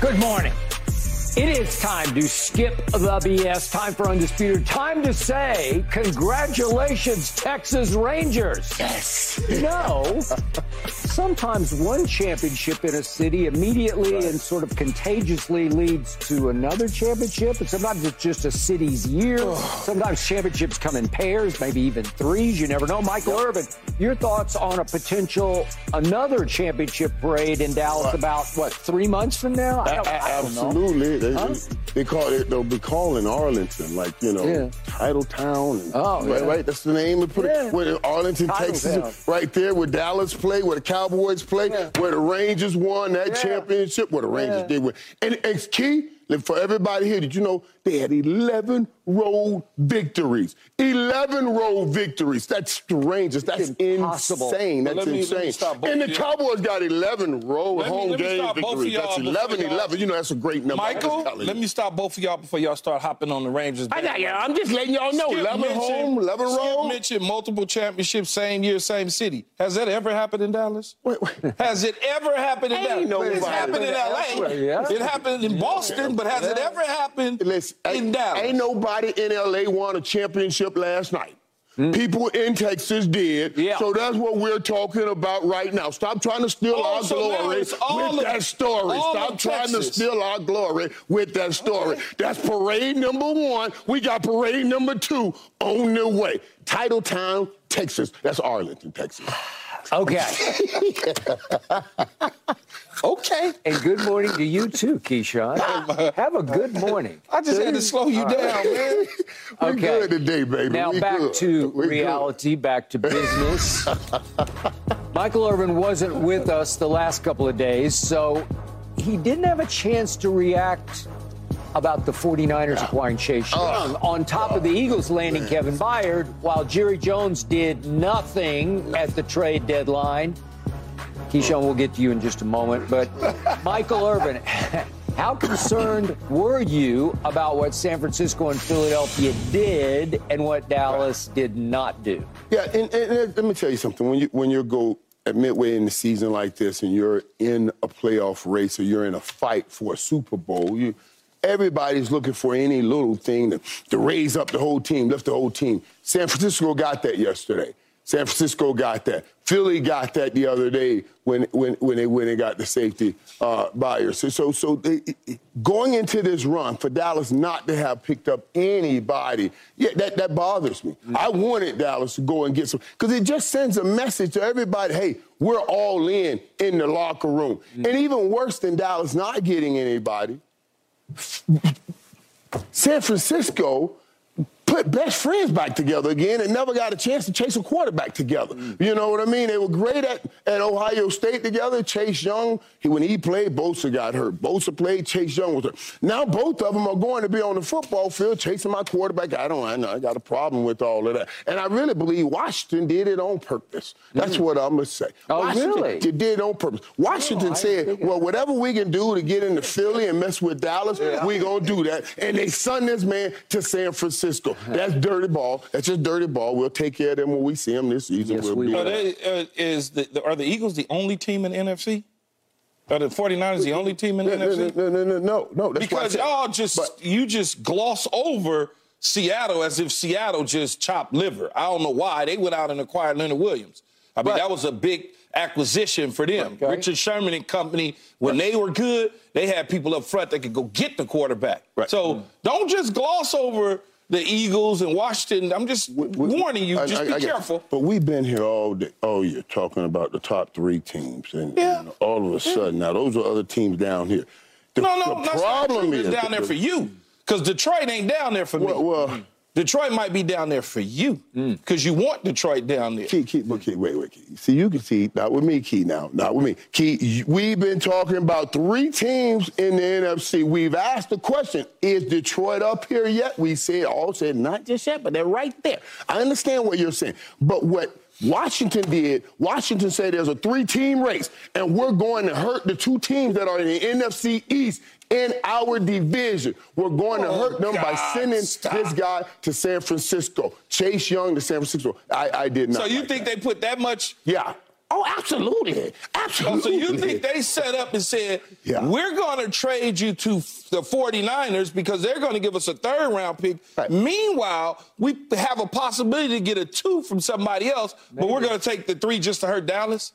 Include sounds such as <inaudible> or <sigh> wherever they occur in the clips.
Good morning. It is time to skip the BS. Time for Undisputed. Time to say, congratulations, Texas Rangers. Yes. No. <laughs> Sometimes one championship in a city immediately right. and sort of contagiously leads to another championship. And sometimes it's just a city's year. sometimes championships come in pairs, maybe even threes. You never know. Michael yep. Irvin, your thoughts on a potential another championship parade in Dallas about, what, three months from now? I I don't Absolutely. They, huh? they call it. They'll be calling Arlington, like you know, yeah. Title Town. And, oh, right, yeah. right. That's the name. They put yeah. it where Arlington, Title Texas, Town. right there where Dallas play, where the Cowboys play, yeah. where the Rangers won that championship, where the Rangers did win. And it's key for everybody here, did you know they had 11 road victories? 11 road victories. That's strange. That's impossible. insane. That's me, insane. and the Cowboys got 11 road let home me, game victories. That's 11 11. You know, that's a great number. Michael, let me stop both of y'all before y'all start hopping on the Rangers. I got you. I'm just letting y'all know. Skip 11 home, 11 road. Mentioned multiple championships, same year, same city. Has that ever happened in Dallas? Wait, wait. Has it ever happened in Dallas? It happened in L.A. Yeah. It happened in Boston but has yeah. it ever happened Listen, in ain't, Dallas? Ain't nobody in LA won a championship last night. Mm. People in Texas did. Yeah. So that's what we're talking about right now. Stop trying to steal oh, our so glory with of, that story. Stop trying Texas. to steal our glory with that story. Okay. That's parade number one. We got parade number two on the way. Titletown, Texas. That's Arlington, Texas. Okay. <laughs> okay. And good morning to you too, Keyshawn. Have a good morning. I just had to slow you down, man. <laughs> We're Okay. good today, baby. Now We back good. to We good. reality, back to business. Michael Irvin wasn't with us the last couple of days, so he didn't have a chance to react about the 49ers acquiring Chase oh. Young. On top of the oh, Eagles landing Kevin Byard, while Jerry Jones did nothing at the trade deadline. Keyshawn, we'll get to you in just a moment. But <laughs> Michael Irvin, how concerned were you about what San Francisco and Philadelphia did and what Dallas did not do? Yeah, and, and, and let me tell you something. When you when you go at midway in the season like this, and you're in a playoff race or you're in a fight for a Super Bowl, you everybody's looking for any little thing to, to raise up the whole team, lift the whole team. San Francisco got that yesterday. San Francisco got that. Philly got that the other day when when when they when they got the safety uh, buyers. So so, so they, going into this run for Dallas not to have picked up anybody, yeah, that that bothers me. Mm-hmm. I wanted Dallas to go and get some because it just sends a message to everybody. Hey, we're all in in the locker room. Mm-hmm. And even worse than Dallas not getting anybody, San Francisco put best friends back together again and never got a chance to chase a quarterback together. Mm. You know what I mean? They were great at, at Ohio State together. Chase Young, he, when he played, Bosa got hurt. Bosa played, Chase Young was hurt. Now both of them are going to be on the football field chasing my quarterback. I don't I know. I got a problem with all of that. And I really believe Washington did it on purpose. That's what I'm going to say. Oh, Washington really? did it on purpose. Washington Oh, said, well, whatever we can do to get into Philly and mess with Dallas, we going to do that. And they send this man to San Francisco. <laughs> That's dirty ball. That's just dirty ball. We'll take care of them when we see them this season. Yes, we'll we will. Are, they, uh, is the, the- are the Eagles the only team in the NFC? Are the 49ers the only team in the No, no, NFC? no, no, no, no, no. That's Because y'all just but- you just gloss over Seattle as if Seattle just chopped liver. I don't know why they went out and acquired Leonard Williams. I mean Right. that was a big acquisition for them. Okay. Richard Sherman and company when they were good, they had people up front that could go get the quarterback. Right. So don't just gloss over the Eagles and Washington. I'm just warning you. I- Just I- be I careful. But we've been here all day, all year talking about the top three teams, and, Yeah. and all of a sudden now those are other teams down here. The, No, no, the problem is down there for you. Because Detroit ain't down there for me. Well, well mm-hmm. Detroit might be down there for you. Mm. Because you want Detroit down there. Key, Key, but Key, wait, wait, Key. See, you can see, not with me, Key, now, not with me. Key, we've been talking about three teams in the NFC. We've asked the question, is Detroit up here yet? We said, all said, not just yet, but they're right there. I understand what you're saying. But what Washington did, Washington said there's a three-team race, and we're going to hurt the two teams that are in the NFC East in our division. We're going to Oh, hurt them by sending stop. this guy to San Francisco. Chase Young to San Francisco. I, I did not. So you like think that. they put that much Yeah. Oh, absolutely. Absolutely. Oh, so you think they set up and said, Yeah. we're going to trade you to the 49ers because they're going to give us a third round pick. Right. Meanwhile, we have a possibility to get a two from somebody else, but we're going to take the three just to hurt Dallas?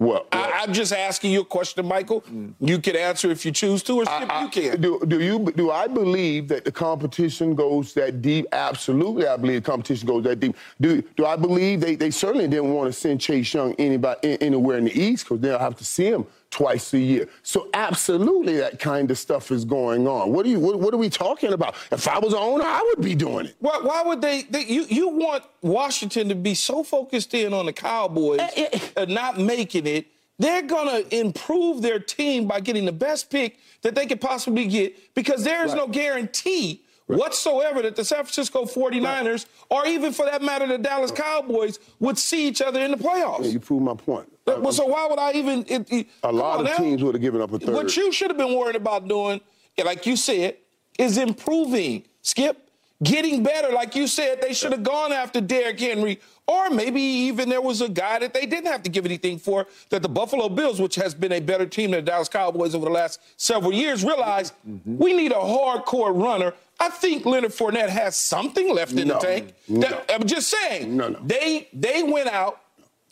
Well, well, I, I'm just asking you a question, Michael. You can answer if you choose to, or Skip, I- you can. Do, do you do I believe that the competition goes that deep? Absolutely, I believe the competition goes that deep. Do do I believe they, they certainly didn't want to send Chase Young anybody anywhere in the East because they'll have to see him twice a year. So absolutely, that kind of stuff is going on. What are you? What, what are we talking about? If I was an owner, I would be doing it. Why, why would they, they? You you want Washington to be so focused in on the Cowboys Eh, eh. and not making it? They're gonna improve their team by getting the best pick that they could possibly get because there is no guarantee whatsoever that the San Francisco 49ers or even for that matter the Dallas Cowboys would see each other in the playoffs. You prove my point. Well, so why would I even? It, it- a lot of now. teams would have given up a third. What you should have been worried about doing, like you said, is improving. Skip, getting better. Like you said, they should have gone after Derrick Henry, or maybe even there was a guy that they didn't have to give anything for. That the Buffalo Bills, which has been a better team than the Dallas Cowboys over the last several years, realized Mm-hmm. we need a hardcore runner. I think Leonard Fournette has something left in No. the tank. No. That- I'm just saying. No, no. They they went out No.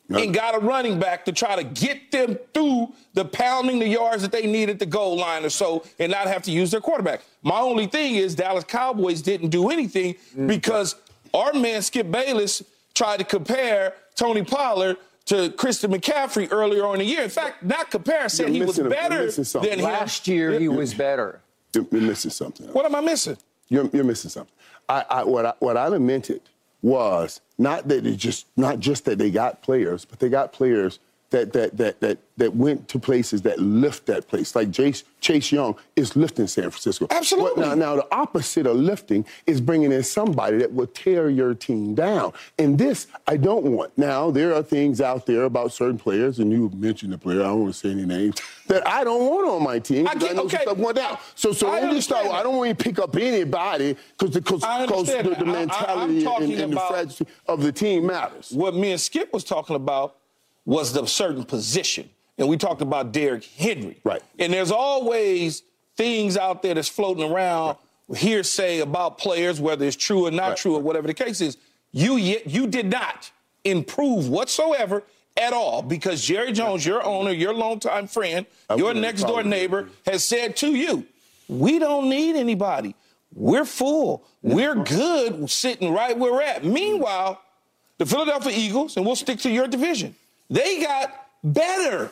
And got a running back to try to get them through the pounding the yards that they need at the goal line or so and not have to use their quarterback. My only thing is Dallas Cowboys didn't do anything Mm. because our man Skip Bayless tried to compare Tony Pollard to Christian McCaffrey earlier on in the year. In fact, not compare, said he was missing a- you're better missing something. than him. Last year, he was better. You're, you're missing something. What am I missing? You're, you're missing something. I, I, what I what I lamented was. Not that it just not just that they got players, but they got players that that that that that went to places that lift that place. Like Chase Chase Young is lifting San Francisco. Absolutely. What- now, now the opposite of lifting is bringing in somebody that will tear your team down. And this I don't want. Now there are things out there about certain players, and you mentioned the player. I don't want to say any names that I don't want on my team. I, get- know okay. stuff went down. So so I don't start. that. I don't want to pick up anybody because because I the, the I- I- mentality and, and the fragility of the team matters. What me and Skip was talking about was the certain position. And we talked about Derrick Henry. Right. And there's always things out there that's floating around, hearsay about players, whether it's true or not Right. true or whatever the case is. You yet you did not improve whatsoever at all because Jerry Jones, your owner, your longtime friend, I your next door neighbor, has said to you, we don't need anybody. We're full. We're good sitting right where we're at. Meanwhile, the Philadelphia Eagles, and we'll stick to your division, they got better.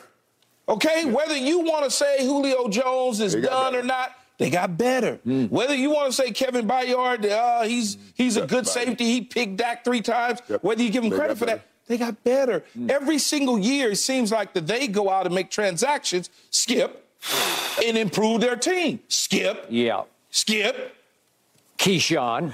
Okay? Whether you want to say Julio Jones is done better. or not, they got better. Mm. Whether you want to say Kevin Byard, uh, he's mm. he's a good right. safety, he picked Dak three times. Yep. Whether you give him They credit for better. that, they got better. Mm. Every single year, it seems like that they go out and make transactions, skip, and improve their team. Skip, Yeah. skip. Keyshawn,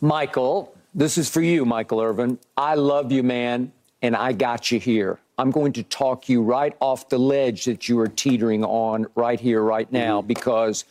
Michael, this is for you, Michael Irvin. I love you, man, and I got you here. I'm going to talk you right off the ledge that you are teetering on right here, right now, mm-hmm. because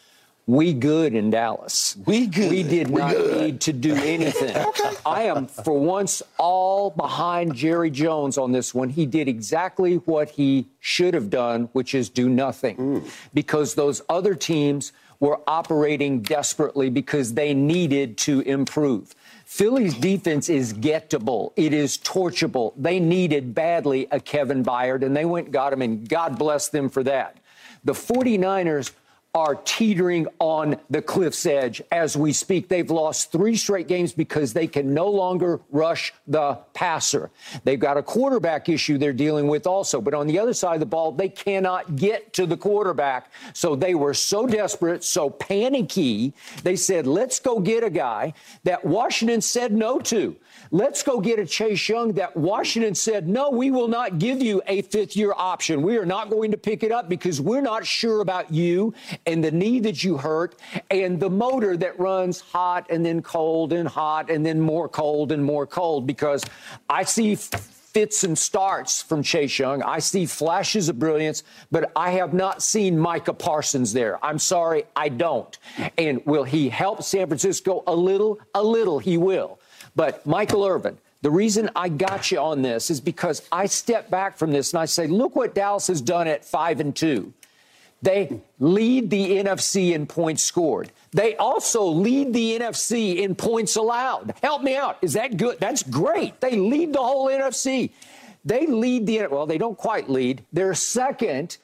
we good in Dallas. We good. We did not good. need to do <laughs> anything. okay. I am, for once, all behind Jerry Jones on this one. He did exactly what he should have done, which is do nothing, mm. because those other teams were operating desperately because they needed to improve. Philly's defense is gettable. It is torchable. They needed badly a Kevin Byard, and they went and got him, and God bless them for that. The 49ers are teetering on the cliff's edge as we speak. They've lost three straight games because they can no longer rush the passer. They've got a quarterback issue they're dealing with also, but on the other side of the ball, they cannot get to the quarterback. So they were so desperate, so panicky, they said, let's go get a guy that Washington said no to. Let's go get a Chase Young that Washington said, no, we will not give you a fifth year option. We are not going to pick it up because we're not sure about you and the knee that you hurt and the motor that runs hot and then cold and hot and then more cold and more cold because I see fits and starts from Chase Young. I see flashes of brilliance, but I have not seen Micah Parsons there. I'm sorry, I don't. And will he help San Francisco a little? A little, he will. But Michael Irvin, The reason I got you on this is because I step back from this and I say, look what Dallas has done at five and two. They lead the NFC in points scored. They also lead the NFC in points allowed. Help me out. Is that good? That's great. They lead the whole NFC. They lead the, well, they don't quite lead. They're second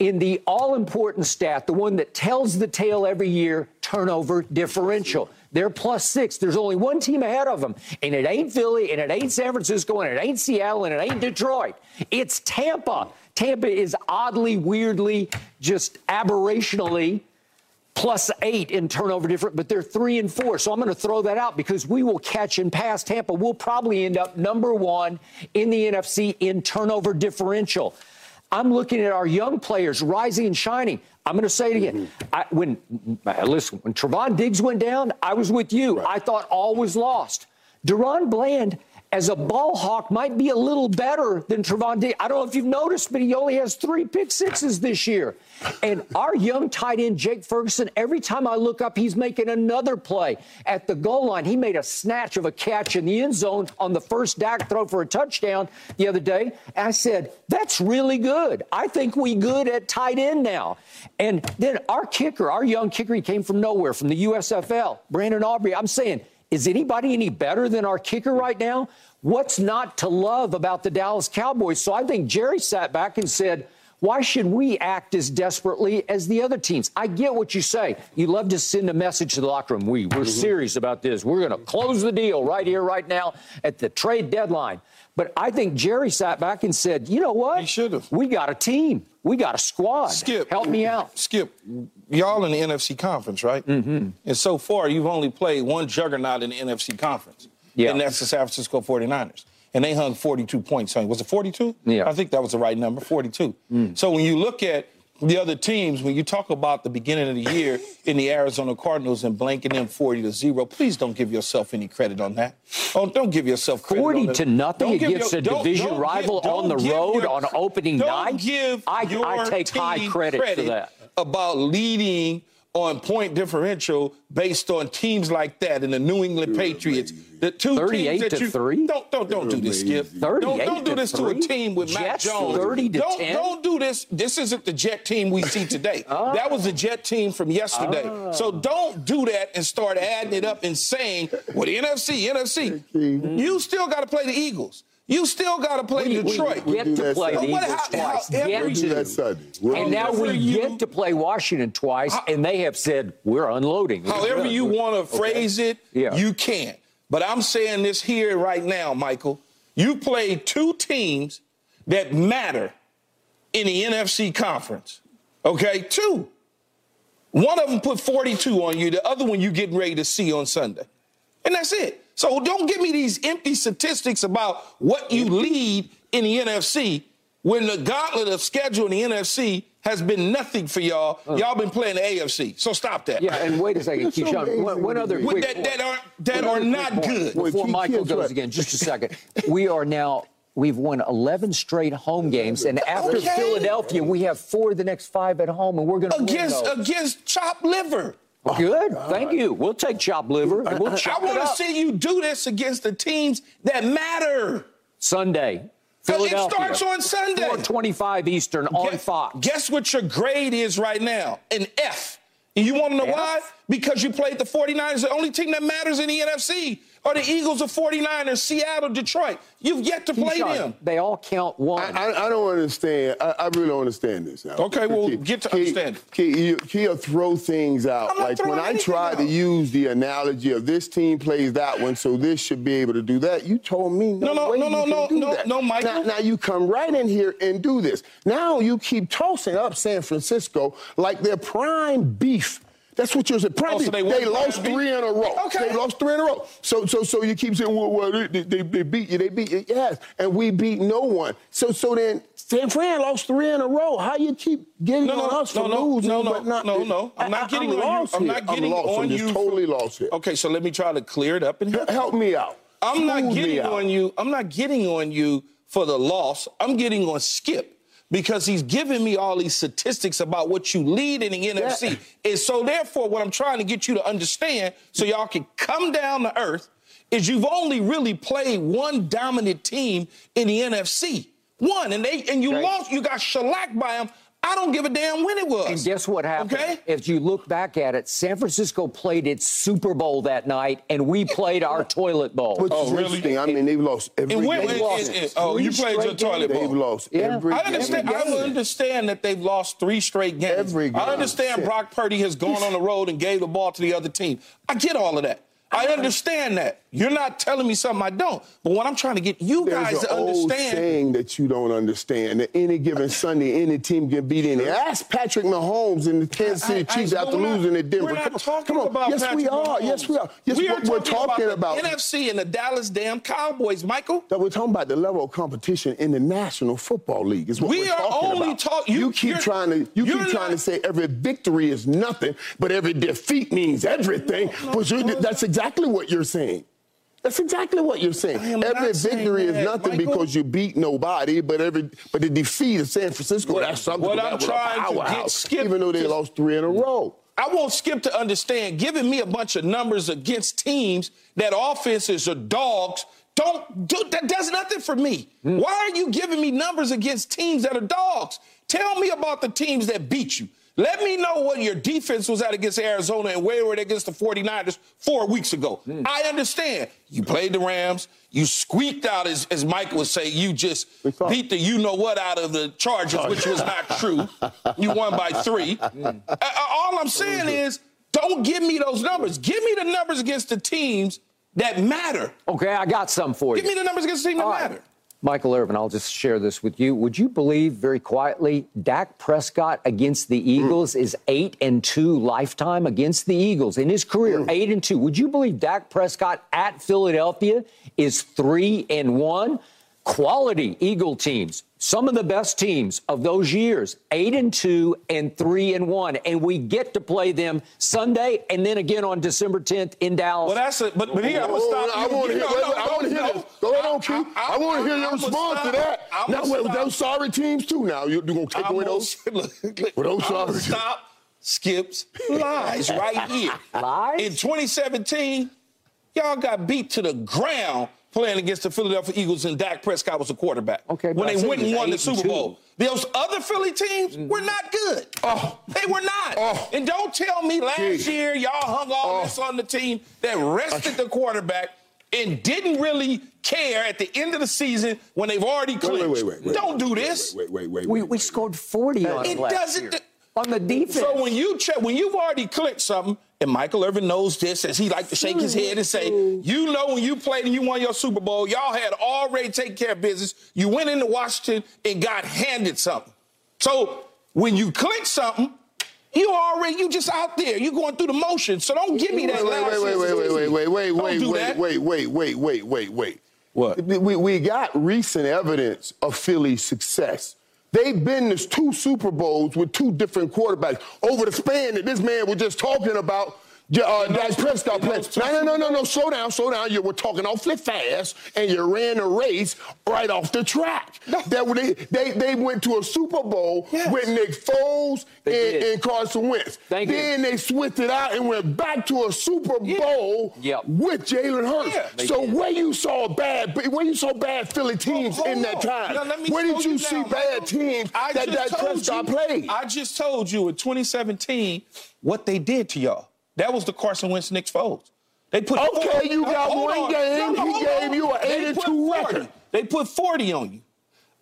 in the all important stat, the one that tells the tale every year turnover differential. They're plus six. There's only one team ahead of them, and it ain't Philly, and it ain't San Francisco, and it ain't Seattle, and it ain't Detroit. It's Tampa. Tampa is oddly, weirdly, just aberrationally plus eight in turnover different, but they're three and four. So I'm going to throw that out because we will catch and pass Tampa. We'll probably end up number one in the NFC in turnover differential. I'm looking at our young players rising and shining. I'm going to say it again. Mm-hmm. I, when listen, when Trevon Diggs went down, I was with you. Right. I thought all was lost. DaRon Bland as a ball hawk might be a little better than Trevon Diggs. I don't know if you've noticed, but he only has three pick sixes this year. And our young tight end, Jake Ferguson, every time I look up, he's making another play at the goal line. He made a snatch of a catch in the end zone on the first Dak throw for a touchdown the other day. I said, that's really good. I think we good at tight end now. And then our kicker, our young kicker, he came from nowhere, from the USFL, Brandon Aubrey. I'm saying, is anybody any better than our kicker right now? What's not to love about the Dallas Cowboys? So I think Jerry sat back and said, why should we act as desperately as the other teams? I get what you say. You love to send a message to the locker room. We, we're mm-hmm. serious about this. We're going to close the deal right here, right now at the trade deadline. But I think Jerry sat back and said, you know what? He should have. We got a team. We got a squad. Skip. Help me out. Skip, y'all in the NFC conference, right? Mm-hmm. And so far, you've only played one juggernaut in the NFC conference. Yeah. And that's the San Francisco 49ers. And they hung 42 points on Was it 42? Yeah. I think that was the right number, 42. Mm. So when you look at the other teams, when you talk about the beginning of the year <laughs> in the Arizona Cardinals and blanking them 40 to 0, please don't give yourself any credit on that. Oh, don't give yourself credit 40 to nothing against your, a division don't, rival don't on the road your, on opening night? Give I, I take high credit, credit for that. About leading on point differential based on teams like that and the New England You're Patriots. Amazing. The two 38 teams that to you 3? don't don't don't do this, Skip. 38 don't don't do this to, to a team with Jets Mac Jones. 30 to don't 10? don't do this. This isn't the Jet team we see <laughs> today. oh. That was the Jet team from yesterday. Oh. So ah. don't do that and start adding it up and saying, "Well, the NFC, NFC." You still got to play the Eagles. You still got to play we, Detroit. We get to play the Eagles how, twice. How, get to. That Sunday. and now we you, get to play Washington twice, how, and they have said we're unloading. However you want to phrase okay. it, yeah. you can't. But I'm saying this here right now, Michael. You play two teams that matter in the NFC conference. Okay, two. One of them put 42 on you. The other one you getting ready to see on Sunday, and that's it. So don't give me these empty statistics about what you lead in the NFC when the gauntlet of schedule in the NFC has been nothing for y'all. Uh, y'all been playing the AFC. So stop that. Yeah, and wait a second, Keyshawn. One, one other quick that, that are that are not good. Before Michael goes again, just a second. We are now We've won 11 straight home games, and after okay. Philadelphia, we have four of the next five at home, and we're going to against win against Chop Liver. Oh, Good. Thank you. We'll take chopped liver. We'll I want to see you do this against the teams that matter. Sunday. Philadelphia. It starts on Sunday. 425 Eastern on guess, Fox. Guess what your grade is right now? An F. And you want to know F? why? Because you played the 49ers, the only team that matters in the NFC or the Eagles of 49ers, Seattle, Detroit. You've yet to play them. They all count one. I, I, I don't understand. I, I, really don't understand this. Now. Okay, well, get to understand. He'll throw things out. Like when I tried out. to use the analogy of this team plays that one, so this should be able to do that, you told me no, no, way no, no, no, no, no, no, Michael. Now, now you come right in here and do this. Now you keep tossing up San Francisco like they're prime beef that's what you're saying. Oh, so they, they lost three in a row. Okay. They lost three in a row. So so so you keep saying, well, well they, they, they beat you. They beat you. Yes. And we beat no one. So so then San Fran lost three in a row. How you keep getting no, on no, us for no, losing? No, no, but not, no, no. I'm not getting I'm on you. I'm not getting I'm lost. on you. totally lost here. Okay, so let me try to clear it up and help, help me out. I'm not getting on you. I'm not getting on you for the loss. I'm getting on Skip because he's giving me all these statistics about what you lead in the yeah. NFC. And so, therefore, what I'm trying to get you to understand so y'all can come down to earth is you've only really played one dominant team in the NFC. One, and they and you Okay. lost. You got shellacked by them. I don't give a damn when it was. And guess what happened? Okay. If you look back at it, San Francisco played its Super Bowl that night, and we played our <laughs> toilet bowl. Which Oh, is really? interesting. I mean, they've lost every And when- game. and- lost and- and- oh, you played your toilet games. They've bowl. lost Yeah. every I understand. every I understand that they've lost three straight games. Every game. I understand Brock Purdy has gone on the road and gave the ball to the other team. I get all of that. I understand that. You're not telling me something I don't. But what I'm trying to get you guys There's to an old understand. saying that you don't understand. That any given Sunday, any team can beat any. Ask Patrick Mahomes and the Kansas City I- I- Chiefs but after not- losing at Denver. We're not Come on, talking come on. about yes, we Patrick are. Mahomes. Yes, we are. Yes, we are we're, talking the about. NFC and the Dallas damn Cowboys, Michael. that we're talking about the level of competition in the National Football League. Is what We we're are talking only about. talk- you- you keep trying to you keep trying to say every victory is nothing, but every defeat means everything. but you're, that's exactly what you're saying. That's exactly what you're saying. Every victory is nothing Michael. because you beat nobody, but every but the defeat of San Francisco What- that's something. what I'm trying to get Skip even though they to- lost three in a row. I want Skip to understand, giving me a bunch of numbers against teams that offenses are dogs. Don't do that does nothing for me. Hmm. Why are you giving me numbers against teams that are dogs? Tell me about the teams that beat you. Let me know what your defense was at against Arizona and where were they against the 49ers four weeks ago. Hmm. I understand. You played the Rams. You squeaked out, as, as Mike would say, you just beat the you know what out of the Chargers, which was not true. <laughs> You won by three. Uh, all I'm saying is, don't give me those numbers. Give me the numbers against the teams that matter. Okay, I got some for you. Give me the numbers against the teams that right. matter. Michael Irvin, I'll just share this with you. Would you believe very quietly Dak Prescott against the mm. Eagles is 8 and 2 lifetime against the Eagles in his career, mm. 8 and 2. Would you believe Dak Prescott at Philadelphia is 3 and 1? Quality Eagle teams, some of the best teams of those years, 8 and 2 and 3 and 1, and we get to play them Sunday and then again on December 10th in Dallas. Well, that's it. But, but here, I'm going to Oh, stop I want to hear, know, wait, no, wait, I want to hear no. this. Go ahead on, Keith. I, want to hear your response stop. to that. I'ma Now, wait, stop. those sorry teams too. Now you, you gonna take I'm away those? look, look, With those I'm sorry- stop Skip's lies right here. Lies? In 2017, y'all got beat to the ground playing against the Philadelphia Eagles and Dak Prescott was the quarterback. Okay, when they went and won the Super. Bowl. Those other Philly teams mm-hmm. were not good. Oh. They were not. Oh. And don't tell me last Keith. year y'all hung all Oh. this on the team that rested the quarterback and didn't really care at the end of the season when they've already Wait, clinched. wait, wait, wait, wait. Don't do this. Wait, wait, wait, wait. we, wait, we wait. scored 40 on It last doesn't- year. on the defense. So when you check, when you've already clicked something, and Michael Irvin knows this, as he like to shake his head and say, you know, when you played and you won your Super Bowl, y'all had already taken care of business. You went into Washington and got handed something. So when you click something, you already you just out there. You going through the motions. So don't give me that. Wait, wait, wait, wait, wait, wait, wait, wait, wait, wait, wait, wait, wait, wait, wait, wait. What? We, we got recent evidence of Philly's success. They've been to two Super Bowls with two different quarterbacks over the span that this man was just talking about. J- Uh, Dak Prescott in played. those No, no, no, no, no. Slow down, slow down. You were talking awfully fast, and you ran a race right off the track. That they, they they went to a Super Bowl Yes. with Nick Foles They and, did. and Carson Wentz. Thank you. then they switched it out and went back to a Super Bowl Yep. with Jalen Hurts. Yeah, so did. where you saw bad, where you saw bad Philly teams Hold in that time? Now, where did slow you see Michael. bad teams I that that Prescott you- played? I just told you in 2017 what they did to y'all. That was the Carson Wentz Nick Foles. They put Okay, four- you got one on. game. He gave on. you an They eight and two 40. record. They put 40 on you.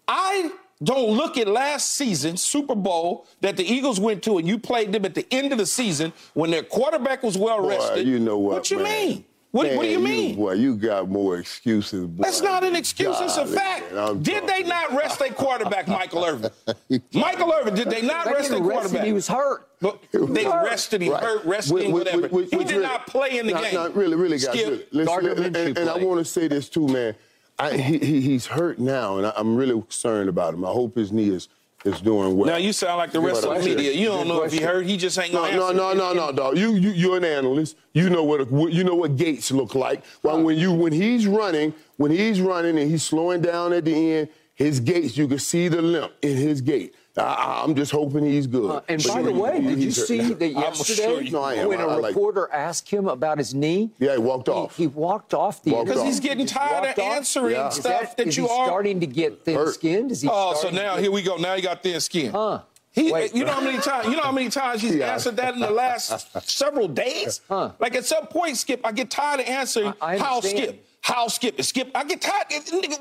I don't look at last season Super Bowl that the Eagles went to and you played them at the end of the season when their quarterback was well rested. you know what? What you man? mean? What, what do you Man, mean? boy, you got more excuses. Boy, That's not an excuse. It's a fact. man, Did they not rest their quarterback, Michael Irvin? <laughs> Michael Irvin, did they not They rest their didn't rest him, quarterback? He was hurt. But <laughs> they hurt. rested him, Right. hurt, rested Which- him, which- whatever. which- he did really- not play in the not, game. Not really, really, guys. Skip. Really. Listen, Gardner and, and, and I want to say this too, man. I, he, he, he's hurt now, and I, I'm really concerned about him. I hope his knee is, is doing well. Now you sound like the rest of the media. You don't know if he heard. He just ain't No, gonna no, answer. no, no, no, no, dog. You, you, you're an analyst. You know what, what you know what gaits look like. Well, when you, when he's running, when he's running and he's slowing down at the end, his gaits, you can see the limp in his gait. I, am just hoping he's good. Uh, and by the way, did you see that yesterday sure no, when a I, reporter asked him about his knee? Yeah, he walked off. He, he walked off the because he's getting tired of answering yeah. stuff that, that you are starting to get thin-skinned. Is he? Oh, so now here we go. Now he got thin skin. Huh? He, Wait, you know how many times? You know how many times he's yeah. answered that in the last <laughs> several days? Huh. Like at some point, Skip, I get tired of answering I, I how Skip. How Skip is Skip? I get tired.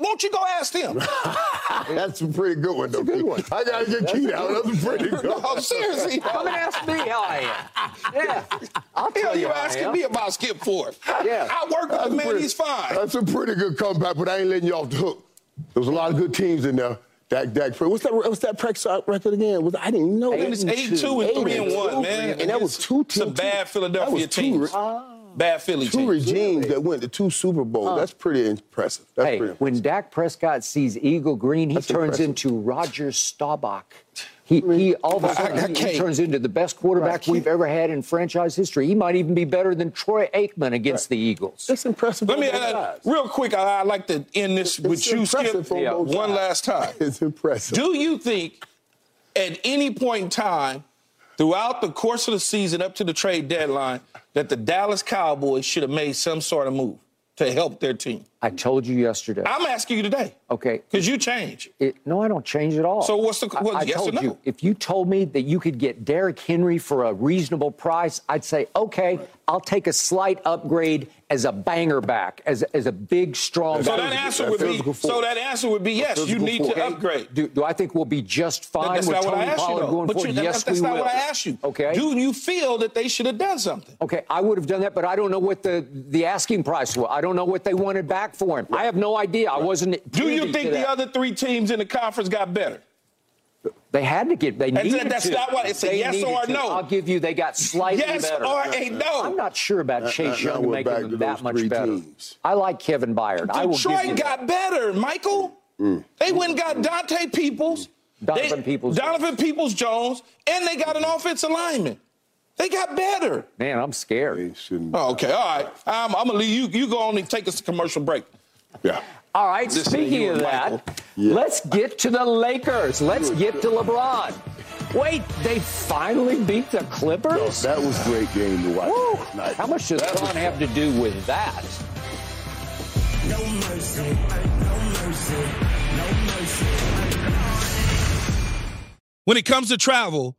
Won't you go ask them? <laughs> That's a pretty good one, though. That's a good one. I gotta get Keith out. That's a pretty good. <laughs> one. no, seriously. Come and ask me how I am. Yeah, I'll tell you. You asking me about Skip Ford. Yeah, I work with the man. Pretty, he's fine. That's a pretty good comeback, but I ain't letting you off the hook. There was a lot of good teams in there. Dak, Dak, what's that? What's that Prescott record again? Was I didn't know. Eight, it's eight two and three and one, man. And that was two teams. Some bad Philadelphia teams. Bad Philly two teams. regimes that went to two Super Bowls. Huh. That's pretty impressive. That's hey, pretty impressive. when Dak Prescott sees Eagle Green, he That's turns impressive. into Roger Staubach. He, he all of a sudden he, he, turns into the best quarterback we've ever had in franchise history. He might even be better than Troy Aikman against right. the Eagles. That's impressive. Let me uh, real quick. I, would like to end this it's with you, Skip, yeah. one last time. <laughs> It's impressive. Do you think at any point in time throughout the course of the season up to the trade deadline that the Dallas Cowboys should have made some sort of move to help their team? I told you yesterday. I'm asking you today. Okay. Because you change. It, no, I don't change at all. So what's the what, I, I yes told no? you if you told me that you could get Derrick Henry for a reasonable price, I'd say okay, I'll take a slight upgrade as a banger back, as, as a big, strong. So that answer would be. So that answer would be yes. You need to upgrade. Do, do, I think we'll be just fine that's with Tony Pollard going forward? yes, that's we not will. what I asked you. Okay. Do you feel that they should have done something? Okay, I would have done that, but I don't know what the the asking price was. I don't know what they wanted back for him. I have no idea. I wasn't. Do you think the other three teams in the conference got better? They had to get. They needed that's to. not what it's a they yes or to. no. I'll give you. They got slightly yes better. Yes or a no. I'm not sure about Chase Young to make them that much better. Teams. I like Kevin Byard. Detroit I will give you got that. better, Michael. Mm. They went and got Dante Peoples. Donovan they, Peoples. Donovan Peoples Jones, and they got an offensive lineman. They got better. Man, I'm scared. Oh, okay, all right. I'm, I'm gonna leave you. You go on and take us a commercial break. Yeah. All right, speaking of that, yeah. let's get to the Lakers. Let's get to LeBron. Wait, they finally beat the Clippers? that was a great game to watch. How much does LeBron have to do with that? No mercy, no mercy, no mercy. When it comes to travel,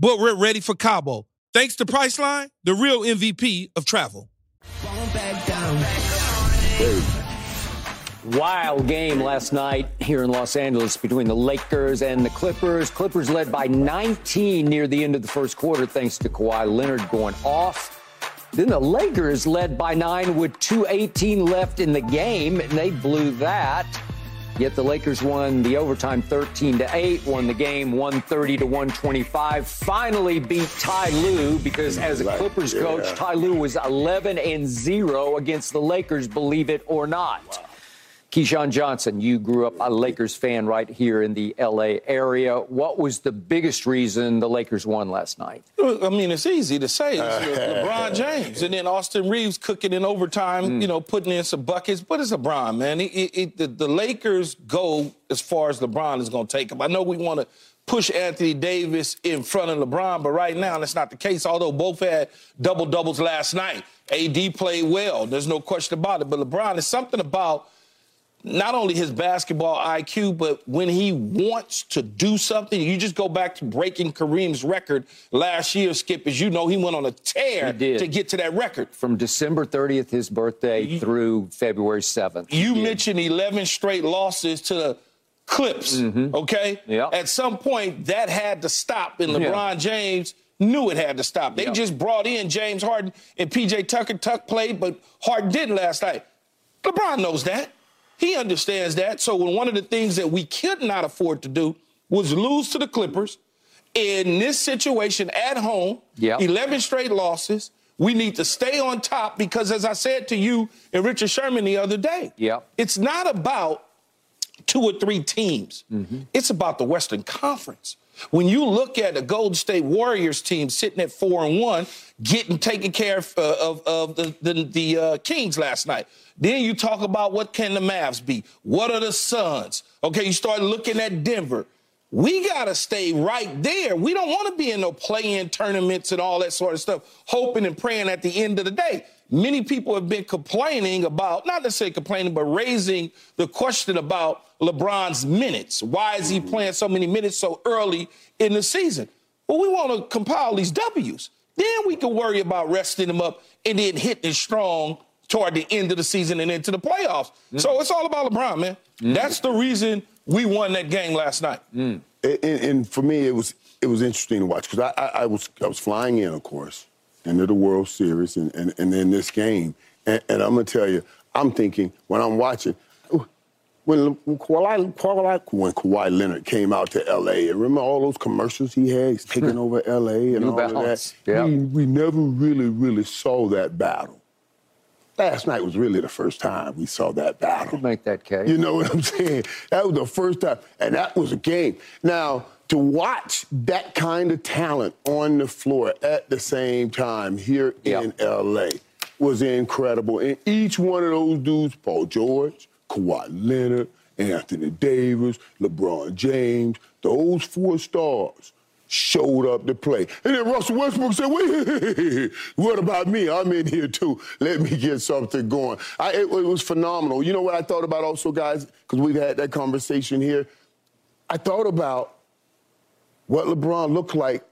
but we're ready for Cabo. Thanks to Priceline, the real MVP of travel. Wild game last night here in Los Angeles between the Lakers and the Clippers. Clippers led by 19 near the end of the first quarter thanks to Kawhi Leonard going off. Then the Lakers led by nine with 2.18 left in the game, and they blew that. Yet the Lakers won the overtime 13 to 8, won the game 130 to 125. Finally beat Ty Lue because as a Clippers coach, Ty Lue was 11 and 0 against the Lakers, believe it or not. Keyshawn Johnson, you grew up a Lakers fan right here in the LA area. What was the biggest reason the Lakers won last night? I mean, it's easy to say. It's <laughs> LeBron James. And then Austin Reaves cooking in overtime, mm. you know, putting in some buckets. But it's LeBron, man. It, it, the, the Lakers go as far as LeBron is going to take them. I know we want to push Anthony Davis in front of LeBron, but right now that's not the case, although both had double doubles last night. AD played well. There's no question about it. But LeBron is something about – not only his basketball IQ, but when he wants to do something, you just go back to breaking Kareem's record last year, Skip, as you know, he went on a tear to get to that record. From December 30th, his birthday, you, through February 7th. You mentioned 11 straight losses to the Clips, mm-hmm. okay? Yep. At some point, that had to stop, and LeBron yeah. James knew it had to stop. They yep. just brought in James Harden and PJ Tucker. Tuck played, but Harden didn't last night. LeBron knows that. He understands that. So when one of the things that we could not afford to do was lose to the Clippers in this situation at home. Yep. 11 straight losses. We need to stay on top because, as I said to you and Richard Sherman the other day, yep. it's not about two or three teams. Mm-hmm. It's about the Western Conference. When you look at the Golden State Warriors team sitting at four and one, getting taken care of, uh, of, of the, the, the uh, Kings last night. Then you talk about what can the Mavs be? What are the Suns? Okay, you start looking at Denver. We got to stay right there. We don't want to be in no play-in tournaments and all that sort of stuff, hoping and praying at the end of the day. Many people have been complaining about, not necessarily complaining, but raising the question about LeBron's minutes. Why is he playing so many minutes so early in the season? Well, we want to compile these W's. Then we can worry about resting him up and then hitting strong toward the end of the season and into the playoffs. Mm. So it's all about LeBron, man. Mm. That's the reason we won that game last night. Mm. And, and, for me, it was it was interesting to watch because I, I, I, was I was flying in, of course, into the World Series and and, and then this game, and, and I'm gonna tell you, I'm thinking when I'm watching. When, Kawhi, Kawhi, when Kawhi Leonard came out to L.A., and remember all those commercials he had? He's taking <laughs> over L.A. and New all balance. of that. Yeah. We, we never really, really saw that battle last night was really the first time we saw that battle. Could make that case. You know what I'm saying? That was the first time, and that was a game. Now, to watch that kind of talent on the floor at the same time here yep. in LA was incredible. And each one of those dudes, Paul George, Kawhi Leonard, Anthony Davis, LeBron James, those four stars showed up to play. And then Russell Westbrook said, wait, what about me? I'm in here too. Let me get something going. I, it, it was phenomenal. You know what I thought about also, guys, because we've had that conversation here? I thought about what LeBron looked like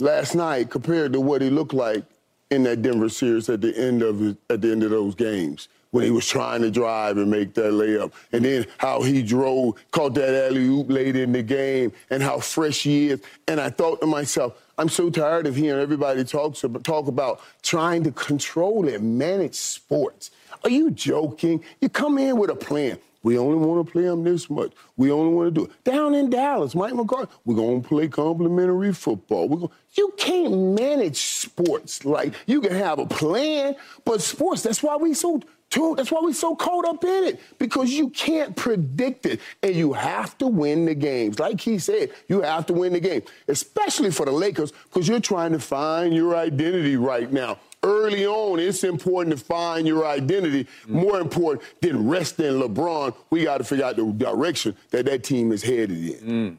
last night compared to what he looked like in that Denver series at the end of at the end of those games when he was trying to drive and make that layup. And then how he drove, caught that alley oop late in the game, and how fresh he is. And I thought to myself, I'm so tired of hearing everybody talk, talk about trying to control and manage sports. Are you joking? You come in with a plan. We only want to play them this much. We only want to do it. Down in Dallas, Mike McCarthy, we're going to play complimentary football. We're going, you can't manage sports like you can have a plan, but sports, that's why we so too, that's why we're so caught up in it because you can't predict it and you have to win the games. Like he said, you have to win the game, especially for the Lakers because you're trying to find your identity right now. Early on, it's important to find your identity. More important than resting LeBron, we got to figure out the direction that that team is headed in. Mm.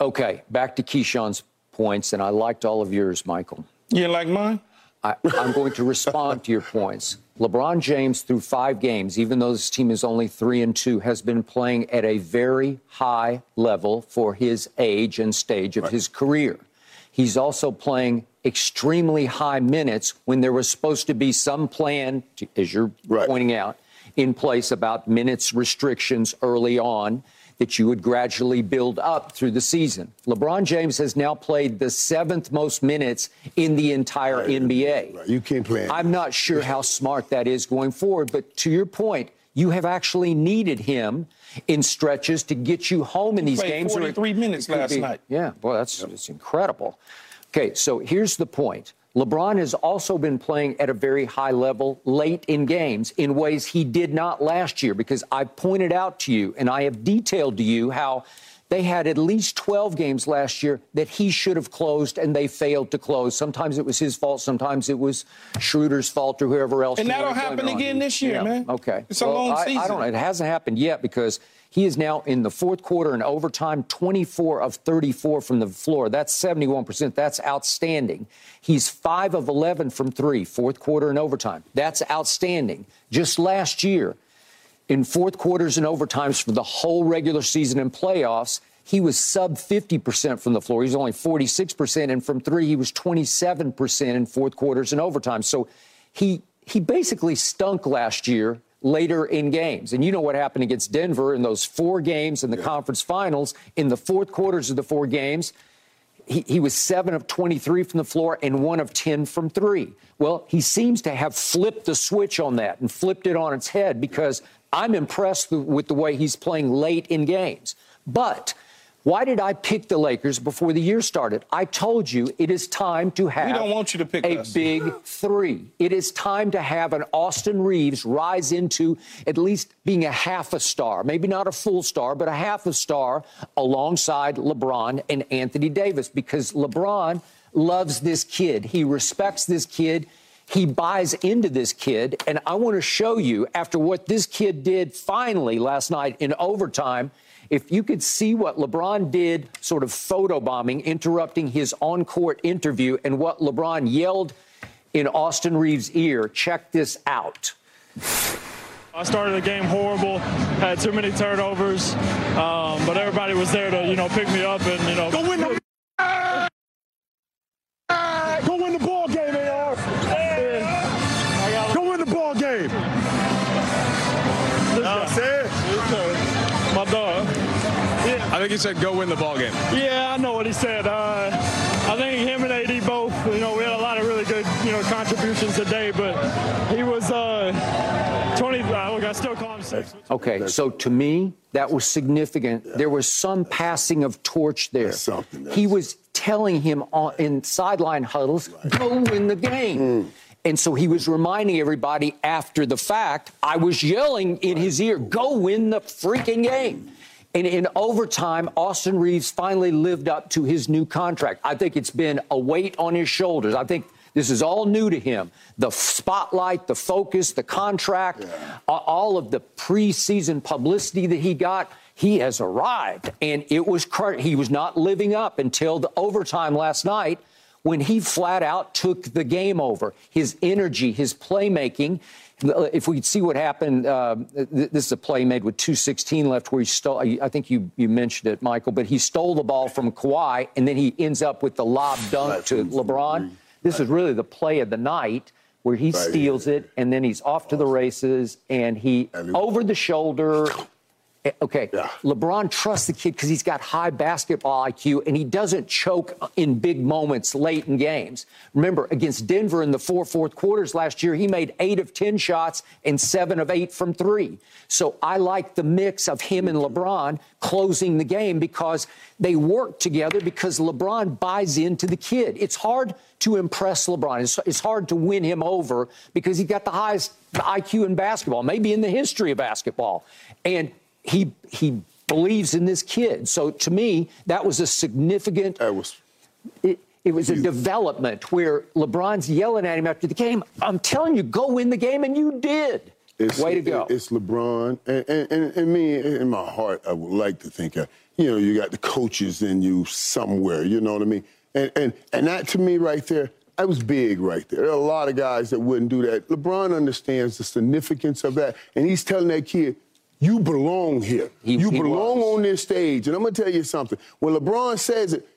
Okay, back to Keyshawn's points, and I liked all of yours, Michael. You like mine? I, am going to respond to your points. LeBron James, through five games, even though this team is only three and two, has been playing at a very high level for his age and stage of right. his career. He's also playing extremely high minutes when there was supposed to be some plan, as you're right. pointing out, in place about minutes restrictions early on that you would gradually build up through the season. LeBron James has now played the seventh most minutes in the entire right. NBA. Right. You can't play. I'm not sure how smart that is going forward, but to your point, you have actually needed him in stretches to get you home in he these games. 43 minutes last be, night. Yeah, boy, that's, yep. that's incredible. Okay, so here's the point. LeBron has also been playing at a very high level late in games in ways he did not last year because I pointed out to you and I have detailed to you how they had at least 12 games last year that he should have closed and they failed to close. Sometimes it was his fault, sometimes it was Schroeder's fault or whoever else. And that'll happen again this year, yeah. man. Okay. It's a long I, season. I don't know. It hasn't happened yet because he is now in the fourth quarter and overtime, 24 of 34 from the floor. That's 71%. That's outstanding. He's 5 of 11 from three, fourth quarter and overtime. That's outstanding. Just last year, in fourth quarters and overtimes for the whole regular season and playoffs, he was sub 50% from the floor. He's only 46%. And from three, he was 27% in fourth quarters and overtime. So he, he basically stunk last year later in games. And you know what happened against Denver in those four games in the yeah. conference finals. In the fourth quarters of the four games, he, he, was 7 of 23 from the floor and 1 of 10 from three. Well, he seems to have flipped the switch on that and flipped it on its head because I'm impressed with the way he's playing late in games. But why did I pick the Lakers before the year started? I told you it is time to have we don't want you to pick a us. big three. It is time to have an Austin Reaves rise into at least being a half a star, maybe not a full star, but a half a star alongside LeBron and Anthony Davis because LeBron loves this kid. He respects this kid. He buys into this kid. And I want to show you, after what this kid did finally last night in overtime, if you could see what LeBron did, sort of photobombing, interrupting his on court interview, and what LeBron yelled in Austin Reaves' ear, check this out. I started the game horrible, had too many turnovers, um, but everybody was there to, you know, pick me up and, you know. Go win the, he said go win the ball game. Yeah, I know what he said. Uh, I think him and AD both, you know, we had a lot of really good, you know, contributions today, but he was uh, 20. Uh, look, I still call him six. Okay, so to me, that was significant. Yeah. There was some passing of torch there. Something. He was telling him on, in sideline huddles, go win the game. Mm. And so he was reminding everybody after the fact, I was yelling in his ear, go win the freaking game. And in overtime, Austin Reaves finally lived up to his new contract. I think it's been a weight on his shoulders. I think this is all new to him. The spotlight, the focus, the contract, yeah. all of the preseason publicity that he got. He has arrived, and it was he was not living up until the overtime last night when he flat out took the game over. His energy, his playmaking. If we could see what happened, uh, this is a play made with 2:16 left, where he stole. I think you you mentioned it, Michael, but he stole the ball from Kawhi, and then he ends up with the lob dunk to LeBron. This is really the play of the night where he steals it and then he's off to the races and he over the shoulder Eh, okay, yeah. LeBron trusts the kid because he's got high basketball IQ and he doesn't choke uh, in big moments late in games. Remember, against Denver in the four fourth quarters last year, he made eight of 10 shots and seven of eight from three. So I like the mix of him and LeBron closing the game because they work together because LeBron buys into the kid. It's hard to impress LeBron. It's, it's hard to win him over because he got the highest IQ in basketball, maybe in the history of basketball. And he he believes in this kid. So to me, that was a significant. That was. It, it was a development where LeBron's yelling at him after the game. I'm telling you, go win the game, and you did. It's, Way to go. It's LeBron. And, and, and, me, in my heart, I would like to think, uh, you know, you got the coaches in you somewhere, you know what I mean? And, and, and that to me right there, that was big right there. There are a lot of guys that wouldn't do that. LeBron understands the significance of that. And he's telling that kid, you belong here. He, you he belong was. on this stage. And I'm going to tell you something. When LeBron says it,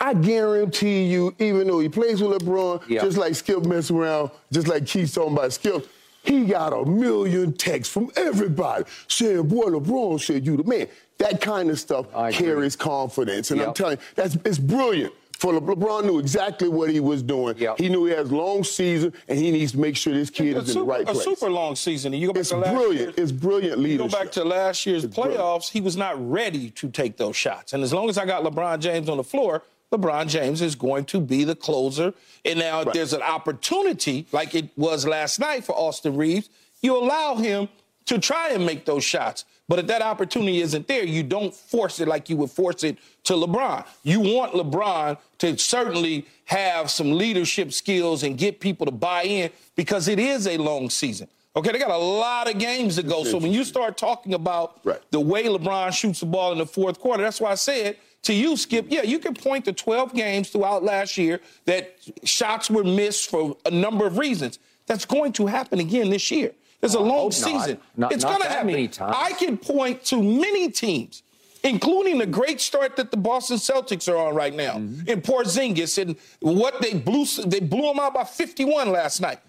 I guarantee you, even though he plays with LeBron, yep. just like Skip messing around, just like Keith's talking about Skip, he got a million texts from everybody saying, boy, LeBron said you the man. That kind of stuff carries confidence. And yep. I'm telling you, that's it's brilliant for Le- LeBron knew exactly what he was doing. Yep. He knew he has long season, and he needs to make sure this kid is super, in the right place. A super long season. And you go back it's to last brilliant. It's brilliant leadership. You go back to last year's it's playoffs. Brilliant. He was not ready to take those shots. And as long as I got LeBron James on the floor, LeBron James is going to be the closer. And now, if Right. there's an opportunity, like it was last night for Austin Reaves, you allow him to try and make those shots. But if that opportunity isn't there, you don't force it like you would force it to LeBron. You want LeBron to certainly have some leadership skills and get people to buy in because it is a long season. Okay, they got a lot of games to go. So when you start talking about Right. the way LeBron shoots the ball in the fourth quarter, that's why I said to you, Skip, yeah, you can point to 12 games throughout last year that shots were missed for a number of reasons. That's going to happen again this year. There's a long season. Not- it's going to happen. I can point to many teams, including the great start that the Boston Celtics are on right now, Mm-hmm. in Porzingis, and what they blew they blew them out by 51 last night.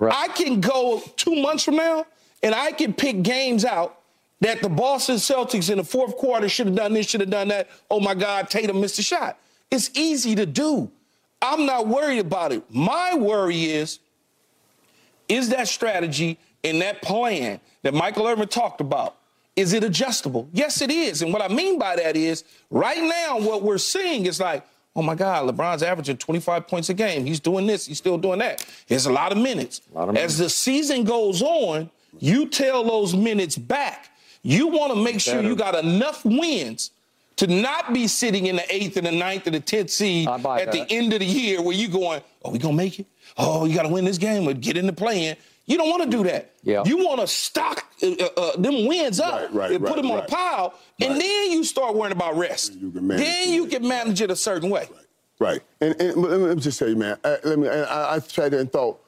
I can go two months from now, and I can pick games out that the Boston Celtics in the fourth quarter should have done this, should have done that. Oh my God, Tatum missed a shot. It's easy to do. I'm not worried about it. My worry is is that strategy and that plan that Michael Irvin talked about, is it adjustable? Yes, it is. And what I mean by that is right now, what we're seeing is like, oh my God, LeBron's averaging 25 points a game. He's doing this, he's still doing that. It's a lot of minutes. lot of As the season goes on, you tell those minutes back. You want to make sure you got enough wins to not be sitting in the eighth and the ninth and the tenth seed at that. the end of the year where you're going, oh, we gonna make it? Oh, you gotta win this game or get in the play-in. You don't want to do that. Yeah. You want to stock uh, uh, uh, them wins up Right, right, and put right, them on a pile, and Right. then you start worrying about rest. You can manage then you can manage it a certain way. Right. And, and let, me, just tell you, man. I, let me. And I, I sat there and thought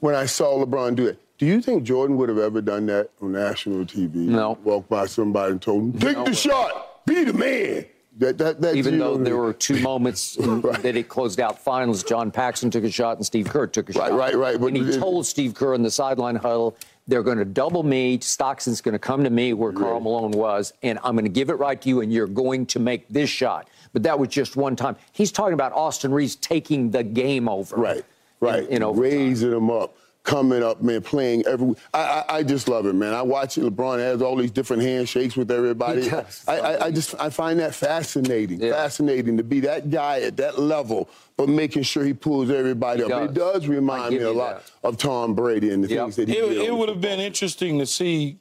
when I saw LeBron do it. Do you think Jordan would have ever done that on national TV? No. Walk by somebody and told him, "Take the shot, be the man." That that that. Even though there were two moments <laughs> Right. that it closed out finals, John Paxson took a shot and Steve Kerr took a Right, shot. right, right, but And he it- told Steve Kerr in the sideline huddle, they're going to double me. Stockton's going to come to me where Karl Malone was, and I'm going to give it right to you, and you're going to make this shot. But that was just one time. He's talking about Austin Reaves taking the game over. Right, right. In, in overtime. Raising them up, coming up, man, playing every. I, I, I just love it, man. I watch it. LeBron has all these different handshakes with everybody. He does. I, I, I just I find that fascinating. Yeah. Fascinating to be that guy at that level, but making sure he pulls everybody He up. It does. does remind me a lot that. of Tom Brady and the Yep. things that he It, did. it would have been interesting to see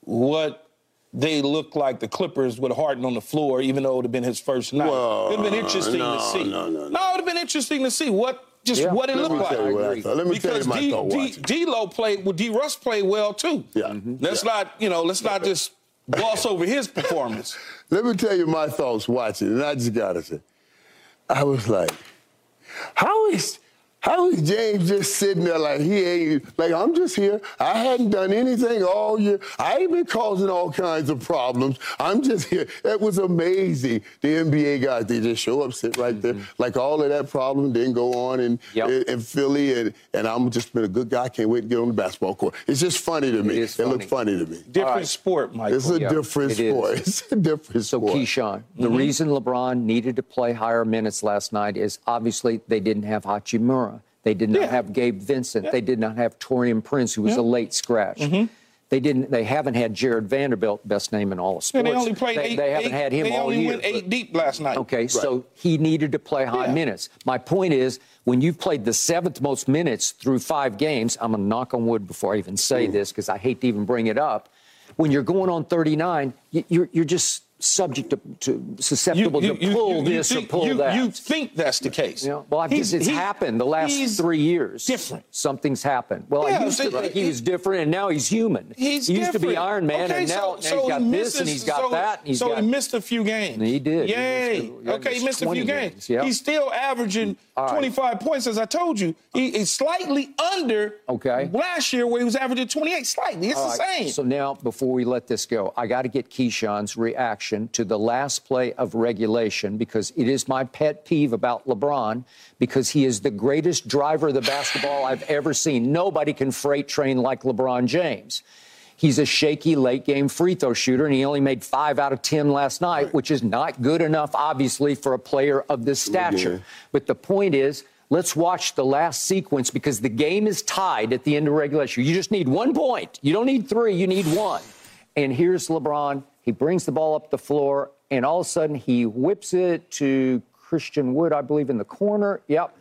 what they look like the Clippers with Harden on the floor, even though it would have been his first night. Well, it would have been interesting no, to see. No, no, no, no. it would have been interesting to see what just Yeah. what it Let looked me like. tell you what I agree. Let me tell you because my D, thought D. D-Lo played, well, D. Russ played well too. Yeah. Mm-hmm. Mhm. Let's Yeah. not, you know, let's not just gloss over his performance. <laughs> Let me tell you my thoughts watching, and I just gotta say, I was like, how is how is James just sitting there like he ain't like I'm just here. I hadn't done anything all year. I ain't been causing all kinds of problems. I'm just here. That was amazing. The NBA guys, they just show up, sit right there. Mm-hmm. Like all of that problem didn't go on in, Yep. in, in Philly, and, and I'm just been a good guy. Can't wait to get on the basketball court. It's just funny to me. is It looked funny. funny to me. Different right. sport, Michael. It's a Yeah, different it is. sport. <laughs> It's a different So, sport. Keyshawn, the mm-hmm. reason LeBron needed to play higher minutes last night is obviously they didn't have Hachimura. They did not Yeah. have Gabe Vincent. They did not have Taurean Prince, who was a late scratch. Mm-hmm. They didn't. They haven't had Jarred Vanderbilt, best name in all of sports. And they only played They, eight. they haven't eight- had him all year. they only went eight deep last night. Okay, so he needed to play high Yeah. minutes. My point is, when you've played the seventh most minutes through five games, I'm going to knock on wood before I even say this because I hate to even bring it up. When you're going on 39, you- you're, you're just subject to, to susceptible to pull this think, or pull you, that. You think that's the case? You know, well, just, it's he- happened the last three years. different. Something's happened. Well, Yeah, I used to think he he- was different, and now he's human. He's he used to be. Iron Man, okay, and now, so, now so he's got he this, and he's got so, that, and he's so got. he missed a few games. He did. He Yay. yeah, okay, he missed a few games. games, yeah. He's still averaging right. 25 points, as I told you. He is slightly under Okay. last year where he was averaging 28. Slightly. It's All the right, same. So now, before we let this go, I got to get Keyshawn's reaction to the last play of regulation because it is my pet peeve about LeBron because he is the greatest driver of the basketball I've ever seen. Nobody can freight train like LeBron James. He's a shaky late game free throw shooter, and he only made five out of 10 last night, which is not good enough, obviously, for a player of this stature. But the point is, let's watch the last sequence because the game is tied at the end of regulation. You just need one point. You don't need three, you need one. And here's LeBron. He brings the ball up the floor, and all of a sudden he whips it to Christian Wood, I believe, in the corner. Yep.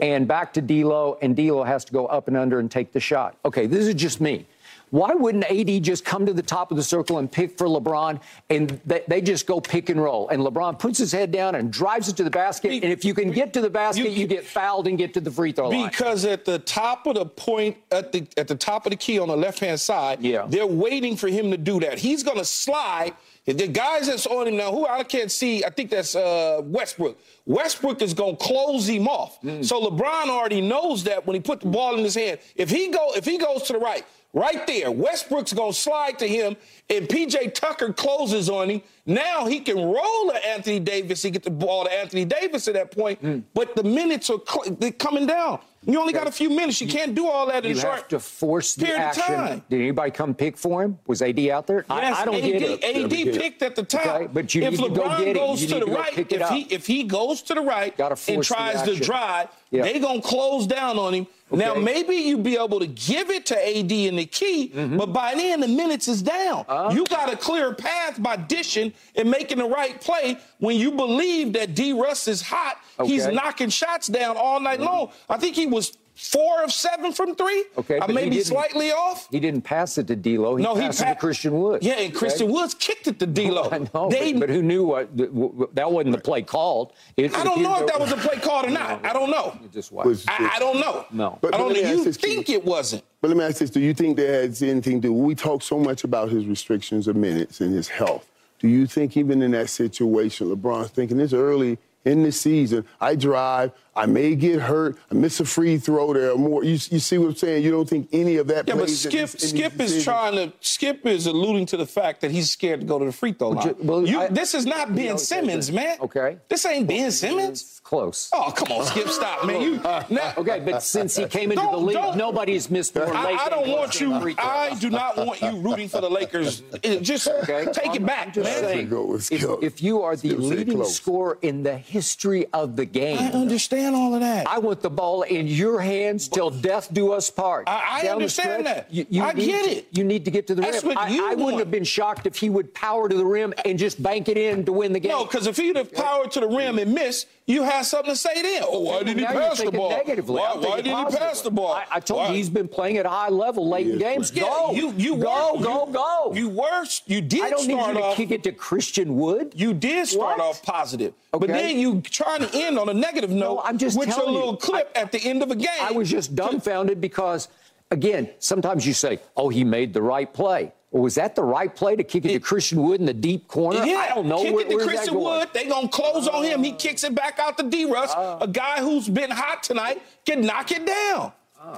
And back to D'Lo, and D'Lo has to go up and under and take the shot. Okay, this is just me. Why wouldn't AD just come to the top of the circle and pick for LeBron, and they, they just go pick and roll, and LeBron puts his head down and drives it to the basket, and if you can get to the basket, you, get fouled and get to the free throw line. Because at the top of the point, at the at the top of the key on the left hand side, Yeah. they're waiting for him to do that. He's gonna slide. The guys that's on him now, who I can't see, I think that's uh, Westbrook. Westbrook is gonna close him off. Mm. So LeBron already knows that when he put the ball in his hand. If he go, if he goes to the right, right there, Westbrook's gonna slide to him, and PJ Tucker closes on him. Now he can roll to Anthony Davis. He get the ball to Anthony Davis at that point. Mm. But the minutes are cl- they're coming down. You only got a few minutes. You can't do all that in you short have to force the action. time. Did anybody come pick for him? Was AD out there? I- Yes, I, don't AD, get it. AD picked at the top. Okay, but you if need to LeBron go get it. goes You to the to right, if he if he goes to the right and tries to drive, Yeah. they gonna close down on him. Now maybe you be able to give it to AD in the key, Mm-hmm. but by then the minutes is down. Uh-huh. you got a clear path by dishing and making the right play when you believe that D. Russ is hot. He's Okay. Mm-hmm. knocking shots down all night long. I think he was four of seven from three. Okay, I may be slightly off. He didn't pass it to D'Lo. He No, he passed it to Christian Wood. Yeah, and Christian Okay? Woods kicked it to D'Lo. <laughs> I know, They- but, but who knew what w- w- that wasn't the play called? It- I don't know if that was a play called or not. I don't know. You just Was- watch. I, I don't know. No. But- I don't know. You think it wasn't? But let me ask this: Do you think that has anything to do? We talk so much about his restrictions of minutes and his health. Do you think even in that situation, LeBron's thinking this early in the season? I drive. I may get hurt. I miss a free throw. There are more. You, you see what I'm saying? You don't think any of that? Yeah, but plays in Skip these- in Skip is trying to Skip is alluding to the fact that he's scared to go to the free throw line. ju- well, You- I- this is not you Ben know, Simmons, man. Okay. This ain't Ben Simmons. Close. Oh, come on, Skip, stop, man. You <laughs> now, Okay, but since he came into the league, nobody's missed more late I, I don't want you. I do not want you rooting for the Lakers. <laughs> Just Okay. take I'm- it back, I'm just man. saying, if, if you are the Skip leading scorer in the history of the game, I understand all of that. I want the ball in your hands till death do us part. I- I understand stretch, that. You, you I need get it. You need to get to the That's rim. what I, you I wouldn't have been shocked if he would power to the rim and just bank it in to win the game. No, because if he'd have powered to the rim and missed, you had something to say then. Oh, why didn't he pass the ball? Negatively. Why, why didn't he pass the ball? I, I told Why? you he's been playing at a high level late in Yes, games. Yeah, Go, you, you go, were, go, you, go. You were, you did I don't need start you to off. kick it to Christian Wood. You did start What? off positive, but then you trying to end on a negative note I'm just with your telling you. little clip I- at the end of a game. I was just dumbfounded because, again, sometimes you say, "Oh, he made the right play." Well, was that the right play to kick it, to Christian Wood in the deep corner? Yeah, I don't know. Kick Where- it to Christian going? Wood. They gonna close on him. He kicks it back out to D. Russ, Ah. a guy who's been hot tonight, can knock it down.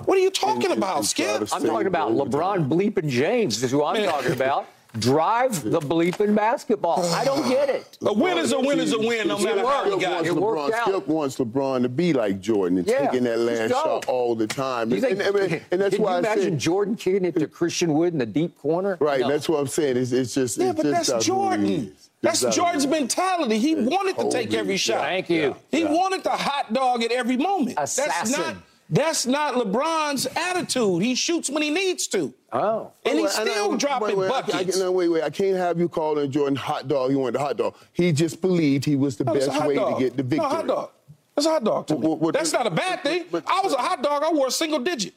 What are you talking And- about, and try Skip? I'm talking about. LeBron bleeping James. Is who I'm Man. talking about. Drive the bleeping basketball. I don't get it. A win is a win is a win, no Skip matter how you wants got It it. worked LeBron, out. Skip wants LeBron to be like Jordan and Yeah, taking that last go. shot all the time. You think, and, and- and that's can why you I imagine said, Jordan kicking it to Christian Wood in the deep corner? right. No. That's what I'm saying. It's, it's just Yeah, it's but just that's not who he Jordan. That's It's Jordan's who he is. mentality. He wanted to take every shot. Thank you. He wanted the hot dog at every moment. That's Assassin. not that's not LeBron's attitude. He shoots when he needs to. Oh. And he's Wait, wait, still I- dropping wait, wait, I- I- buckets. no, wait, wait. I can't have you calling Jordan hot dog. He wanted the hot dog. He just believed he was the No, best way dog. to get the victory. No, hot dog. That's a hot dog to me. What- what- That's not a bad thing. but- I was a hot dog. I wore a single digit.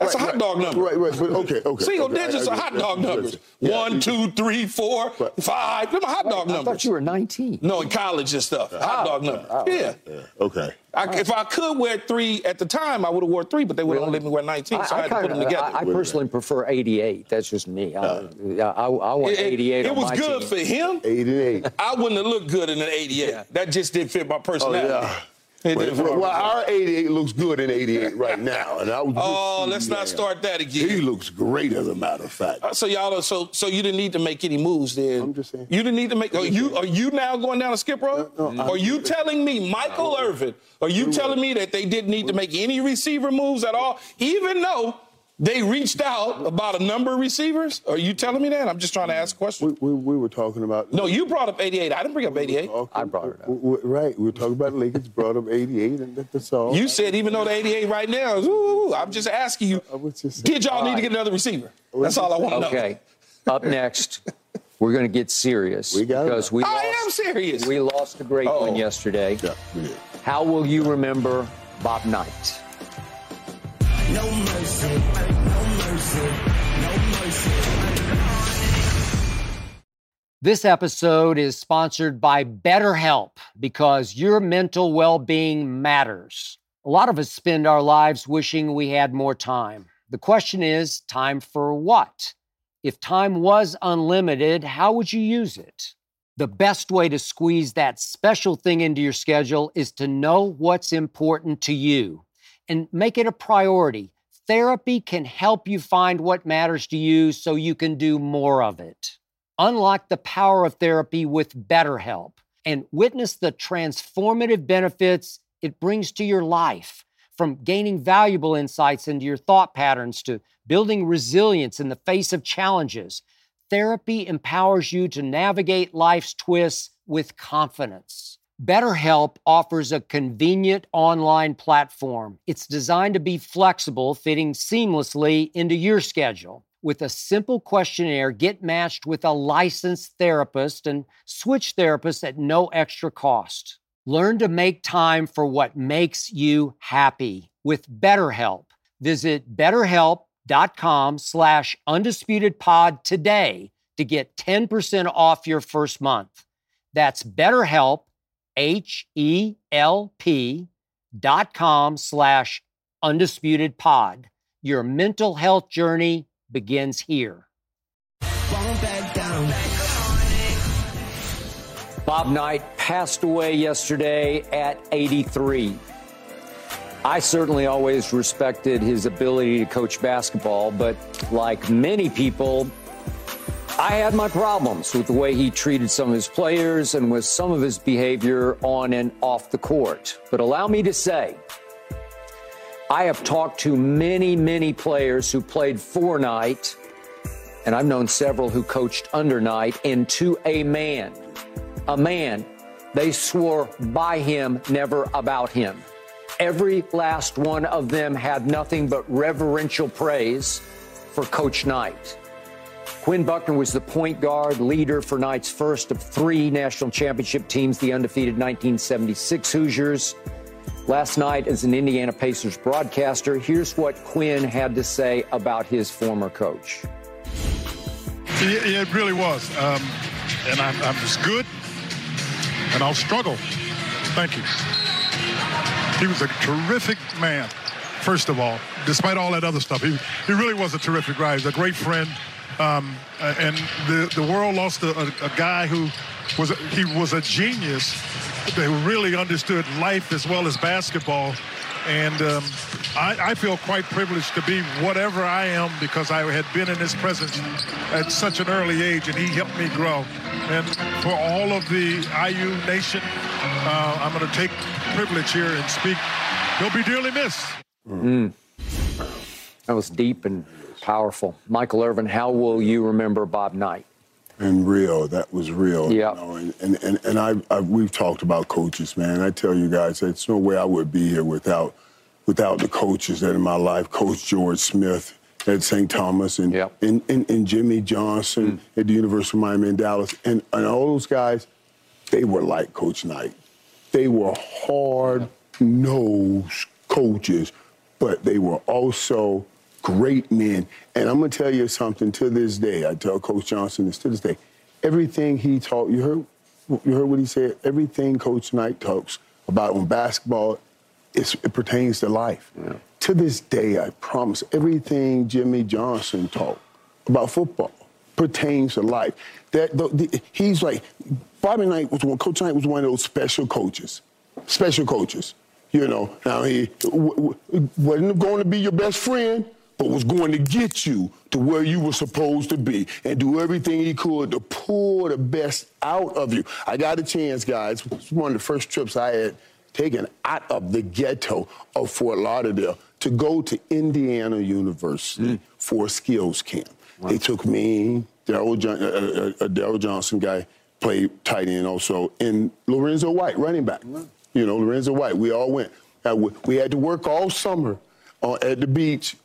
That's Right, a hot right, dog number. Right, right. But okay, okay. Single okay, digits I are hot dog numbers. Listen, yeah, One, you- two, three, four, Right. five. Them are hot dog I numbers. thought you were 19. No, in college and stuff. Hot ah, dog numbers. yeah. Okay. I, if I could wear three at the time, I would have wore three, but they would have only let me wear 19, so I, had to put them kinda- together. I, I personally prefer 88. That's just me. I, uh. yeah, I, I want it, it- 88 it on was my good team. for him. 88. I wouldn't have looked good in an 88. Yeah. That just didn't fit my Oh personality. yeah. It Well, didn't fit my well, our 88 looks good in 88 right now, and I was Oh, just- let's not yeah. start that again. He looks great, as a matter of fact. Uh, So y'all, are- so so you didn't need to make any moves then. I'm just saying. You didn't need to make. Are you are you now going down a skip road? No, no, are you telling me, Michael Irvin? Are you telling me that they didn't need to make any receiver moves at all, even though they reached out about a number of receivers? Are you telling me that? I'm just trying to ask a question. We, we, we were talking about. No, you brought up 88. I didn't bring up 88. Talking- I brought it up. w- w- Right. We were talking about Lakers, brought up 88, and that's all. You said even though the 88 right now is, ooh, I'm just asking you, I was just saying. did y'all need to get another receiver? That's all I want to know. Okay. Up next, we're going to get serious We got because we I lost, am serious. we lost a great Uh-oh. one yesterday. Yeah, we. How will you remember Bob Knight? No mercy, no mercy, no mercy. This episode is sponsored by BetterHelp because your mental well being matters. A lot of us spend our lives wishing we had more time. The question is time for what? If time was unlimited, how would you use it? The best way to squeeze that special thing into your schedule is to know what's important to you and make it a priority. Therapy can help you find what matters to you so you can do more of it. Unlock the power of therapy with BetterHelp and witness the transformative benefits it brings to your life. From gaining valuable insights into your thought patterns to building resilience in the face of challenges, therapy empowers you to navigate life's twists with confidence. BetterHelp offers a convenient online platform. It's designed to be flexible, fitting seamlessly into your schedule. With a simple questionnaire, get matched with a licensed therapist and switch therapists at no extra cost. Learn to make time for what makes you happy with BetterHelp. Visit betterhelp.com slash undisputedpod today to get 10% off your first month. That's betterhelp, H-E-L-P dot com slash undisputed pod. Your mental health journey begins here. Bob Knight passed away yesterday at 83. I certainly always respected his ability to coach basketball, but like many people, I had my problems with the way he treated some of his players and with some of his behavior on and off the court. But allow me to say, I have talked to many, many players who played for Knight, and I've known several who coached under Knight, and to a man, a man, they swore by him, never about him. Every last one of them had nothing but reverential praise for Coach Knight. Quinn Buckner was the point guard leader for Knight's first of three national championship teams, the undefeated 1976 Hoosiers. Last night, as an Indiana Pacers broadcaster, here's what Quinn had to say about his former coach. Yeah, it really was. Um, and I'm, I'm just good, and I'll struggle. Thank you. He was a terrific man, first of all, despite all that other stuff. He, he really was a terrific guy. He's a great friend. Um, uh, and the, the world lost a, a, a guy who was a, he was a genius They really understood life as well as basketball. And um, I, I feel quite privileged to be whatever I am because I had been in his presence at such an early age, and he helped me grow. And for all of the IU nation, uh, I'm going to take privilege here and speak. He'll be dearly missed. That was deep and powerful. Michael Irvin, how will you remember Bob Knight? And real, that was real. Yeah. You know, and and, and, and I, I, we've talked about coaches, man. I tell you guys, there's no way I would be here without without the coaches that in my life, Coach George Smith at St. Thomas and, Yep. and, and, and Jimmy Johnson mm. at the University of Miami in Dallas. And, and all those guys, they were like Coach Knight. They were hard-nosed coaches, but they were also great men. And I'm going to tell you something to this day. I tell Coach Johnson this to this day. Everything he taught, you heard, you heard what he said? Everything Coach Knight talks about on basketball, it's, it pertains to life. To this day, I promise, everything Jimmy Johnson taught about football pertains to life. That the, the, he's like Bobby Knight was one. Coach Knight was one of those special coaches, special coaches. You know, now he w- w- wasn't going to be your best friend, but was going to get you to where you were supposed to be and do everything he could to pull the best out of you. I got a chance, guys. It was one of the first trips I had taken out of the ghetto of Fort Lauderdale to go to Indiana University for a skills camp. They took me, Daryl John, uh, uh, uh, Johnson guy, played tight end also, and Lorenzo White, running back. You know, Lorenzo White. We all went. Uh, we, had to work all summer uh, at the beach,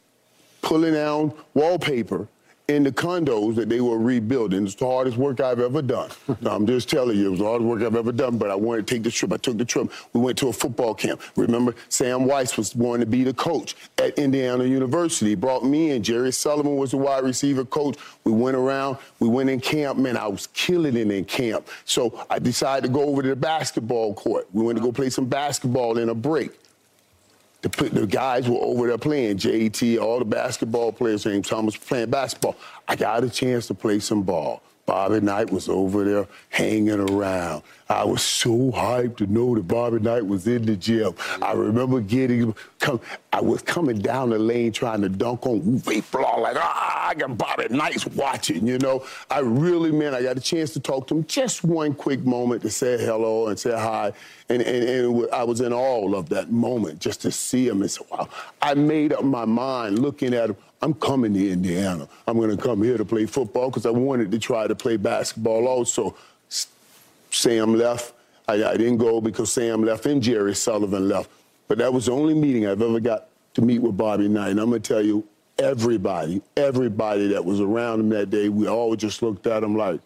pulling down wallpaper in the condos that they were rebuilding. It's the hardest work I've ever done. <laughs> I'm just telling you, it was the hardest work I've ever done, but I wanted to take the trip. I took the trip. We went to a football camp. Remember, Sam Wyche was going to be the coach at Indiana University. He brought me in. Jerry Sullivan was the wide receiver coach. We went around. We went in camp. Man, I was killing it in camp. So I decided to go over to the basketball court. We went to go play some basketball in a break. The, the, guys were over there playing. JT, all the basketball players, James Thomas playing basketball. I got a chance to play some ball. Bobby Knight was over there hanging around. I was so hyped to know that Bobby Knight was in the gym. I remember getting, come, I was coming down the lane trying to dunk on Blau, like, ah, I got Bobby Knight's watching, you know. I really, man, I got a chance to talk to him just one quick moment to say hello and say hi. And, and, and I was in awe of that moment just to see him and say, wow. I made up my mind looking at him. I'm coming to Indiana. I'm going to come here to play football because I wanted to try to play basketball also. Sam left. I, I, didn't go because Sam left and Jerry Sullivan left. But that was the only meeting I've ever got to meet with Bobby Knight. And I'm going to tell you, everybody, everybody that was around him that day, we all just looked at him like,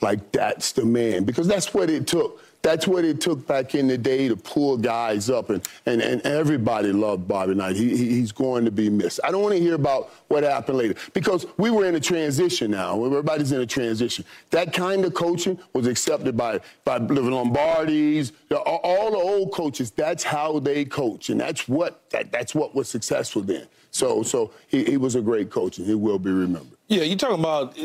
like that's the man. Because that's what it took. That's what it took back in the day to pull guys up, and, and, and everybody loved Bobby Knight. He, he's going to be missed. I don't want to hear about what happened later because we were in a transition now. Everybody's in a transition. That kind of coaching was accepted by, by Lombardi's, all the old coaches. That's how they coach, and that's what, that, that's what was successful then. So, so he, he was a great coach, and he will be remembered. Yeah, you're talking about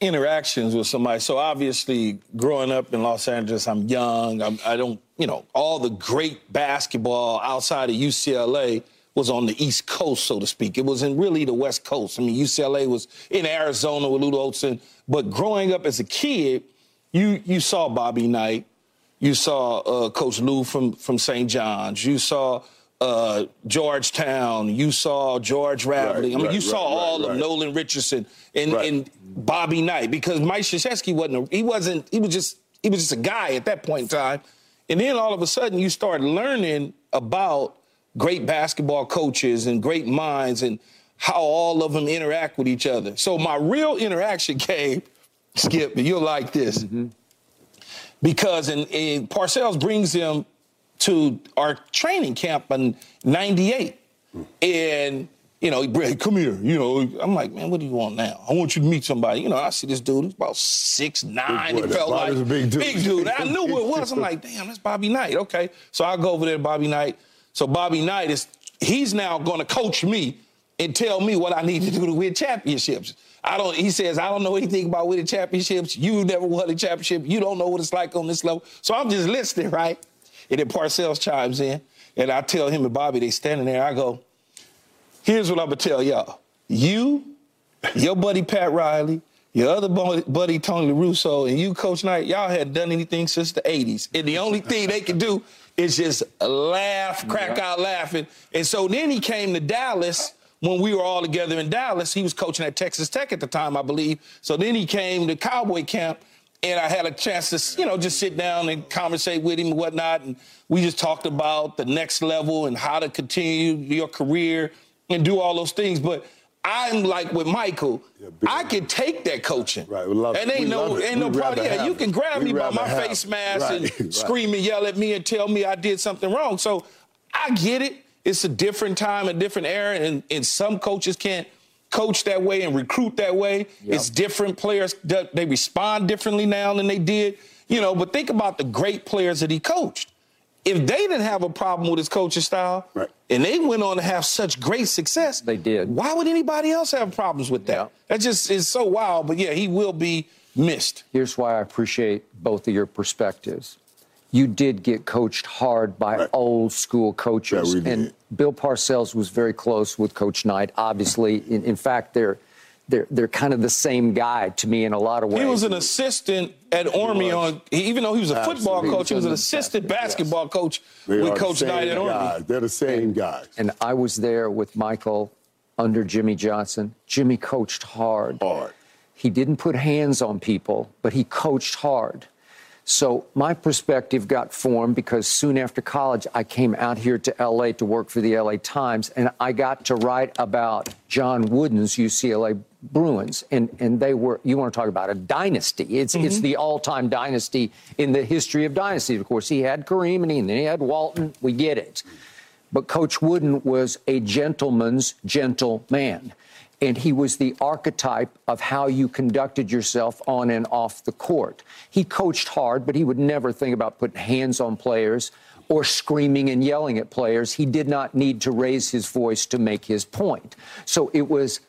interactions with somebody. So obviously, growing up in Los Angeles, I'm young. I'm, I do not you know, all the great basketball outside of UCLA was on the East Coast, so to speak. It wasn't really the West Coast. I mean, UCLA was in Arizona with Lute Olson. But growing up as a kid, you you saw Bobby Knight, you saw uh, Coach Lou from from St. John's, you saw uh, Georgetown, you saw George Raveling. Right, I mean, right, you saw right, all of Nolan Richardson and, and, Bobby Knight because Mike Krzyzewski wasn't. A, he wasn't. He was just. He was just a guy at that point in time. And then all of a sudden, you start learning about great basketball coaches and great minds and how all of them interact with each other. So my real interaction <laughs> came, Skip, you'll like this. Mm-hmm. Because and, in Parcells brings him to our training camp in 98. And, you know, he come here. You know, I'm like, man, what do you want now? I want you to meet somebody. You know, I see this dude, he's about six nine. He felt like a big dude. Big dude. I knew who it was. I'm <laughs> like, damn, that's Bobby Knight. Okay. So I go over there to Bobby Knight. So Bobby Knight is he's now gonna coach me and tell me what I need to do to win championships. I don't. He says I don't know anything about winning championships. You never won a championship. You don't know what it's like on this level. So I'm just listening, right? And then Parcells chimes in, and I tell him and Bobby, they standing there. I go, here's what I'm gonna tell y'all. You, your buddy Pat Riley, your other buddy Tony Russo, and you, Coach Knight, y'all hadn't done anything since the 80s. And the only thing they could do is just laugh, crack out laughing. And so then he came to Dallas when we were all together in Dallas. He was coaching at Texas Tech at the time, I believe. So then he came to Cowboy Camp and I had a chance to, you know, just sit down and conversate with him and whatnot. And we just talked about the next level and how to continue your career and do all those things. But I'm like with Michael, yeah, I can take that coaching. Right. We love, and ain't no ain't no problem. Yeah, you can grab me by my face mask right. and <laughs> right. scream and yell at me and tell me I did something wrong. So I get it. It's a different time, a different era, and, and some coaches can't – coach that way and recruit that way. Yep. It's different players. They respond differently now than they did. You know, but think about the great players that he coached. If they didn't have a problem with his coaching style, right. and they went on to have such great success, they did. Why would anybody else have problems with that? That just is so wild. But yeah, he will be missed. Here's why I appreciate both of your perspectives you did get coached hard by right. old school coaches. Yeah, and Bill Parcells was very close with Coach Knight. Obviously, in, in, fact, they're they're they're kind of the same guy to me in a lot of ways. He was an assistant at Army on, even though he was a Absolutely. football coach, he was an assistant basketball yes. coach they with Coach Knight at Army. They're the same and, guys. And I was there with Michael under Jimmy Johnson. Jimmy coached hard. Hard. He didn't put hands on people, but he coached hard. So my perspective got formed because soon after college, I came out here to LA to work for the LA Times, and I got to write about John Wooden's UCLA Bruins, and, and they were, you want to talk about a dynasty. It's, it's mm-hmm. the all time dynasty in the history of dynasties. Of course, he had Kareem and, he, and then he had Walton. We get it. But Coach Wooden was a gentleman's gentle man. And he was the archetype of how you conducted yourself on and off the court. He coached hard, but he would never think about putting hands on players or screaming and yelling at players. He did not need to raise his voice to make his point. So it was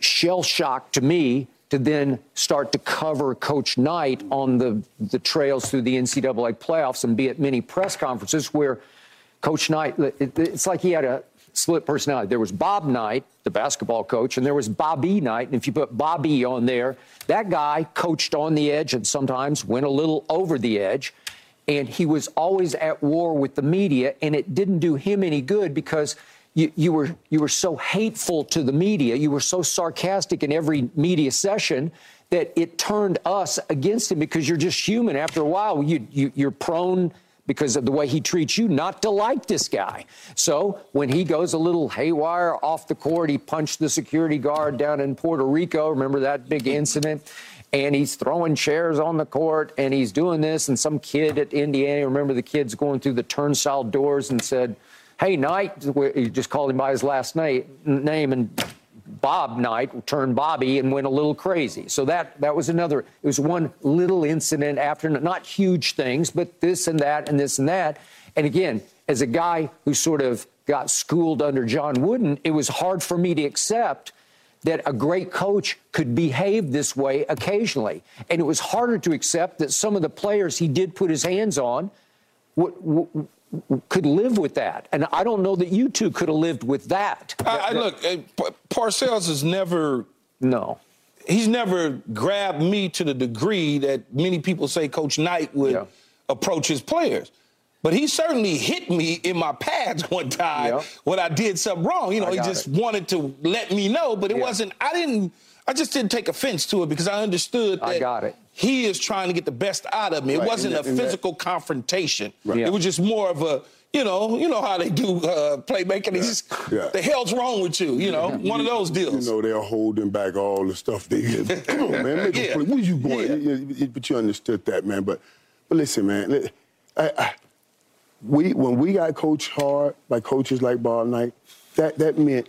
shell shock to me to then start to cover Coach Knight on the, the trails through the NCAA playoffs and be at many press conferences where Coach Knight, it- it's like he had a split personality. There was Bob Knight, the basketball coach, and there was Bobby Knight. And if you put Bobby on there, that guy coached on the edge and sometimes went a little over the edge. And he was always at war with the media, and it didn't do him any good because you, you were you were so hateful to the media, you were so sarcastic in every media session that it turned us against him because you're just human. After a while, you, you you're prone because of the way he treats you not to like this guy. So when he goes a little haywire off the court, he punched the security guard down in Puerto Rico. Remember that big incident? And he's throwing chairs on the court and he's doing this. And some kid at Indiana, remember the kids going through the turnstile doors and said, Hey, Knight, he just called him by his last name, name and Bob Knight turned Bobby and went a little crazy. So that that was another. It was one little incident after, not huge things, but this and that and this and that. And again, as a guy who sort of got schooled under John Wooden, it was hard for me to accept that a great coach could behave this way occasionally, and it was harder to accept that some of the players he did put his hands on. Could live with that, and I don't know that you two could have lived with that. I, I look, Parcells has never No, he's never grabbed me to the degree that many people say Coach Knight would Yeah. approach his players. But he certainly hit me in my pads <laughs> one time Yeah. when I did something wrong. You know, he just it. wanted to let me know, but it Yeah. wasn't. I didn't. I just didn't take offense to it because I understood that I got it. He is trying to get the best out of me. It wasn't and a that- and that- physical confrontation. Yeah. It was just more of a. You know, you know how they do uh, playmaking. It's just, Yeah. the hell's wrong with you? You know, one of those deals. You know, they're holding back all the stuff they get. <laughs> Come on, man, make a Yeah. play. Where you going? Yeah. You- you- But you understood that, man. But, but listen, man. I, I, we when we got coached hard by coaches like Bob Knight, that that meant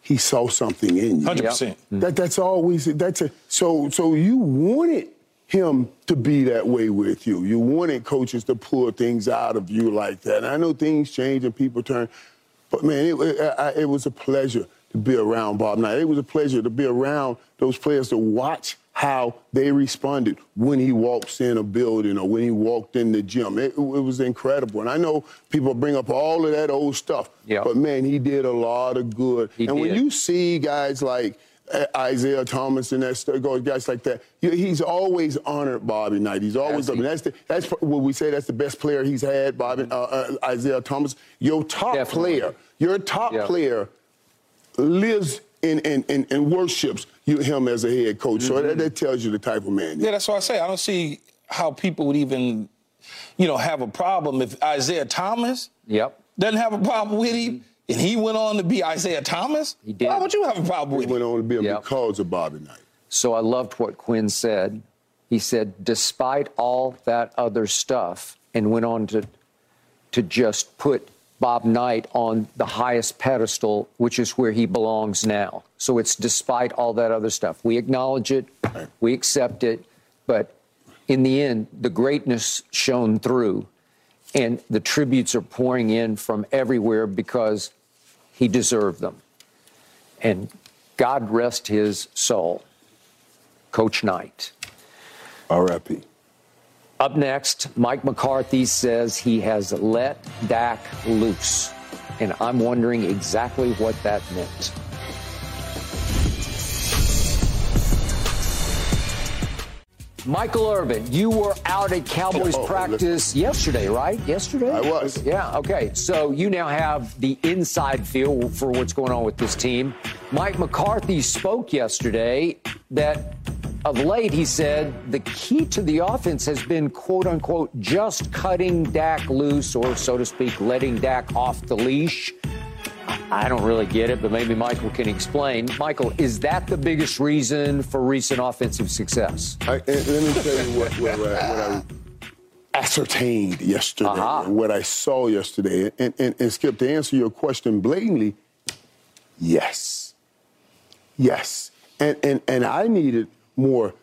he saw something in you. Hundred percent. That that's always. That's a, so so you wanted him to be that way with you. You wanted coaches to pull things out of you like that. And I know things change and people turn, but man, it, it, it was a pleasure to be around Bob Knight. It was a pleasure to be around those players to watch how they responded when he walks in a building or when he walked in the gym. It, it was incredible. And I know people bring up all of that old stuff, Yeah. but man, he did a lot of good. He and when you see guys like Isiah Thomas and that stuff, go- guys like that, he's always honored Bobby Knight. He's always he- that's the, that's what we say. That's the best player he's had. Bobby uh, uh, Isiah Thomas, your top Definitely. player, your top Yeah. player lives and and, and, and worships you, him as a head coach. So Mm-hmm. that, that tells you the type of man. Yeah, that's what I say. I don't see how people would even, you know, have a problem if Isiah Thomas yep. doesn't have a problem with him, and he went on to be Isiah Thomas. He did. Why would you have a problem with it? He went on to be a Yeah. because of Bobby Knight. So I loved what Quinn said. He said, despite all that other stuff, and went on to to just put Bob Knight on the highest pedestal, which is where he belongs now. So it's despite all that other stuff. We acknowledge it, we accept it, but in the end, the greatness shone through, and the tributes are pouring in from everywhere because he deserved them. And God rest his soul. Coach Knight. R.I.P. Up next, Mike McCarthy says he has let Dak loose. And I'm wondering exactly what that meant. Michael Irvin, you were out at Cowboys Oh, practice yesterday, right? Yesterday? I was. Yeah, okay. So you now have the inside feel for what's going on with this team. Mike McCarthy spoke yesterday that of late he said the key to the offense has been quote unquote just cutting Dak loose or so to speak letting Dak off the leash. I don't really get it, but maybe Michael can explain. Michael, is that the biggest reason for recent offensive success? I, let me tell you what, what, what, I, what I ascertained yesterday, Uh-huh. what I saw yesterday. And, and, and Skip, to answer your question blatantly, yes. Yes. And, and, and I needed more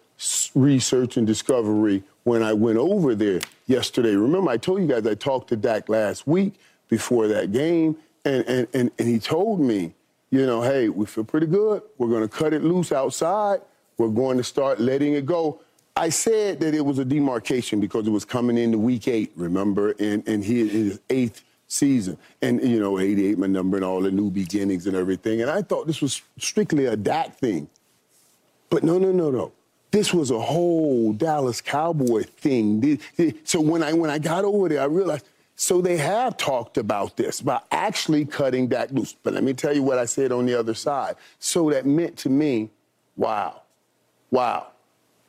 research and discovery when I went over there yesterday. Remember, I told you guys I talked to Dak last week before that game, and, and, and, and he told me, you know, hey, we feel pretty good. We're going to cut it loose outside. We're going to start letting it go. I said that it was a demarcation because it was coming into week eight, remember, and, and he his eighth season. And, you know, 88, my number, and all the new beginnings and everything. And I thought this was strictly a Dak thing. But no, no, no, no. This was a whole Dallas Cowboy thing. Th- th- So when I when I got over there, I realized. So they have talked about this, about actually cutting Dak loose. But let me tell you what I said on the other side. So that meant to me, wow, wow.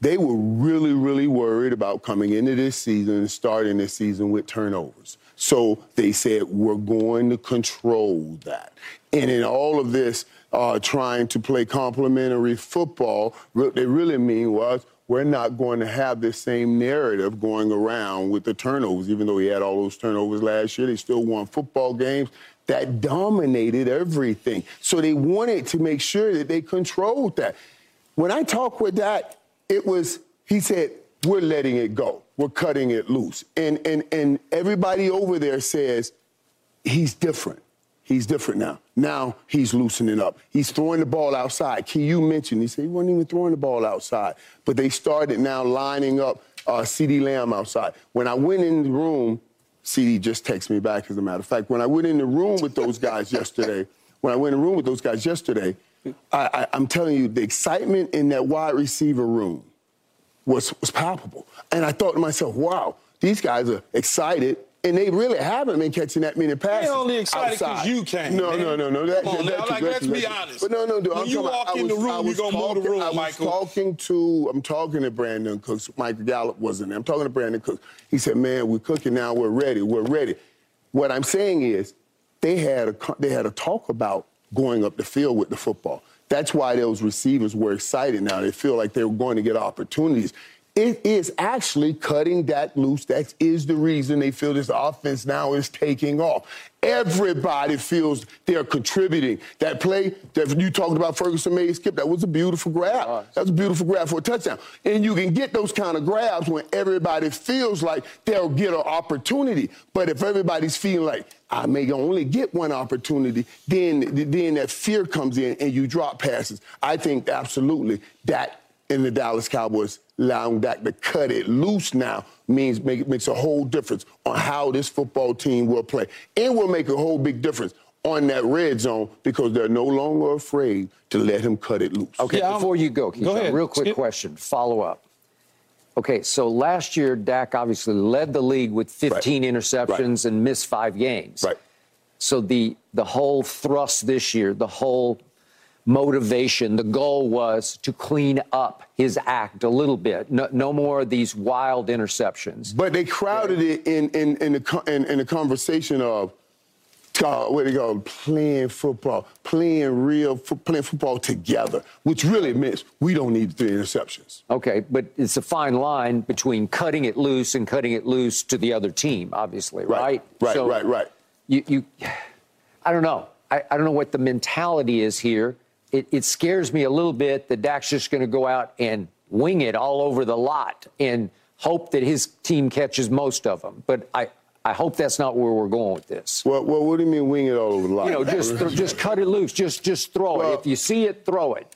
They were really, really worried about coming into this season and starting this season with turnovers. So they said, we're going to control that. And in all of this, uh, trying to play complementary football, what they really mean was, we're not going to have this same narrative going around with the turnovers. Even though he had all those turnovers last year, they still won football games that dominated everything. So they wanted to make sure that they controlled that. When I talked with that, it was, he said, we're letting it go. We're cutting it loose. And, and, and everybody over there says, he's different. He's different now. Now he's loosening up. He's throwing the ball outside. Key, you mentioned, he said he wasn't even throwing the ball outside. But they started now lining up uh, CeeDee Lamb outside. When I went in the room, CeeDee just texted me back, as a matter of fact. When I went in the room with those guys yesterday, <laughs> when I went in the room with those guys yesterday, I, I'm telling you, the excitement in that wide receiver room was, was palpable. And I thought to myself, wow, these guys are excited. And they really haven't been catching that many passes. They only excited 'cause outside. you came, No, man. no, no, no. That, Come on that- that- like, let's be that- honest. But no, no, dude. When I'm you walk about- in the room, you was gonna move the room, I was Michael. talking to, I'm talking to Brandin Cooks. Michael Gallup wasn't there. I'm talking to Brandin Cooks. He said, man, we're cooking now. We're ready. We're ready. What I'm saying is, they had a they had a talk about going up the field with the football. That's why those receivers were excited now. They feel like they were going to get opportunities. It is actually cutting that loose. That is the reason they feel this offense now is taking off. Everybody feels they're contributing. That play that you talked about Ferguson made, Skip, that was a beautiful grab. That was a beautiful grab for a touchdown. And you can get those kind of grabs when everybody feels like they'll get an opportunity. But if everybody's feeling like, I may only get one opportunity, then, then that fear comes in and you drop passes. I think absolutely that in the Dallas Cowboys allowing Dak to cut it loose now means make, makes a whole difference on how this football team will play. And will make a whole big difference on that red zone because they're no longer afraid to let him cut it loose. Okay, Yeah, I'm- before you go, Keyshawn, Go ahead, real quick Skip. question, follow up. Okay, so last year, Dak obviously led the league with 15 Right. interceptions and missed five games. Right. So the the whole thrust this year, the whole motivation, the goal was to clean up his act a little bit. No, no more of these wild interceptions. But they crowded it in, in, in, the, in, in the conversation of uh, what they go, playing football, playing real, fo- playing football together, which really means we don't need three interceptions. Okay, but it's a fine line between cutting it loose and cutting it loose to the other team, obviously, right? Right, right, right. You, you I don't know. I, I don't know what the mentality is here. It, it scares me a little bit that Dak's just going to go out and wing it all over the lot and hope that his team catches most of them. But I, I hope that's not where we're going with this. Well, well what do you mean wing it all over the line? You know, just th- just cut it loose. Just just throw Well- it. If you see it, throw it.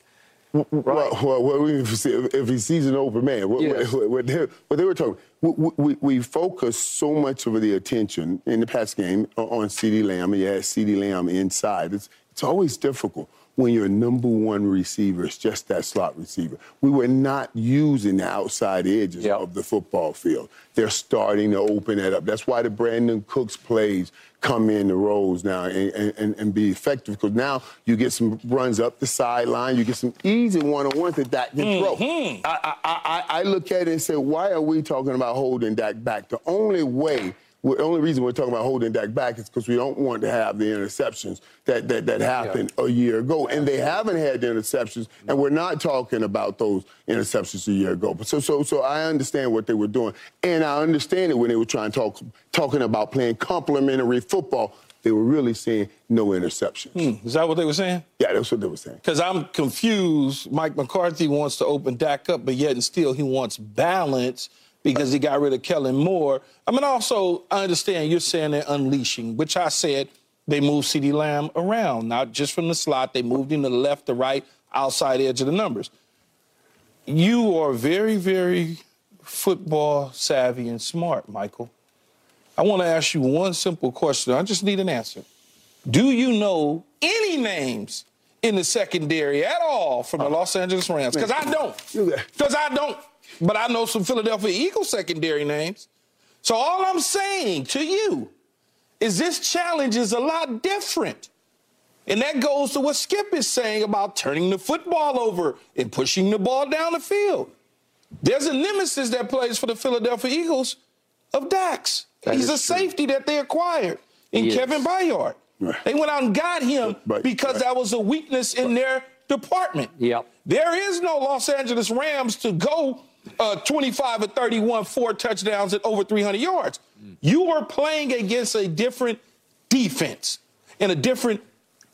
Well, well, well, if, he if he sees an open man, what, Yes. what, what, they, what they were talking, we, we, we focus so much of the attention in the past game on CeeDee Lamb, and you had CeeDee Lamb inside. It's, it's always difficult when your number one receiver is just that slot receiver. We were not using the outside edges Yep. of the football field. They're starting to open that up. That's why the Brandin Cooks plays come in the roles now and, and, and be effective because now you get some runs up the sideline, you get some easy one-on-ones that Dak can throw. Mm-hmm. I, I, I, I look at it and say, why are we talking about holding Dak back? The only way the only reason we're talking about holding Dak back is because we don't want to have the interceptions that that, that happened a year ago, and they haven't had the interceptions, and we're not talking about those interceptions a year ago. But so so so I understand what they were doing, and I understand it when they were trying to talk talking about playing complementary football. They were really saying no interceptions. Hmm. Is that what they were saying? Yeah, that's what they were saying. Because I'm confused. Mike McCarthy wants to open Dak up, but yet and still he wants balance because he got rid of Kellen Moore. I mean, also, I understand you're saying they're unleashing, which I said they moved CeeDee Lamb around, not just from the slot. They moved him to the left, the right, outside edge of the numbers. You are very, very football savvy and smart, Michael. I want to ask you one simple question. I just need an answer. Do you know any names in the secondary at all from the Los Angeles Rams? Because I don't. Because I don't. But I know some Philadelphia Eagles secondary names. So all I'm saying to you is this challenge is a lot different. And that goes to what Skip is saying about turning the football over and pushing the ball down the field. There's a nemesis that plays for the Philadelphia Eagles of Dak's. That He's a true. safety that they acquired in. Kevin Byard. Right. They went out and got him Right, because right. that was a weakness in their department. Yep. There is no Los Angeles Rams to go uh, 25 or 31, four touchdowns at over 300 yards. You are playing against a different defense and a different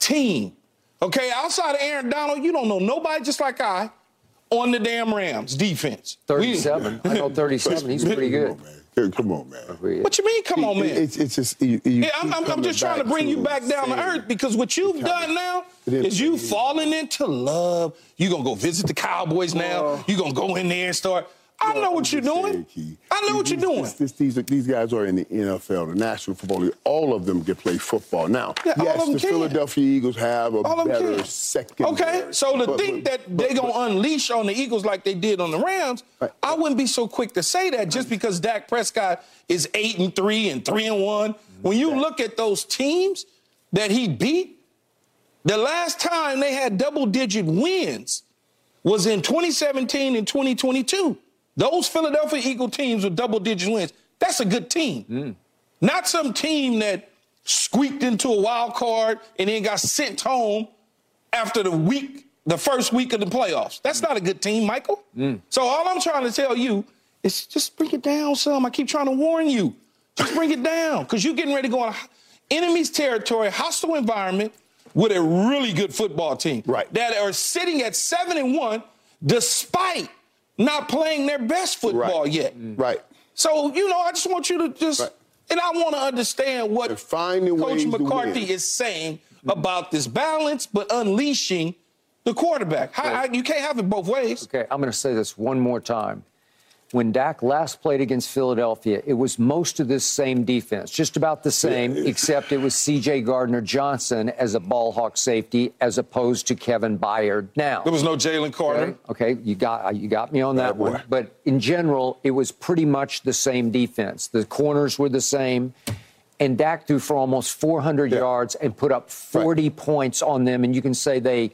team. Okay, outside of Aaron Donald, you don't know nobody just like I on the damn Rams defense. 37. I know 37. He's pretty good. Come on, man. What you mean? Come on, man. It's, it's just you, you Yeah, I'm, I'm, I'm just trying to back bring you back down to earth because what you've kinda- done now it is is you pretty- falling into love. You're going to go visit the Cowboys now. Well- You're going to go in there and start. I know what you're doing. I know what you're doing. these, these guys are in the NFL, the National Football League. All of them can play football. Now, Yeah, all yes, of them the can. Philadelphia Eagles have a All of them better second. Okay, so to think that they're going to unleash on the Eagles like they did on the Rams, Right. I wouldn't be so quick to say that just because Dak Prescott is 8 and 3 and 3 and 1. When you look at those teams that he beat, the last time they had double digit wins was in 2017 and 2022. Those Philadelphia Eagle teams with double digit wins, that's a good team. Mm. Not some team that squeaked into a wild card and then got sent home after the week, the first week of the playoffs. That's not a good team, Michael. Mm. So all I'm trying to tell you is just bring it down some. I keep trying to warn you. Just bring it down because you're getting ready to go on enemy's territory, hostile environment with a really good football team. Right. That are sitting at seven and one despite not playing their best football Right. yet. Right. So, you know, I just want you to just, Right. and I want to understand what Coach McCarthy is saying about this balance, but unleashing the quarterback. How, how- you can't have it both ways. Okay, I'm going to say this one more time. When Dak last played against Philadelphia, it was most of this same defense, just about the same, except it was C.J. Gardner Johnson as a ball hawk safety as opposed to Kevin Byard now. There was no Jalen Carter. Okay, okay, you got uh, you got me on that one. But in general, it was pretty much the same defense. The corners were the same, and Dak threw for almost 400 Yeah. yards and put up 40 points on them. And you can say they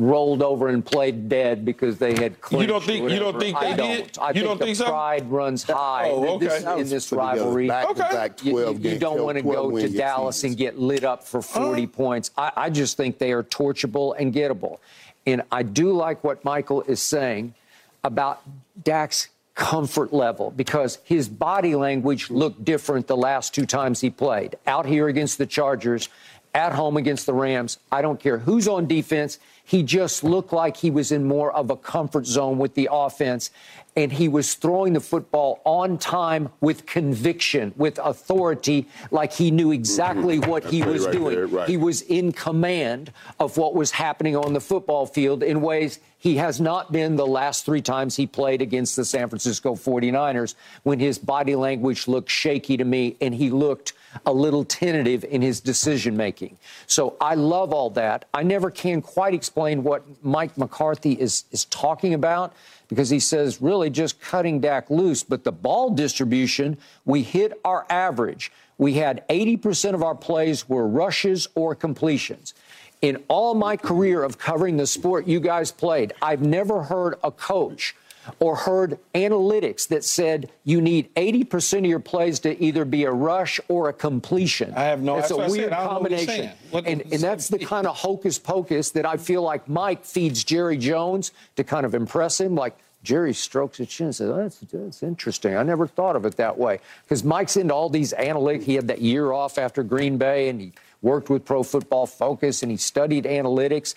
rolled over and played dead because they had clinched. don't think- you don't whatever. think I they don't. did? I You think don't the think so? pride runs oh, high Oh, in this, in this rivalry. back-to-back You- you- 12 you, don't want to go to Dallas seasons. and get lit up for 40 points. I, I just think they are torchable and gettable. And I do like what Michael is saying about Dak's comfort level because his body language looked different the last two times he played. Out here against the Chargers, at home against the Rams. I don't care who's on defense. He just looked like he was in more of a comfort zone with the offense. And he was throwing the football on time with conviction, with authority, like he knew exactly mm-hmm. what he was right doing. there, right. He was in command of what was happening on the football field in ways he has not been the last three times he played against the San Francisco 49ers when his body language looked shaky to me and he looked a little tentative in his decision making. So I love all that. I never can quite explain what Mike McCarthy is, is talking about because he says really just cutting Dak loose. But the ball distribution, we hit our average. We had 80% of our plays were rushes or completions. In all my career of covering the sport you guys played, I've never heard a coach or heard analytics that said you need 80% of your plays to either be a rush or a completion. I have no- That's that's what I a said. weird I don't know what you're combination. What- and, and that's the <laughs> kind of hocus pocus that I feel like Mike feeds Jerry Jones to kind of impress him. Like Jerry strokes his chin and says, oh, that's, that's interesting. I never thought of it that way. Because Mike's into all these analytics. He had that year off after Green Bay and he worked with Pro Football Focus and he studied analytics.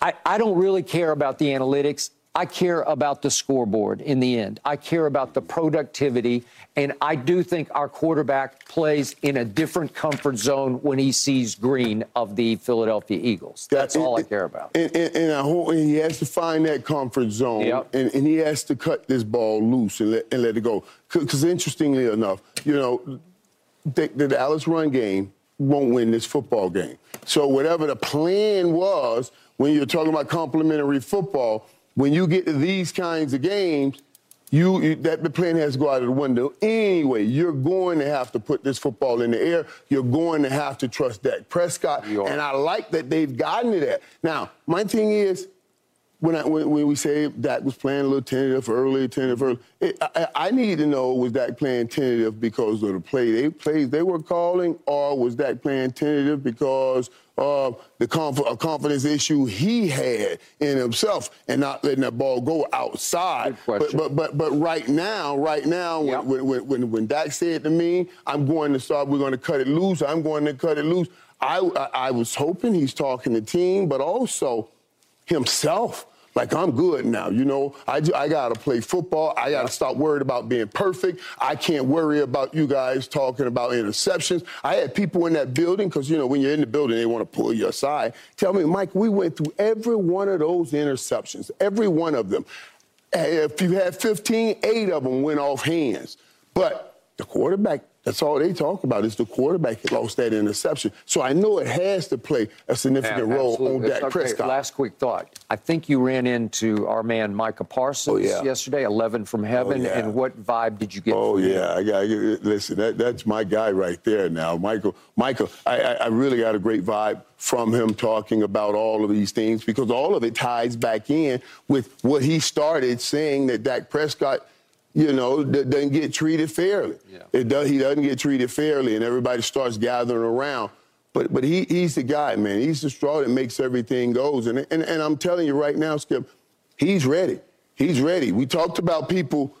I, I don't really care about the analytics. I care about the scoreboard in the end. I care about the productivity. And I do think our quarterback plays in a different comfort zone when he sees green of the Philadelphia Eagles. That's Yeah, all I care about. And, and, and I hope and he has to find that comfort zone, Yep. and, and he has to cut this ball loose and let, and let it go. Because interestingly enough, you know, the, the Dallas run game won't win this football game. So whatever the plan was when you're talking about complementary football, when you get to these kinds of games, you, you that the plan has to go out of the window anyway. You're going to have to put this football in the air. You're going to have to trust Dak Prescott, and I like that they've gotten to that. Now, my thing is, when, I, when, when we say Dak was playing a little tentative early, tentative early, it, I, I I need to know was Dak playing tentative because of the play they plays they were calling, or was Dak playing tentative because of the conf- a confidence issue he had in himself and not letting that ball go outside. But, but but but right now, right now, Yep. when, when, when when Dak said to me, "I'm going to start. We're going to cut it loose. I'm going to cut it loose." I I, I was hoping he's talking to team, but also himself. Like I'm good now, you know. I, I gotta play football. I gotta stop worried about being perfect. I can't worry about you guys talking about interceptions. I had people in that building because you know when you're in the building, they want to pull you aside. Tell me, Mike, we went through every one of those interceptions, every one of them. Eh, if you had 15, eight of them went off hands. But the quarterback, that's all they talk about is the quarterback that lost that interception. So I know it has to play a significant Yeah, role on. Dak Okay, Prescott. Last quick thought. I think you ran into our man Micah Parsons Oh, yeah. yesterday, 11 from oh, heaven. yeah. And what vibe did you get? Oh from yeah, I got listen. That, that's my guy right there. Now, Michael. Michael, I, I, I really got a great vibe from him talking about all of these things because all of it ties back in with what he started saying that Dak Prescott, you know, d- doesn't get treated fairly. Yeah. It does. He doesn't get treated fairly, and everybody starts gathering around. But but he he's the guy, man. He's the straw that makes everything goes. And and, and I'm telling you right now, Skip, he's ready. He's ready. We talked about people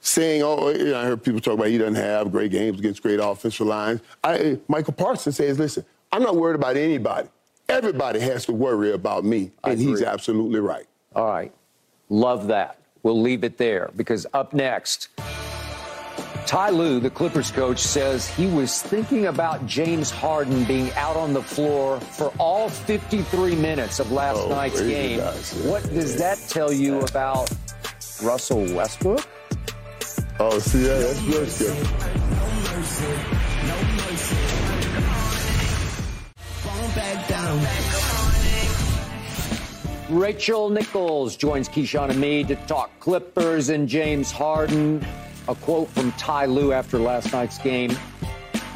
saying, oh, eh, you know, I heard people talk about he doesn't have great games against great offensive lines. I, eh, Michael Parsons says, listen, I'm not worried about anybody. Everybody has to worry about me. And he's absolutely right. All right. Love that. We'll leave it there because up next, Ty Lue, the Clippers coach, says he was thinking about James Harden being out on the floor for all 53 minutes of last Oh, night's game. guys, yeah. What does that tell you about Russell Westbrook? Oh, see, yeah, that's good, Skip. Fall back down. Rachel Nichols joins Keyshawn and me to talk Clippers and James Harden. A quote from Ty Lue after last night's game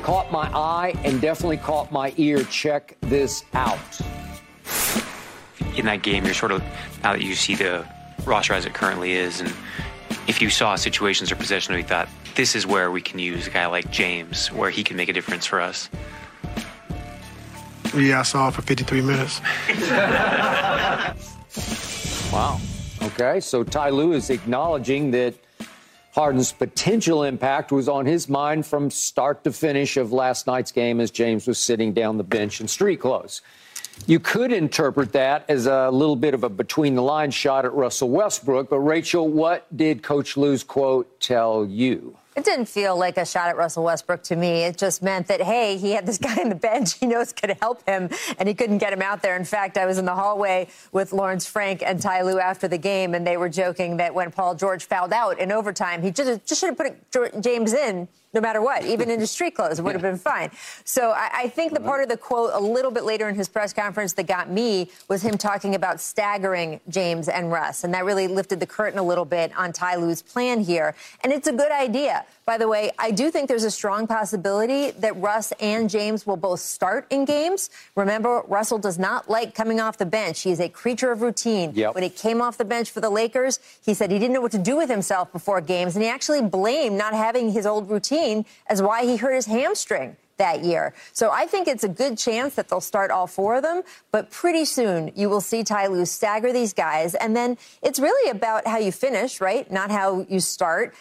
caught my eye and definitely caught my ear. Check this out. in that game, you're sort of now that you see the roster as it currently is, and if you saw situations or possessions you thought this is where we can use a guy like James, where he can make a difference for us. Yeah, I saw it for 53 minutes. Wow. Okay, so Ty Lue is acknowledging that Harden's potential impact was on his mind from start to finish of last night's game as James was sitting down the bench in street clothes. You could interpret that as a little bit of a between the lines shot at Russell Westbrook, but Rachel, what did Coach Lue's quote tell you? It didn't feel like a shot at Russell Westbrook to me. It just meant that, hey, he had this <laughs> guy on the bench he knows could help him, and he couldn't get him out there. In fact, I was in the hallway with Lawrence Frank and Ty Lue after the game, and they were joking that when Paul George fouled out in overtime, he just, just should have put James in no matter what, <laughs> even in his street clothes. It would have been fine. So I, I think the part of the quote a little bit later in his press conference that got me was him talking about staggering James and Russ. And that really lifted the curtain a little bit on Ty Lue's plan here. And it's a good idea. By the way, I do think there's a strong possibility that Russ and James will both start in games. Remember, Russell does not like coming off the bench. He is a creature of routine. Yep. When he came off the bench for the Lakers, he said he didn't know what to do with himself before games, and he actually blamed not having his old routine as why he hurt his hamstring that year. So I think it's a good chance that they'll start all four of them, but pretty soon you will see Ty Lue stagger these guys. And then it's really about how you finish, right? Not how you start.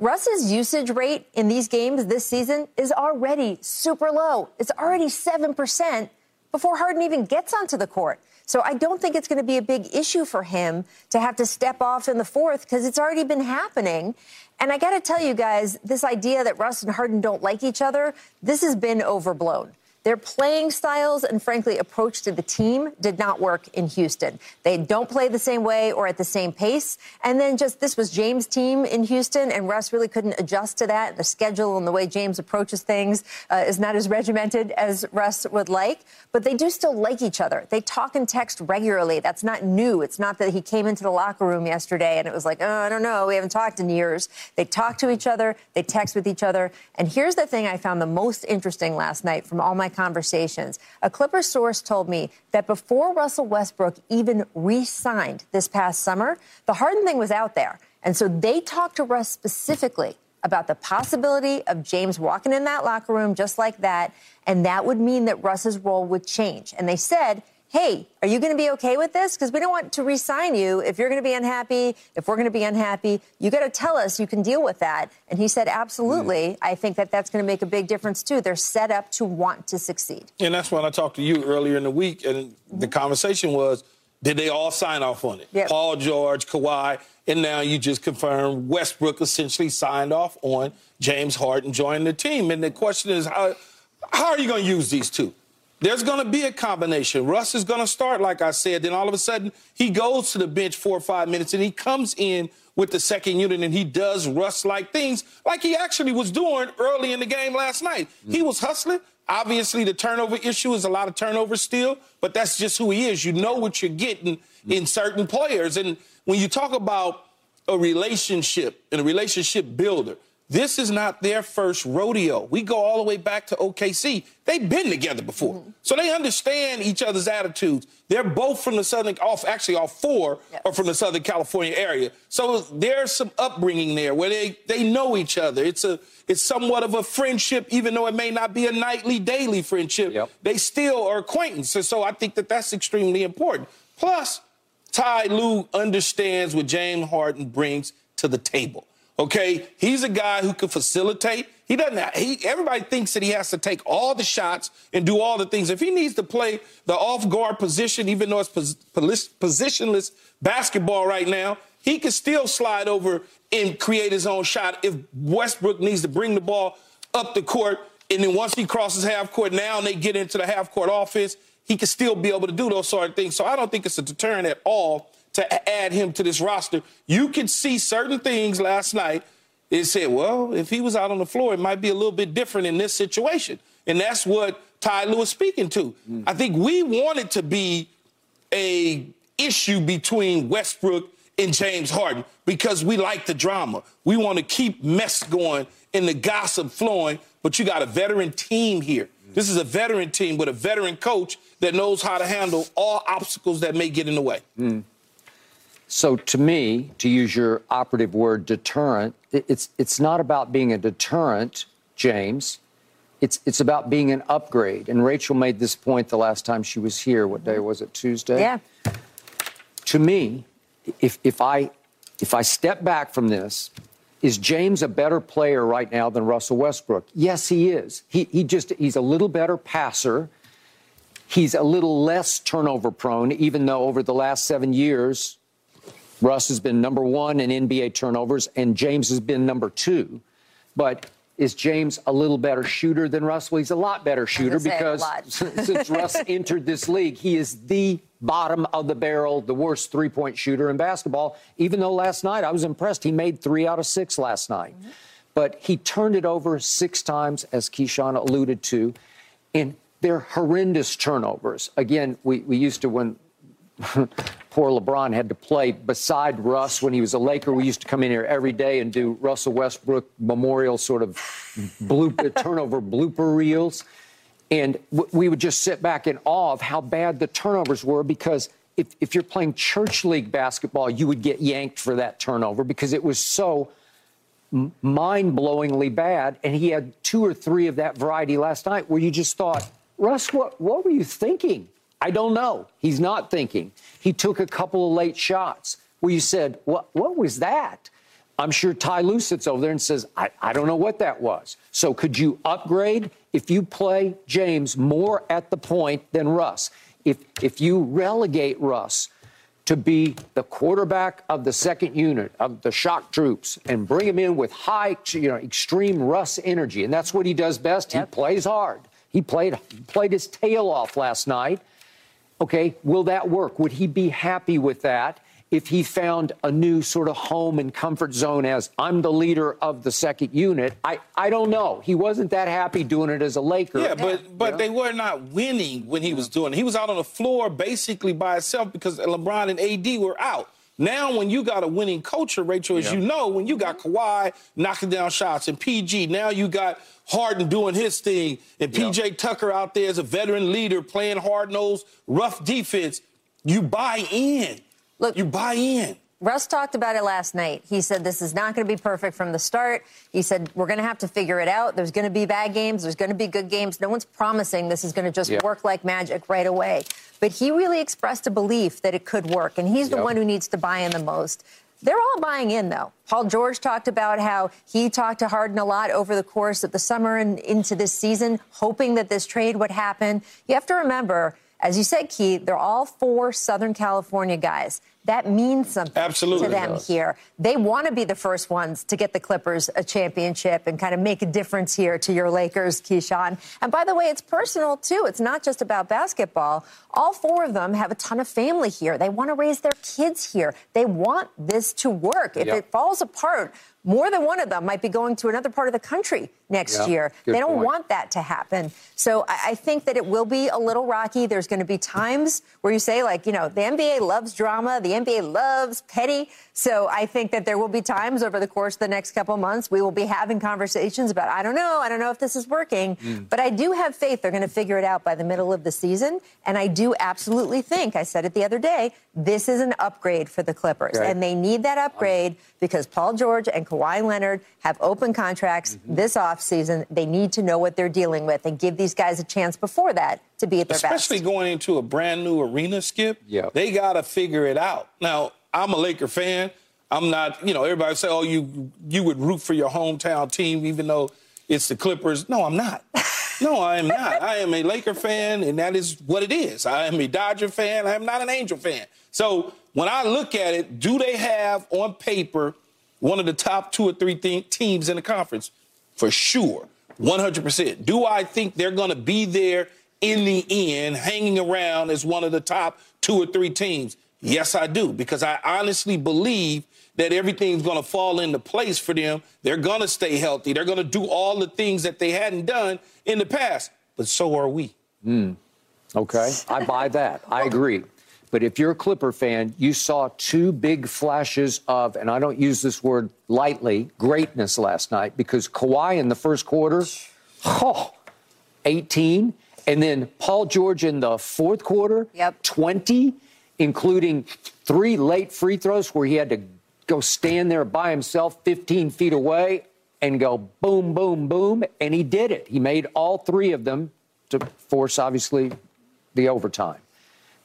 Russ's usage rate in these games this season is already super low. It's already 7% before Harden even gets onto the court. So I don't think it's going to be a big issue for him to have to step off in the fourth because it's already been happening. And I got to tell you guys, this idea that Russ and Harden don't like each other, this has been overblown. Their playing styles and, frankly, approach to the team did not work in Houston. They don't play the same way or at the same pace. And then just this was James' team in Houston, and Russ really couldn't adjust to that. The schedule and the way James approaches things uh, is not as regimented as Russ would like. But they do still like each other. They talk and text regularly. That's not new. It's not that he came into the locker room yesterday and it was like, oh, I don't know, we haven't talked in years. They talk to each other, they text with each other. And here's the thing I found the most interesting last night from all my conversations. A Clippers source told me that before Russell Westbrook even re signed this past summer, the Harden thing was out there. And so they talked to Russ specifically about the possibility of James walking in that locker room just like that. And that would mean that Russ's role would change. And they said, hey, are you going to be okay with this? Because we don't want to re-sign you if you're going to be unhappy. If we're going to be unhappy, you got to tell us you can deal with that. And he said, absolutely. Mm. I think that that's going to make a big difference too. They're set up to want to succeed. And that's when I talked to you earlier in the week, and mm-hmm. the conversation was, did they all sign off on it? Yep. Paul George, Kawhi, and now you just confirmed Westbrook essentially signed off on James Harden joining the team. And the question is, how how are you going to use these two? There's going to be a combination. Russ is going to start, like I said. Then all of a sudden, he goes to the bench four or five minutes and he comes in with the second unit and he does Russ like things like he actually was doing early in the game last night. Mm-hmm. He was hustling. Obviously, the turnover issue is a lot of turnover still, but that's just who he is. You know what you're getting mm-hmm. in certain players. And when you talk about a relationship and a relationship builder, this is not their first rodeo. We go all the way back to OKC. They've been together before. Mm-hmm. So they understand each other's attitudes. They're both from the Southern, off actually all four yes. are from the Southern California area. So there's some upbringing there where they, they know each other. It's a it's somewhat of a friendship, even though it may not be a nightly, daily friendship. Yep. They still are acquaintances. So I think that that's extremely important. Plus, Ty Lue understands what James Harden brings to the table. Okay, he's a guy who can facilitate. He doesn't. He everybody thinks that he has to take all the shots and do all the things. If he needs to play the off guard position, even though it's pos- positionless basketball right now, he can still slide over and create his own shot. If Westbrook needs to bring the ball up the court, and then once he crosses half court, now and they get into the half court offense. He can still be able to do those sort of things. So I don't think it's a deterrent at all to add him to this roster. You could see certain things last night. It said, well, if he was out on the floor, it might be a little bit different in this situation. And that's what Ty Lue was speaking to. Mm. I think we want it to be a issue between Westbrook and James Harden because we like the drama. We want to keep mess going and the gossip flowing, but you got a veteran team here. Mm. This is a veteran team with a veteran coach that knows how to handle all obstacles that may get in the way. Mm. So to me, to use your operative word, deterrent, it's it's not about being a deterrent, James. It's it's about being an upgrade. And Rachel made this point the last time she was here. What day was it? Tuesday. Yeah. To me, if if I if I step back from this, is James a better player right now than Russell Westbrook? Yes, he is. He he just he's a little better passer. He's a little less turnover prone, even though over the last seven years, Russ has been number one in NBA turnovers, and James has been number two. But is James a little better shooter than Russ? Well, he's a lot better shooter because <laughs> since Russ <laughs> entered this league, he is the bottom of the barrel, the worst three point shooter in basketball. Even though last night I was impressed, he made three out of six last night. Mm-hmm. but he turned it over six times, as Keyshawn alluded to, and they're horrendous turnovers. Again, we, we used to, when <laughs> poor LeBron had to play beside Russ when he was a Laker. We used to come in here every day and do Russell Westbrook memorial sort of bloop, <laughs> turnover blooper reels. And we would just sit back in awe of how bad the turnovers were because if, if you're playing church league basketball, you would get yanked for that turnover because it was so mind blowingly bad. And he had two or three of that variety last night where you just thought, Russ, what, what were you thinking? I don't know. He's not thinking. He took a couple of late shots where you said, What, what was that? I'm sure Ty Lue sits over there and says, I, I don't know what that was. So could you upgrade if you play James more at the point than Russ? If, if you relegate Russ to be the quarterback of the second unit of the shock troops and bring him in with high, you know, extreme Russ energy, and that's what he does best. Yep. He plays hard. He played played his tail off last night. Okay, will that work? Would he be happy with that if he found a new sort of home and comfort zone as I'm the leader of the second unit? I, I don't know. He wasn't that happy doing it as a Laker. Yeah, but but they were not winning when he was doing it. He was out on the floor basically by himself because LeBron and AD were out. Now, when you got a winning culture, Rachel, as yeah. you know, when you got Kawhi knocking down shots and PG, now you got Harden doing his thing and PJ yeah. Tucker out there as a veteran leader playing hard nosed, rough defense, you buy in. Look, you buy in. Russ talked about it last night. He said this is not going to be perfect from the start. He said we're going to have to figure it out. There's going to be bad games. There's going to be good games. No one's promising this is going to just yep. work like magic right away. But he really expressed a belief that it could work, and he's the yep. one who needs to buy in the most. They're all buying in, though. Paul George talked about how he talked to Harden a lot over the course of the summer and into this season, hoping that this trade would happen. You have to remember, as you said, Keith, they're all four Southern California guys that means something Absolutely to them here. They want to be the first ones to get the Clippers a championship and kind of make a difference here to your Lakers, Keyshawn. And by the way, it's personal too. It's not just about basketball. All four of them have a ton of family here. They want to raise their kids here. They want this to work. If yep. it falls apart, more than one of them might be going to another part of the country next yeah, year. They don't point. want that to happen. So I, I, think that it will be a little rocky. There's going to be times where you say, like, you know, the NBA loves drama, the NBA loves petty. So I think that there will be times over the course of the next couple months we will be having conversations about, I don't know, I don't know if this is working. Mm. But I do have faith they're going to figure it out by the middle of the season. And I do absolutely think, I said it the other day, this is an upgrade for the Clippers. And they need that upgrade because Paul George and Kawhi Leonard have open contracts mm-hmm. this offseason. They need to know what they're dealing with and give these guys a chance before that to be at their Especially best. Especially going into a brand new arena, Skip. Yeah. They got to figure it out. Now, I'm a Laker fan. I'm not, you know, everybody say, oh, you you would root for your hometown team even though it's the Clippers. No, I'm not. No, I am not. <laughs> I am a Laker fan, and that is what it is. I am a Dodger fan. I am not an Angel fan. So when I look at it, do they have on paper one of the top two or three th- teams in the conference? For sure, 100%. Do I think they're going to be there in the end, hanging around as one of the top two or three teams? Yes, I do, because I honestly believe that everything's going to fall into place for them. They're going to stay healthy. They're going to do all the things that they hadn't done in the past. But so are we. Mm. Okay, I buy that. I agree. But if you're a Clipper fan, you saw two big flashes of, and I don't use this word lightly, greatness last night because Kawhi in the first quarter, oh, 18. And then Paul George in the fourth quarter, yep. 20, including three late free throws where he had to go stand there by himself 15 feet away and go boom, boom, boom. And he did it. He made all three of them to force, obviously, the overtime.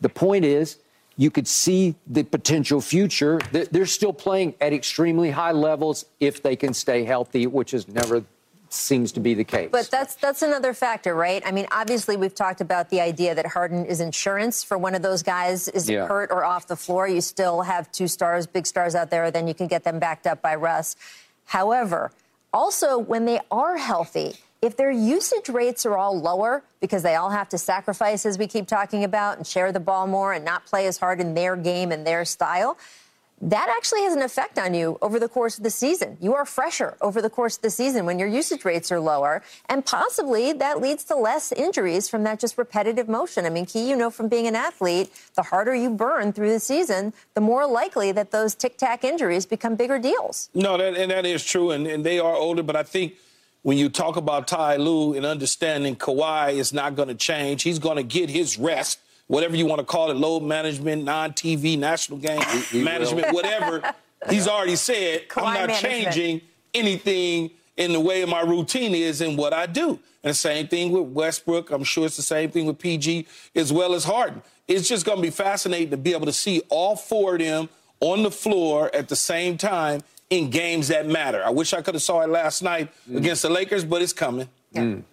The point is, you could see the potential future. They're still playing at extremely high levels if they can stay healthy, which is never seems to be the case. But that's that's another factor, right? I mean, obviously we've talked about the idea that Harden is insurance for one of those guys is yeah. hurt or off the floor. You still have two stars, big stars out there, then you can get them backed up by Russ. However, also when they are healthy, if their usage rates are all lower because they all have to sacrifice, as we keep talking about, and share the ball more and not play as hard in their game and their style, that actually has an effect on you over the course of the season. You are fresher over the course of the season when your usage rates are lower, and possibly that leads to less injuries from that just repetitive motion. I mean, Key, you know from being an athlete, the harder you burn through the season, the more likely that those tic tac injuries become bigger deals. No, that, and that is true, and, and they are older, but I think when you talk about Ty Lue and understanding Kawhi is not going to change, he's going to get his rest whatever you want to call it, load management, non-TV, national game he, he management, will. whatever. <laughs> He's already said, Kawhi I'm not management. changing anything in the way my routine is and what I do. And the same thing with Westbrook. I'm sure it's the same thing with PG as well as Harden. It's just going to be fascinating to be able to see all four of them on the floor at the same time in games that matter. I wish I could have saw it last night mm. against the Lakers, but it's coming. Yeah. Mm.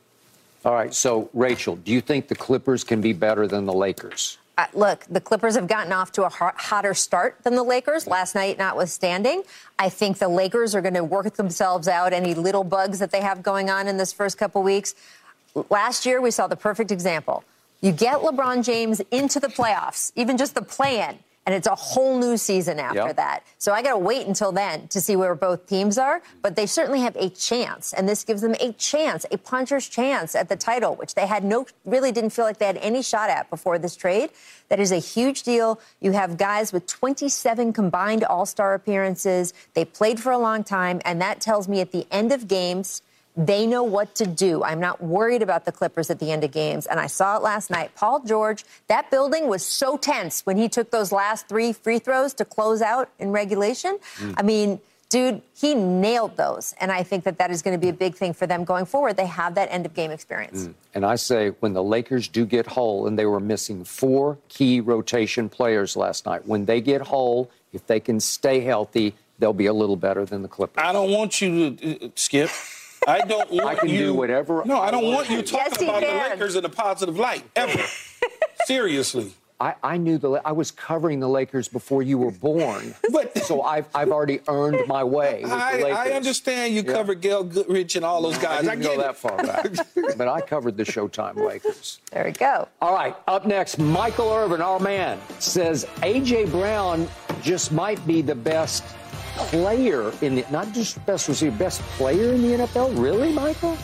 All right. So, Rachel, do you think the Clippers can be better than the Lakers? Uh, look, the Clippers have gotten off to a hotter start than the Lakers last night, notwithstanding. I think the Lakers are going to work themselves out any little bugs that they have going on in this first couple weeks. Last year, we saw the perfect example. You get LeBron James into the playoffs, even just the play in and it's a whole new season after yep. that. So I got to wait until then to see where both teams are, but they certainly have a chance, and this gives them a chance, a puncher's chance at the title, which they had no, really didn't feel like they had any shot at before this trade. That is a huge deal. You have guys with 27 combined All Star appearances. They played for a long time, and that tells me at the end of games, they know what to do. I'm not worried about the Clippers at the end of games. And I saw it last night. Paul George, that building was so tense when he took those last three free throws to close out in regulation. Mm. I mean, dude, he nailed those. And I think that that is going to be a big thing for them going forward. They have that end of game experience. Mm. And I say, when the Lakers do get whole, and they were missing four key rotation players last night, when they get whole, if they can stay healthy, they'll be a little better than the Clippers. I don't want you to uh, skip. I don't want I can you, do whatever. No, I don't want you talking yes, about can. the Lakers in a positive light ever. <laughs> Seriously. I, I, knew the I was covering the Lakers before you were born, <laughs> but so I've I've already earned my way. I, I, understand you yeah. covered Gail Goodrich and all those guys. I didn't I go that far back, <laughs> but I covered the Showtime Lakers. There we go. All right, up next, Michael Irvin, our man, says AJ Brown just might be the best player in the not just best receiver, best player in the NFL? Really, Michael?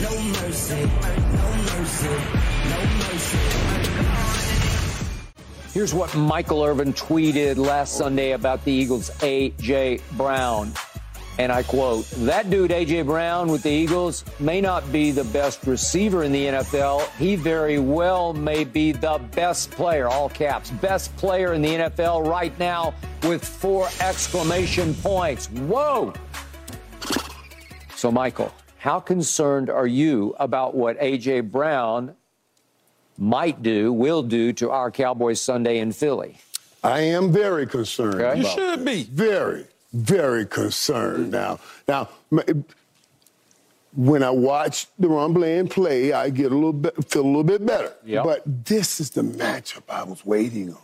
No mercy, no mercy, no mercy. Here's what Michael Irvin tweeted last Sunday about the Eagles' A.J. Brown. And I quote, that dude, A.J. Brown with the Eagles, may not be the best receiver in the NFL. He very well may be the best player, all caps, best player in the NFL right now with four exclamation points. Whoa! So, Michael, how concerned are you about what A.J. Brown might do, will do to our Cowboys Sunday in Philly? I am very concerned. Okay. You should be. Very very concerned now. Now, when I watch DaRon Bland play, I get a little bit, feel a little bit better. Yep. But this is the matchup I was waiting on.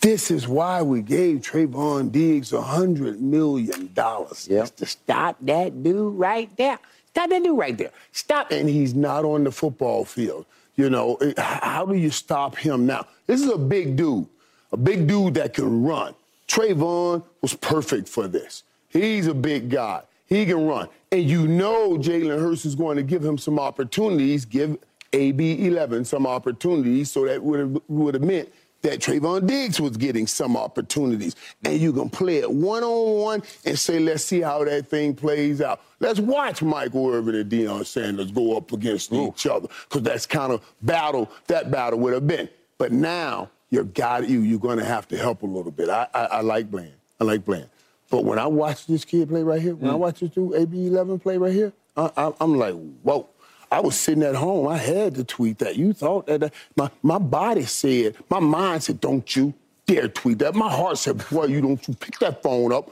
This is why we gave Trevon Diggs a hundred million dollars. Yep. to stop that dude right there. Stop that dude right there. Stop. And he's not on the football field. You know, how do you stop him now? This is a big dude, a big dude that can run. Trevon was perfect for this. He's a big guy. He can run. And you know Jalen Hurts is going to give him some opportunities, give AB 11 some opportunities. So that would have, would have meant that Trevon Diggs was getting some opportunities. And you can play it one on one and say, let's see how that thing plays out. Let's watch Michael Irvin and Deion Sanders go up against Ooh. each other because that's kind of battle that battle would have been. But now you got you. You're going to have to help a little bit. I, I, I like Bland. I like Bland. But when I watch this kid play right here, when mm. I watch this dude AB11 play right here, I, am like, whoa. I was sitting at home. I had to tweet that. You thought that, my my body said, my mind said, don't you dare tweet that. My heart said, boy, you don't you pick that phone up.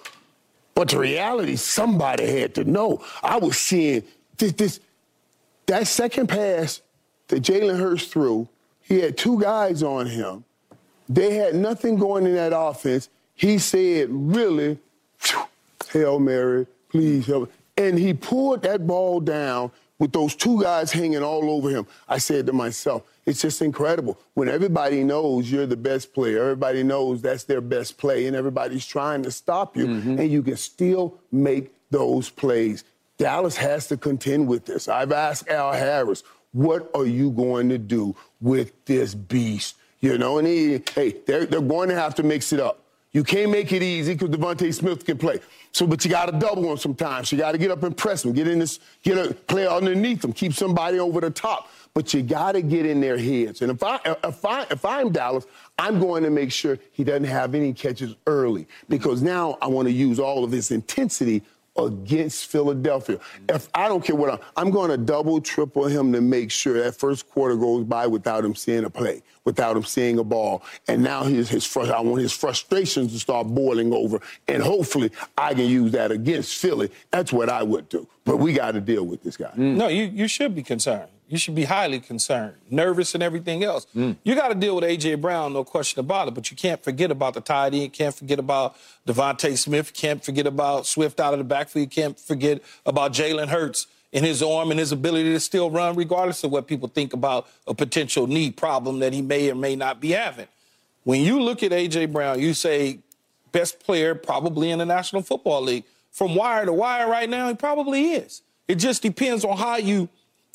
But the reality, somebody had to know. I was seeing this, this that second pass that Jalen Hurts threw. He had two guys on him they had nothing going in that offense. He said, really, Hail Mary, please help. And he pulled that ball down with those two guys hanging all over him, I said to myself, it's just incredible. When everybody knows you're the best player, everybody knows that's their best play, and everybody's trying to stop you, Mm-hmm. and you can still make those plays. Dallas has to contend with this. I've asked Al Harris, what are you going to do with this beast? You know, and he, hey, they're, they're going to have to mix it up. You can't make it easy because DeVonta Smith can play. So, but you got to double him sometimes. You got to get up and press him, get in this, get a play underneath him, keep somebody over the top. But you got to get in their heads. And if I, if I, if I'm Dallas, I'm going to make sure he doesn't have any catches early because now I want to use all of his intensity against Philadelphia. If I don't care what I'm, I'm going to double, triple him to make sure that first quarter goes by without him seeing a play, without him seeing a ball. And now his, his frust- I want his frustrations to start boiling over. And hopefully I can use that against Philly. That's what I would do. But we got to deal with this guy. Mm. No, you, you should be concerned. You should be highly concerned, nervous, and everything else. Hmm. You got to deal with A.J. Brown, no question about it, but you can't forget about the tight end, can't forget about DeVonta Smith, can't forget about Swift out of the backfield, can't forget about Jalen Hurts and his arm and his ability to still run, regardless of what people think about a potential knee problem that he may or may not be having. When you look at A.J. Brown, you say best player probably in the National Football League. From wire to wire right now, he probably is. It just depends on how you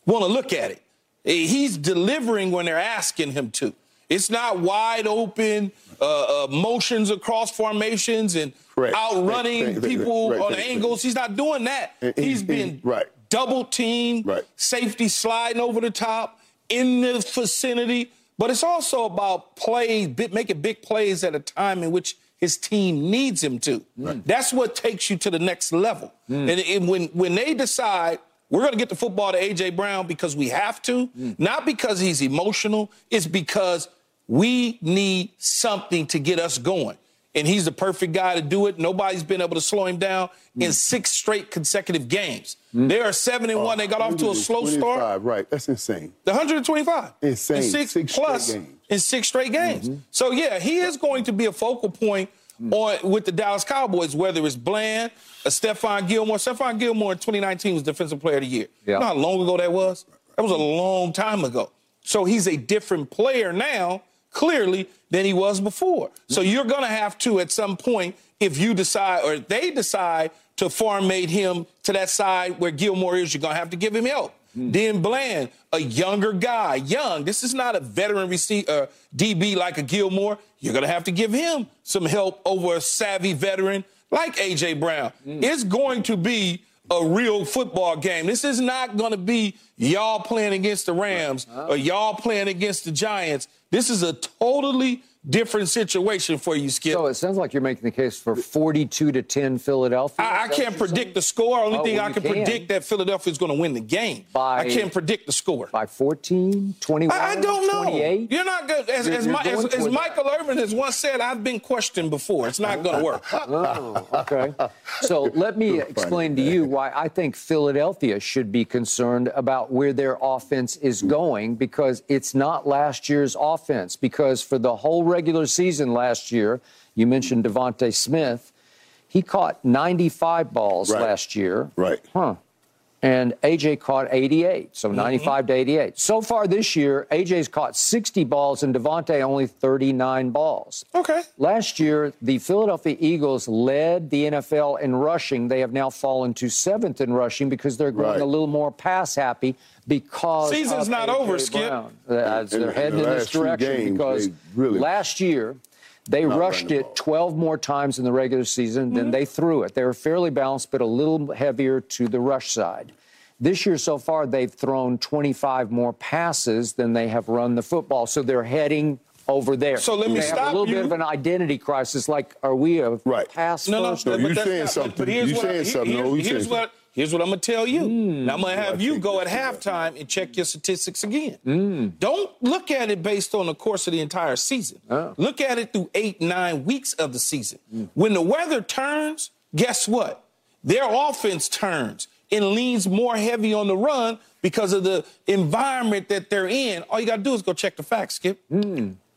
want to look at it. Eh, He's delivering when they're asking him to. It's not wide open uh, uh, motions across formations and Correct. outrunning thank- people right, on thank- angles. He's not doing that. He- He's he- been right. double teamed, Right. safety sliding over the top in the vicinity. But it's also about plays, big, making big plays at a time in which his team needs him to. That's what takes you to the next level. And, and when when they decide we're going to get the football to AJ Brown because we have to, mm. not because he's emotional, it's because we need something to get us going. And he's the perfect guy to do it. Nobody's been able to slow him down in mm. six straight consecutive games. Mm. They are seven and one. They got off to a slow start. 25, Right. That's insane. The 125. Insane. In six, Six plus in six straight games. Mm-hmm. So yeah, he is going to be a focal point Mm. on with the Dallas Cowboys, whether it's Bland, a Stephon Gilmore. Stephon Gilmore in 2019 was Defensive Player of the Year. Yeah. You know how long ago that was? That was a long time ago. So he's a different player now, clearly, than he was before. So you're going to have to, at some point, if you decide or they decide to farm formate him to that side where Gilmore is, you're going to have to give him help. Then Bland, a younger guy, young. This is not a veteran receiver, uh, DB like a Gilmore. You're going to have to give him some help over a savvy veteran like AJ Brown. It's going to be a real football game. This is not going to be y'all playing against the Rams or y'all playing against the Giants. This is a totally different situation for you, Skip. So it sounds like you're making the case for 42 to 10 Philadelphia. I, I can't what you're predict the score. Only Oh, thing well, I can, can. predict that Philadelphia is going to win the game. By- I can't predict the score. By 14, 21, I, I don't know. 28? You're not good. As, You're- as, you're Mi- as, as toward Michael Irvin has once said, I've been questioned before. It's not going to work. <laughs> Oh, okay. So <laughs> let me explain to you why I think Philadelphia should be concerned about where their offense is going because it's not last year's offense. Because for the whole regular season last year, you mentioned DeVonta Smith, he caught 95 balls Right. last year. Right. Huh. And AJ caught 88, so 95 to 88. So far this year, AJ's caught 60 balls and DeVonta only 39 balls. Okay. Last year, the Philadelphia Eagles led the NFL in rushing. They have now fallen to seventh in rushing because they're going Right. a little more pass happy because Season's of not AJ over, Skip. Brown. Uh, In they're the- heading in in, this direction games, because really- last year they Not rushed it 12 more times in the regular season Mm-hmm. than they threw it. They were fairly balanced, but a little heavier to the rush side. This year so far, they've thrown 25 more passes than they have run the football. So they're heading over there. So let me they have a little you. bit of an identity crisis. Like, are we a Right. pass No, no, first? No, but you that's saying not- something. But here's You what I- saying something. Here's, No, you here's saying what here's what I'm gonna tell you. Mm. Now I'm gonna have you go at halftime and check your statistics again. Mm. Don't look at it based on the course of the entire season. Oh. Look at it through eight, nine weeks of the season. Mm. When the weather turns, guess what? Their offense turns and leans more heavy on the run because of the environment that they're in. All you gotta do is go check the facts, Skip.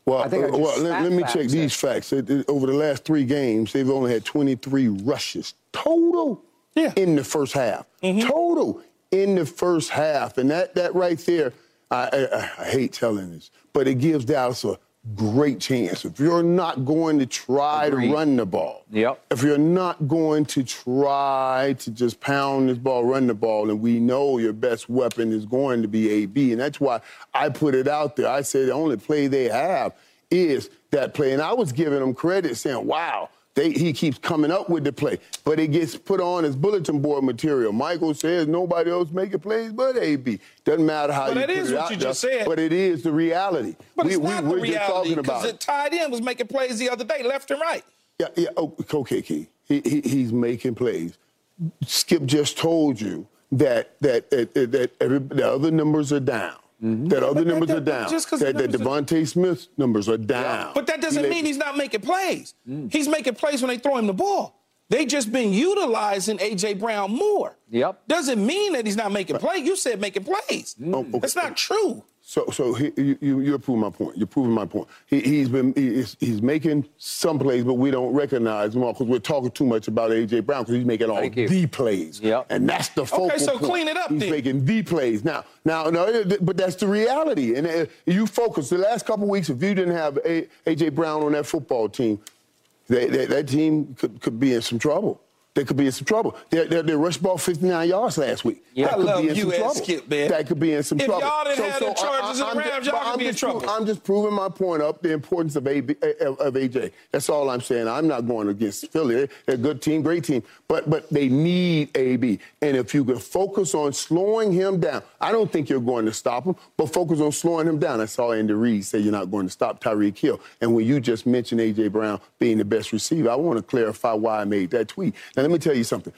Well, I think I uh, just well let, let me check these facts. It- it- Over the last three games, they've only had 23 rushes total Yeah. in the first half. Mm-hmm. Total in the first half. And that, that right there, I, I, I hate telling this, but it gives Dallas a great chance. If you're not going to try Agreed. to run the ball, Yep. if you're not going to try to just pound this ball, run the ball, and we know your best weapon is going to be AB, and that's why I put it out there. I said the only play they have is that play, and I was giving them credit, saying, "Wow." They, he keeps coming up with the play, but it gets put on as bulletin board material. Michael says nobody else making plays but AB. Doesn't matter how But you that put is it what you there, just said. But it is the reality. But we, it's not we, the reality because it. tight end was making plays the other day, left and right. Yeah, yeah. Oh, okay, Key. He, he, he's making plays. Skip just told you that that that, that every, the other numbers are down. Mm-hmm. That other But that- numbers that- are down. just 'cause the that that numbers are- DeVonta Smith numbers are down. But that doesn't He- mean he's not making plays. Mm. He's making plays when they throw him the ball. They just been utilizing AJ Brown more. Yep. Doesn't mean that he's not making plays. You said making plays. Oh, okay. That's not true. So, so he, you, you, you're proving my point. You're proving my point. He, he's been he's, he's making some plays, but we don't recognize them all because we're talking too much about AJ Brown because he's making all Thank you. the plays. Yep. And that's the focal so point. clean it up He's then. making the plays now. Now, no, but that's the reality. And uh, you focus the last couple weeks. If you didn't have AJ Brown on that football team, they, they, that team could, could be in some trouble. They could be in some trouble. They, they, they rushed ball 59 yards last week. Yeah. that I could love be in you some trouble. Skip, man. That could be in some If trouble. y'all didn't have the I- Chargers and I'm Rams, just- y'all could I'm be in just pro- trouble. I'm just proving my point up, the importance of, AB, of, of AJ. That's all I'm saying. I'm not going against Philly. They're a good team, great team, but but they need AB. And if you can focus on slowing him down, I don't think you're going to stop him, but focus on slowing him down. I saw Andy Reid say you're not going to stop Tyreek Hill. And when you just mentioned AJ Brown being the best receiver, I want to clarify why I made that tweet. Now let me tell you something.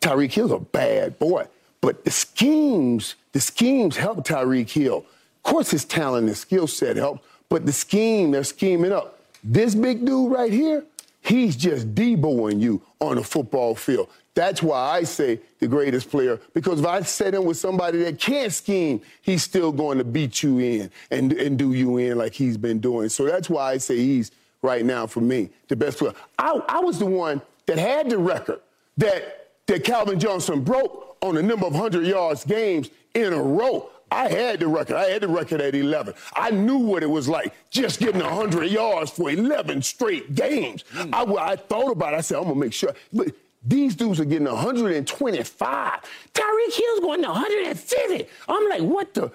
Tyreek Hill's a bad boy, but the schemes, the schemes help Tyreek Hill. Of course, his talent and skill set help, but the scheme, they're scheming up. This big dude right here, he's just deboing you on the football field. That's why I say the greatest player, because if I set him with somebody that can't scheme, he's still going to beat you in and, and do you in like he's been doing. So that's why I say he's right now for me the best player. I, I was the one that had the record that that Calvin Johnson broke on the number of 100 yards games in a row. I had the record. I had the record at 11. I knew what it was like just getting 100 yards for 11 straight games. Mm. I, I thought about it. I said, I'm going to make sure. But these dudes are getting 125. Tyreek Hill's going to 150. I'm like, what the?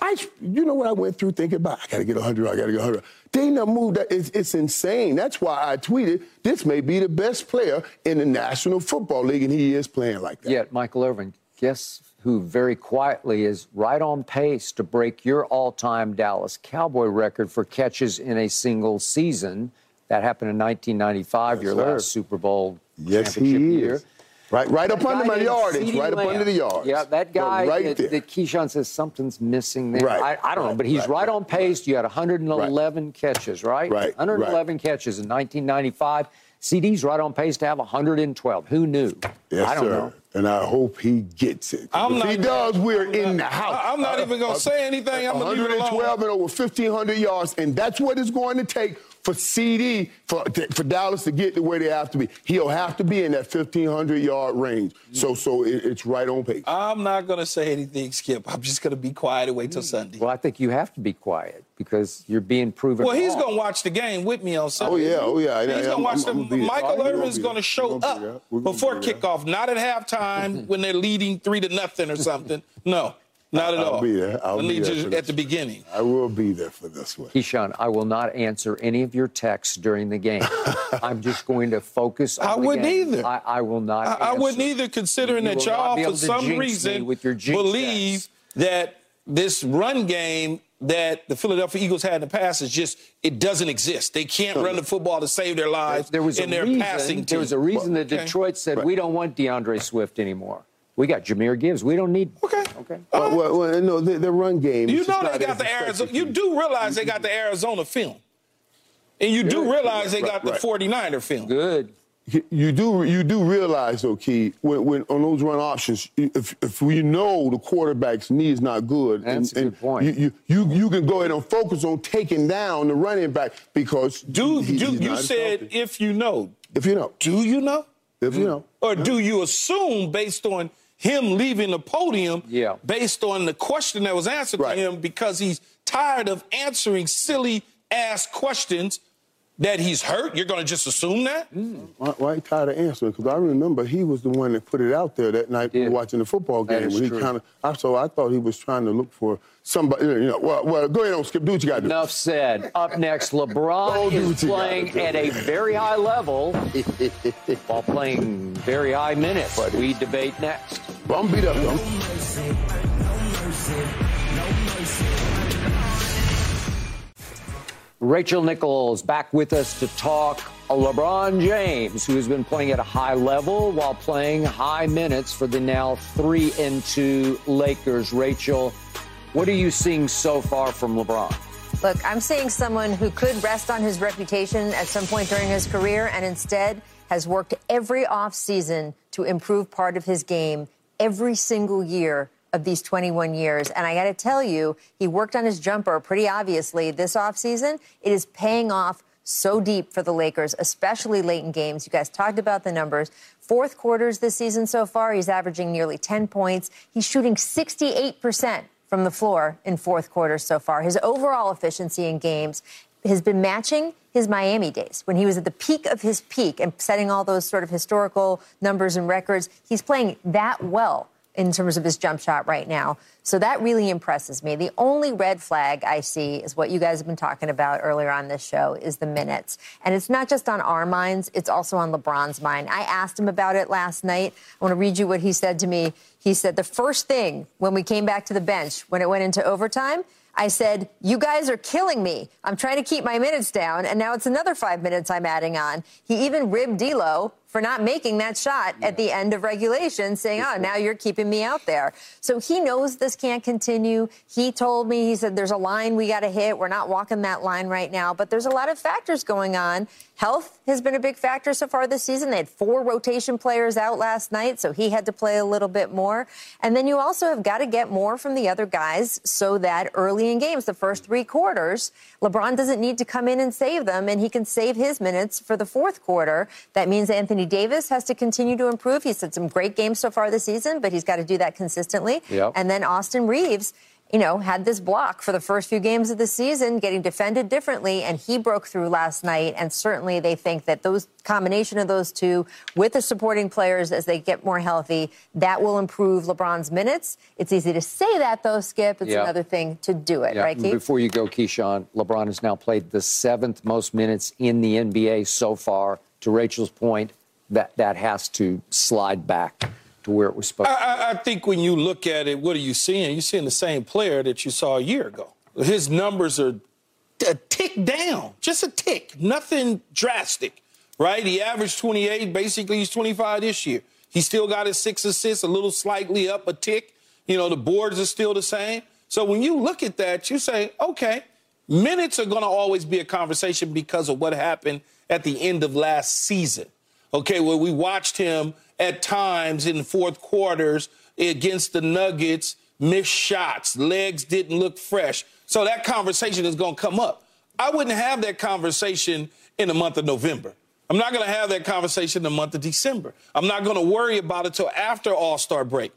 I, you know what I went through thinking about? I got to get 100. I got to get 100. They done moved that. It's, it's insane. That's why I tweeted, this may be the best player in the National Football League, and he is playing like that. Yet, Michael Irvin, guess who very quietly is right on pace to break your all time Dallas Cowboy record for catches in a single season? That happened in 1995, your sir. last Super Bowl Yes, championship he year. is. Right, right up under guy my named yardage, CeeDee right up under the yard. Yeah, that But guy right that, there. that Keyshawn says something's missing there. Right, I, I don't know, but he's right, right, right, on pace. You had 111 catches, right? Right, 111 catches in 1995. CeeDee's right on pace to have 112. Who knew? Yes, I don't sir. know. And I hope he gets it. I'm if not- he does, we're in the house. I- I'm not even gonna say anything. I'm gonna leave alone. 112 and over 1,500 yards, and that's what it's going to take for CeeDee for for Dallas to get to where they have to be. He'll have to be in that 1,500 yard range. So so it, it's right on pace. I'm not gonna say anything, Skip. I'm just gonna be quiet and wait till Sunday. Well, I think you have to be quiet because you're being proven Well, he's gonna watch the game with me on oh, Sunday. Oh, yeah, oh, yeah. He's Yeah, gonna watch I'm- the. I'm gonna be there. Michael oh, We're gonna Irvin's gonna show gonna up We're before be kickoff, not at halftime when they're leading three to nothing or something. No, not at all. I'll all. be there. I'll I be need there you at this the beginning. I will be there for this one. Keyshawn, I will not answer any of your texts during the game. <laughs> I'm just going to focus on I the wouldn't game. either. I, I will not I, I wouldn't either, considering You that y'all, be for some reason, with your believe texts. that this run game that the Philadelphia Eagles had in the past is just it doesn't exist. They can't run the <laughs> football to save their lives There was a in their reason, passing team. There was a reason that Okay. Detroit said we don't want D'Andre Swift anymore. We got Jahmyr Gibbs. We don't need. Okay. Okay. Well, well, well, no, the, the run game. You know they got the. Arizona. You do realize they got the Arizona film, and you do realize they got the right. 49er film. Good. You- You do you do realize though, Key, when, when on those run options, if if we know the quarterback's knee is not good, That's a good point. You, you you you can go ahead and focus on taking down the running back because Do, he- do he's you not said healthy. if you know? if you know Do you know? if you know Or do you assume based on him leaving the podium Yeah. based on the question that was answered Right. to him because he's tired of answering silly ass questions that he's hurt. You're going to just assume that? Mm. Why, why he tired of answering? Because I remember he was the one that put it out there that night Yeah. watching the football game. is when he kind of, I so I thought he was trying to look for somebody. You know, well, well go ahead on, Skip. Do what you got to do. Enough said. Up next, LeBron is what you gotta playing at a very high level while playing very high minutes. What we debate next. I'm beat up. though. Rachel Nichols back with us to talk LeBron James, who has been playing at a high level while playing high minutes for the now three and two Lakers. Rachel, what are you seeing so far from LeBron? Look, I'm seeing someone who could rest on his reputation at some point during his career and instead has worked every offseason to improve part of his game every single year of these 21 years. And I got to tell you, he worked on his jumper pretty obviously this offseason. It is paying off so deep for the Lakers, especially late in games. You guys talked about the numbers. Fourth quarters this season so far, he's averaging nearly 10 points. He's shooting 68% from the floor in fourth quarter so far. His overall efficiency in games has been matching his Miami days when he was at the peak of his peak and setting all those sort of historical numbers and records. He's playing that well in terms of his jump shot right now. So that really impresses me. The only red flag I see is what you guys have been talking about earlier on this show is the minutes. And it's not just on our minds, it's also on LeBron's mind. I asked him about it last night. I want to read you what he said to me. He said the first thing when we came back to the bench when it went into overtime, I said, You guys are killing me. I'm trying to keep my minutes down, and now it's another five minutes I'm adding on. He even ribbed D'Lo for not making that shot at the end of regulation, saying, Oh, now you're keeping me out there. So he knows this can't continue. He told me, he said, There's a line we got to hit. We're not walking that line right now, but there's a lot of factors going on. Health has been a big factor so far this season. They had four rotation players out last night, so he had to play a little bit more. And then you also have got to get more from the other guys so that early in games, the first three quarters, LeBron doesn't need to come in and save them, and he can save his minutes for the fourth quarter. That means Anthony Davis has to continue to improve. He's had some great games so far this season, but he's got to do that consistently. Yep. And then Austin Reaves you know, had this block for the first few games of the season, getting defended differently, and he broke through last night. And certainly, they think that those combination of those two, with the supporting players as they get more healthy, that will improve LeBron's minutes. It's easy to say that, though, Skip. It's Yeah. another thing to do it, Yeah, right, Keith? Before you go, Keyshawn, LeBron has now played the seventh most minutes in the NBA so far. To Rachel's point, that that has to slide back to where it was supposed. I, I think when you look at it, what are you seeing? You're seeing the same player that you saw a year ago. His numbers are a tick down, just a tick, nothing drastic, right? He averaged 28. Basically, he's 25 this year. He still got his six assists, a little slightly up a tick. You know, the boards are still the same. So when you look at that, you say, okay, minutes are going to always be a conversation because of what happened at the end of last season. Okay, well, we watched him at times in fourth quarters against the Nuggets miss shots, legs didn't look fresh. So that conversation is going to come up. I wouldn't have that conversation in the month of November. I'm not going to have that conversation in the month of December. I'm not going to worry about it till after All Star break.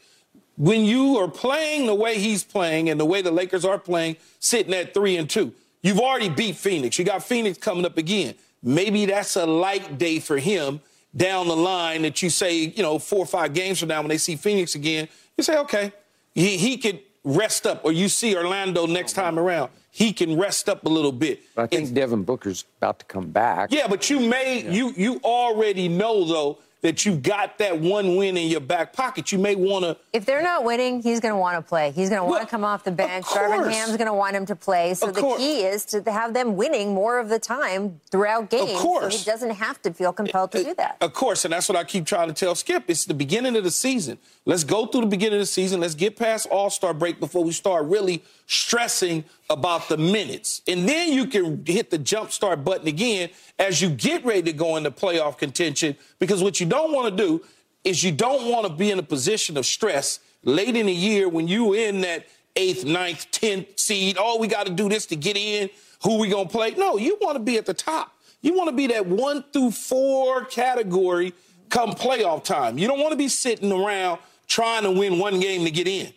When you are playing the way he's playing and the way the Lakers are playing, sitting at three and two, you've already beat Phoenix. You got Phoenix coming up again. Maybe that's a light day for him down the line that you say, you know, four or five games from now when they see Phoenix again, you say, okay, he, he could rest up. Or you see Orlando next time around, he can rest up a little bit. But I think Devin Booker's about to come back. Yeah, but you may you you already know though that you've got that one win in your back pocket. You may want to. If they're not winning, he's going to want to play. He's going to want to come off the bench. of Darvin. Ham's going to want him to play. So Of the course. key is to have them winning more of the time throughout games. So course. he doesn't have to feel compelled to eh, eh, do that. Of course, and that's what I keep trying to tell Skip. It's the beginning of the season. Let's go through the beginning of the season. Let's get past All Star break before we start really stressing about the minutes. And then you can hit the jump start button again as you get ready to go into playoff contention. Because what you don't want to do is you don't want to be in a position of stress late in the year when you're in that eighth, ninth, tenth seed. Oh, we got to do this to get in. Who we gonna play? No, you want to be at the top. You want to be that one through four category come playoff time. You don't want to be sitting around trying to win one game to get in.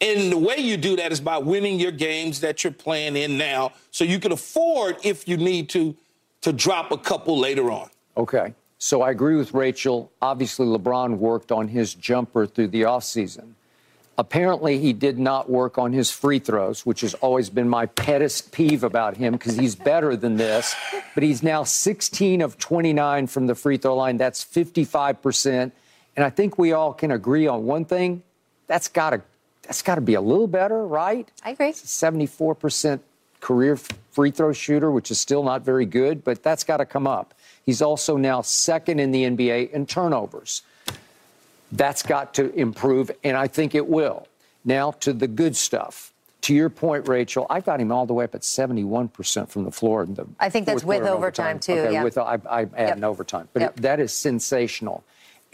And the way you do that is by winning your games that you're playing in now so you can afford, if you need to, to drop a couple later on. Okay. So I agree with Rachel. Obviously, LeBron worked on his jumper through the offseason. Apparently, he did not work on his free throws, which has always been my pettest peeve about him because he's better than this. But he's now 16 of 29 from the free throw line. That's 55%. And I think we all can agree on one thing that's got to that's got to be a little better, right? I agree. 74% career free throw shooter, which is still not very good, but that's got to come up. He's also now second in the NBA in turnovers. That's got to improve, and I think it will. Now to the good stuff. To your point, Rachel, I got him all the way up at 71% from the floor. The I think that's with overtime, overtime, too. Okay, yeah. with I, I add yep. an overtime, but yep. it, that is sensational.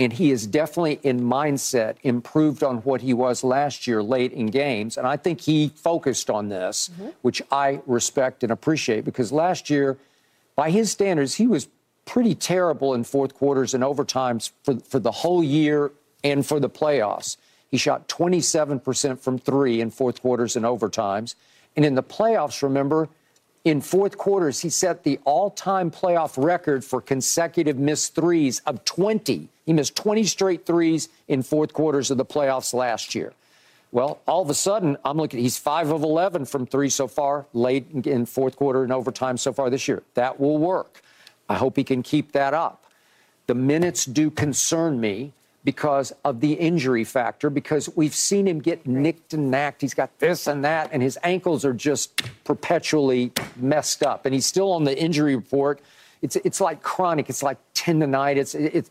And he is definitely in mindset improved on what he was last year late in games. And I think he focused on this, mm-hmm. which I respect and appreciate because last year, by his standards, he was pretty terrible in fourth quarters and overtimes for, for the whole year and for the playoffs. He shot 27% from three in fourth quarters and overtimes. And in the playoffs, remember, in fourth quarters, he set the all time playoff record for consecutive missed threes of 20. He missed 20 straight threes in fourth quarters of the playoffs last year. Well, all of a sudden, I'm looking, he's 5 of 11 from three so far, late in fourth quarter and overtime so far this year. That will work. I hope he can keep that up. The minutes do concern me because of the injury factor, because we've seen him get nicked and knacked. He's got this and that, and his ankles are just perpetually messed up. And he's still on the injury report. It's, it's like chronic. It's like tendonitis. It, it,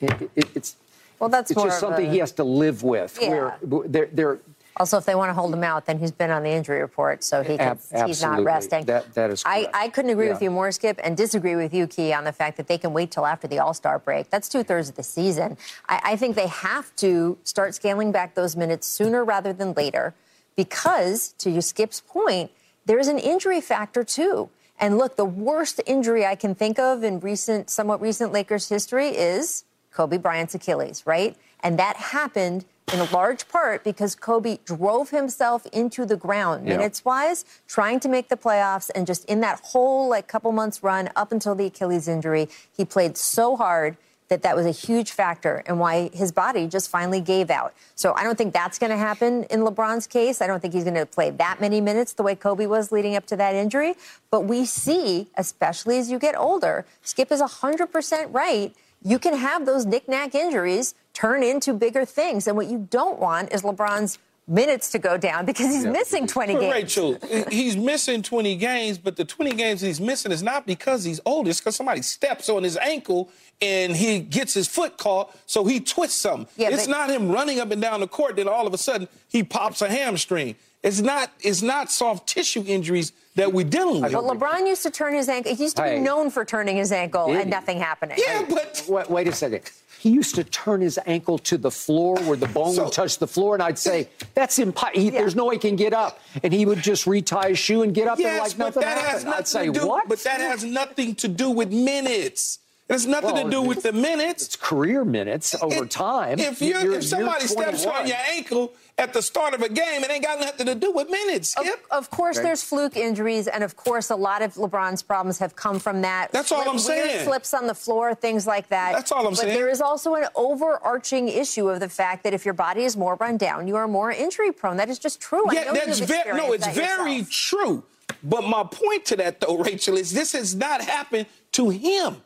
it, it's well, that's it's just something a, he has to live with. Yeah. Where they're, they're also, if they want to hold him out, then he's been on the injury report, so he can, he's not resting. That, that is I, I, couldn't agree yeah. with you more, Skip, and disagree with you, Key, on the fact that they can wait till after the All Star break. That's two thirds of the season. I, I think they have to start scaling back those minutes sooner rather than later because, to you, Skip's point, there's an injury factor too. And look, the worst injury I can think of in recent, somewhat recent Lakers history is Kobe Bryant's Achilles, right? And that happened in a large part because Kobe drove himself into the ground yeah. minutes wise, trying to make the playoffs. And just in that whole like couple months run up until the Achilles injury, he played so hard that that was a huge factor and why his body just finally gave out. So I don't think that's going to happen in LeBron's case. I don't think he's going to play that many minutes the way Kobe was leading up to that injury. But we see, especially as you get older, Skip is 100% right. You can have those knick-knack injuries turn into bigger things. And what you don't want is LeBron's minutes to go down because he's missing 20 games. Rachel, he's missing 20 games, but the 20 games he's missing is not because he's old. It's because somebody steps on his ankle and he gets his foot caught, so he twists something. Yeah, it's but... not him running up and down the court, then all of a sudden he pops a hamstring. It's not, it's not soft tissue injuries that we're dealing with. But LeBron used to turn his ankle. He used to be known for turning his ankle and nothing happening. Yeah, but wait, wait a second he used to turn his ankle to the floor where the bone so, would touch the floor, and I'd say, "That's impossible. Yeah. There's no way he can get up." And he would just retie his shoe and get up yes, and like nothing happened. Has nothing I'd say, do, "What?" But that has nothing to do with minutes. It has nothing well, to do with the minutes. It's career minutes over it, time. If, you're, you're, if somebody steps on your ankle at the start of a game, it ain't got nothing to do with minutes, Skip. Of, of course, okay. there's fluke injuries, and of course, a lot of LeBron's problems have come from that. That's all I'm saying. Flips on the floor, things like that. That's all I'm but saying. But there is also an overarching issue of the fact that if your body is more run down, you are more injury prone. That is just true. Yeah, that's very no, it's very yourself. true. But my point to that, though, Rachel, is this has not happened to him.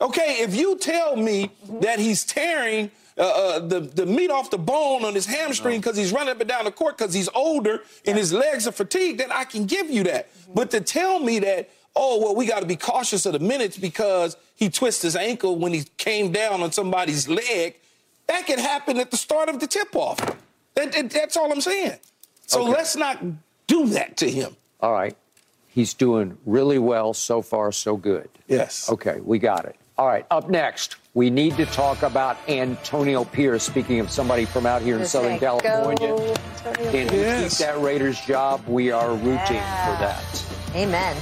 Okay, if you tell me that he's tearing uh, uh, the, the meat off the bone on his hamstring because he's running up and down the court because he's older and his legs are fatigued, then I can give you that. But to tell me that, oh, well, we got to be cautious of the minutes because he twisted his ankle when he came down on somebody's leg, that could happen at the start of the tip off. That, that, that's all I'm saying. So okay. let's not do that to him. All right. He's doing really well so far, so good. Yes. Okay, we got it. All right, up next, we need to talk about Antonio Pierce. Speaking of somebody from out here in Southern California, and yes. keep that Raiders job, we are rooting yeah. for that. Amen.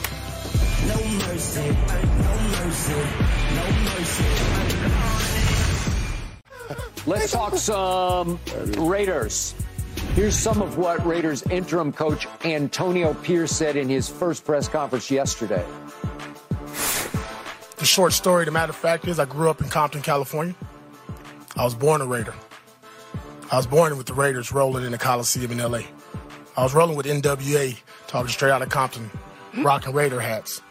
No mercy, no mercy, no mercy. Let's talk some Raiders. Here's some of what Raiders interim coach Antonio Pierce said in his first press conference yesterday. The short story, the matter of fact is, I grew up in Compton, California. I was born a Raider. I was born with the Raiders rolling in the Coliseum in LA. I was rolling with NWA, talking straight out of Compton, rocking Raider hats.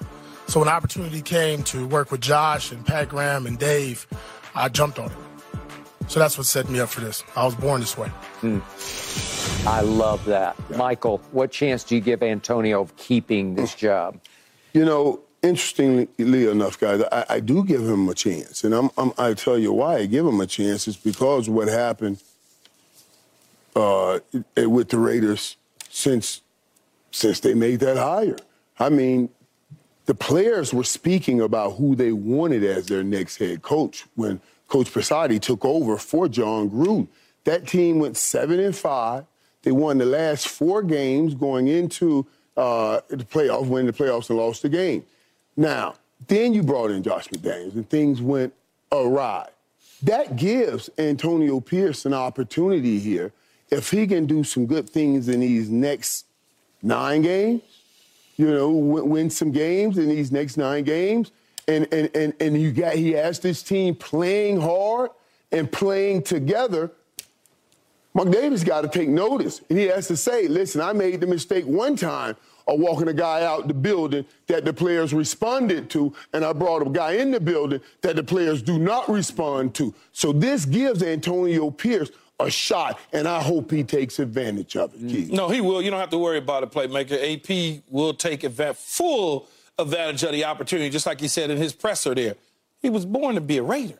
So when the opportunity came to work with Josh and Pat Graham and Dave, I jumped on it. So that's what set me up for this. I was born this way. Hmm. I love that. Michael, what chance do you give Antonio of keeping this job? You know, interestingly enough, guys, I, I do give him a chance, and I'm, I'm, I tell you why I give him a chance is because what happened uh, with the Raiders since since they made that hire. I mean, the players were speaking about who they wanted as their next head coach when Coach Bisaccia took over for Jon Gruden. That team went seven and five. They won the last four games going into uh, the playoffs, winning the playoffs and lost the game. Now, then you brought in Josh McDaniels and things went awry. That gives Antonio Pierce an opportunity here. If he can do some good things in these next nine games, you know, win, win some games in these next nine games, and and and and you got he has this team playing hard and playing together. Mark Davis got to take notice, and he has to say, "Listen, I made the mistake one time of walking a guy out the building that the players responded to, and I brought a guy in the building that the players do not respond to." So this gives Antonio Pierce a shot, and I hope he takes advantage of it. Keith. No, he will. You don't have to worry about it, playmaker. AP will take advantage, full advantage of the opportunity, just like he said in his presser there. He was born to be a Raider.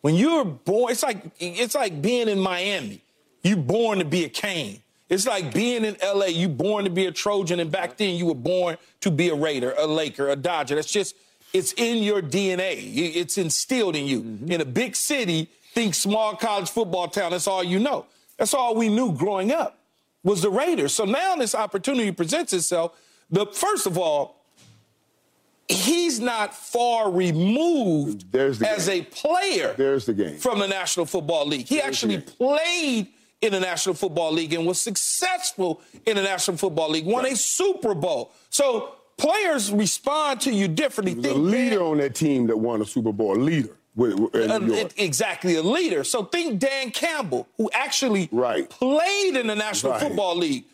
When you're born, it's like it's like being in Miami. You're born to be a Cane. It's like being in LA. You born to be a Trojan, and back then you were born to be a Raider, a Laker, a Dodger. That's just it's in your DNA. It's instilled in you. Mm-hmm. In a big city, think small college football town. That's all you know. That's all we knew growing up was the Raiders. So now this opportunity presents itself. The first of all, he's not far removed as game. a player There's the game. from the National Football League. He There's actually played in the National Football League and was successful in the National Football League, won Right. a Super Bowl. So players respond to you differently. The Think leader on that team that won a Super Bowl, a leader. With, with, in New um, York. exactly a leader. So think Dan Campbell, who actually Right. played in the National Right. Football League.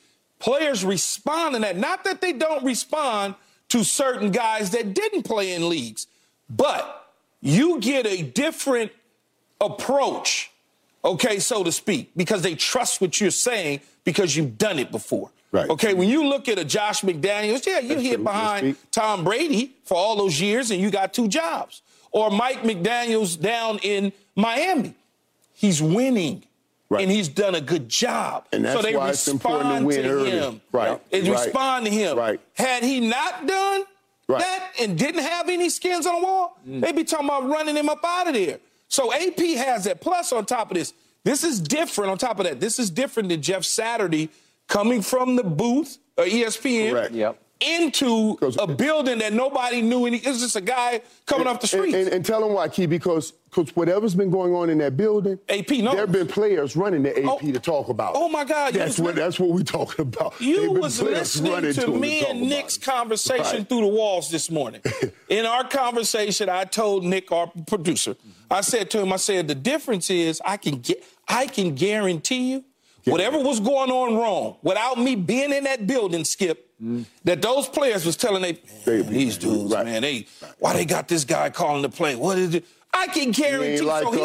Players respond to that. Not that they don't respond to certain guys that didn't play in leagues, but you get a different approach, okay, so to speak, because they trust what you're saying because you've done it before. Right. Okay, when you look at a Josh McDaniels, yeah, you hit behind Tom Brady for all those years and you got two jobs. Or Mike McDaniels down in Miami. He's winning. Right. And he's done a good job. And that's so they why it's respond important to win to early. him. Right. They Right. respond to him. Right. Had he not done Right. that and didn't have any skins on the wall, Mm. they'd be talking about running him up out of there. So AP has that. Plus, on top of this, this is different. On top of that, this is different than Jeff Saturday coming from the booth, uh, ESPN, Correct. Yep. Into a building that nobody knew. Any, it's just a guy coming off the street. And, and tell them why, Key, because because whatever's been going on in that building, AP knows. there have been players running the AP Oh. to talk about. it. Oh, my God, That's what that's what we're talking about. You was listening to me talk and Nick's conversation Right. through the walls this morning. <laughs> In our conversation, I told Nick, our producer, I said to him, I said, the difference is I can get I can guarantee you whatever was going on wrong, without me being in that building, Skip, Mm. that those players was telling they, They- these dudes, right. man, they why they got this guy calling the play? What is it? I can guarantee. like so he us, he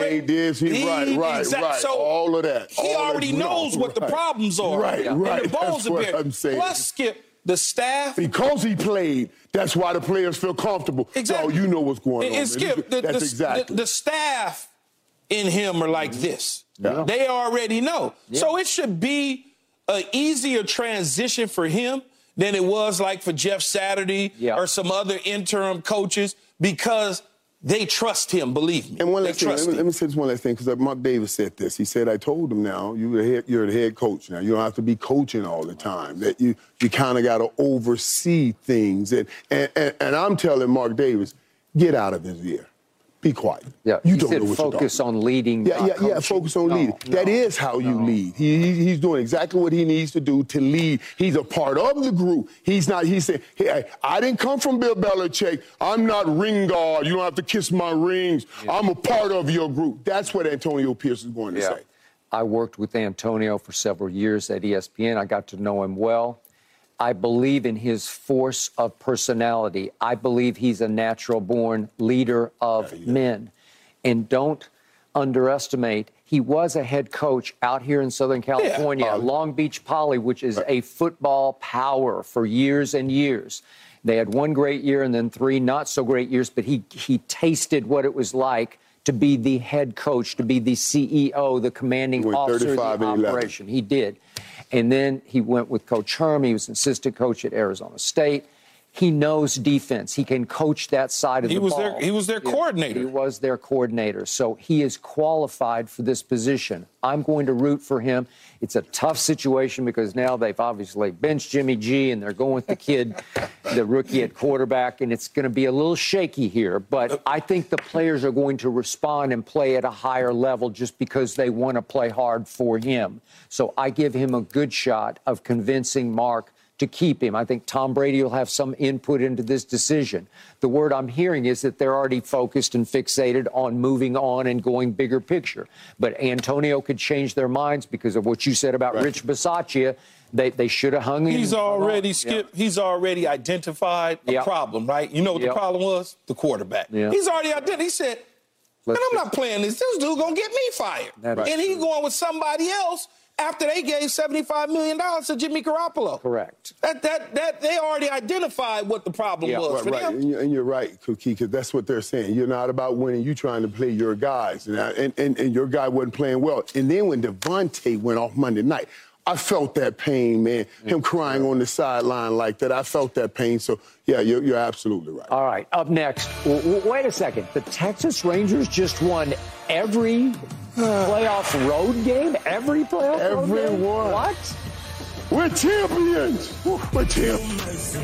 already, ain't this, he- right, right, exact- right, So all of that, He all that already we knows know, what the problems are. Right, and right, The balls that's are what. I'm saying. Plus, Skip, the staff. Because he played, that's why the players feel comfortable. Exactly. So you know what's going And- on. and. Skip, the, that's the- exactly. the, the staff in him are like this. Yeah. They already know. So it should be an easier transition for him than it was like for Jeff Saturday Yeah. or some other interim coaches because they trust him, believe me. And one they last thing, let me, let me say this one last thing, because Mark Davis said this. He said, I told him now, you're the, head, you're the head coach now. You don't have to be coaching all the time. That you you kind of got to oversee things. And, and, and, and I'm telling Mark Davis, get out of his ear. Be quiet. Yeah, you don't said know what focus you're on leading. Yeah, yeah, yeah. Focus on No, leading. no, that is how you lead. He, he- he's doing exactly what he needs to do to lead. He's a part of the group. He's not. He said, "Hey, I didn't come from Bill Belichick. I'm not ring guard. You don't have to kiss my rings. I'm a part of your group." That's what Antonio Pierce is going to Yeah. say. I worked with Antonio for several years at ESPN. I got to know him well. I believe in his force of personality. I believe he's a natural born leader of men. And don't underestimate, he was a head coach out here in Southern California, Uh, Long Beach Poly, which is a football power for years and years. They had one great year and then three not so great years, but he, he tasted what it was like to be the head coach, to be the CEO, the commanding officer of the and 11. operation. He did. And then he went with Coach Herm. He was an assistant coach at Arizona State. He knows defense. He can coach that side of He the was ball. their- he was their coordinator. He was their coordinator. So he is qualified for this position. I'm going to root for him. It's a tough situation because now they've obviously benched Jimmy G and they're going with the kid, <laughs> the rookie at quarterback, and it's going to be a little shaky here. But I think the players are going to respond and play at a higher level just because they want to play hard for him. So I give him a good shot of convincing Mark to keep him. I think Tom Brady will have some input into this decision. The word I'm hearing is that they're already focused and fixated on moving on and going bigger picture. But Antonio could change their minds because of what you said about Rich Bisaccia. They, they should have hung him. He's already skip. He's already identified a Yep. problem, right? You know what Yep. the problem was? The quarterback. Yeah. He's already identified. He said, "Man, Let's I'm just- not playing this. This dude gonna get me fired." That is and he going with somebody else after they gave 75 million dollars to Jimmy Garoppolo. Correct. That that that they already identified what the problem Yeah. was Right, for right. them. And, you're, right, Cookie, because that's what they're saying. You're not about winning. You're trying to play your guys. And, and, and, and your guy wasn't playing well. And then when Davante went off Monday night, I felt that pain, man. Him crying on the sideline like that. I felt that pain. So, yeah, you're, you're absolutely right. All right, up next. W- w- wait a second. The Texas Rangers just won every playoff road game? Every playoff road game. Every one. What? We're champions. We're champions.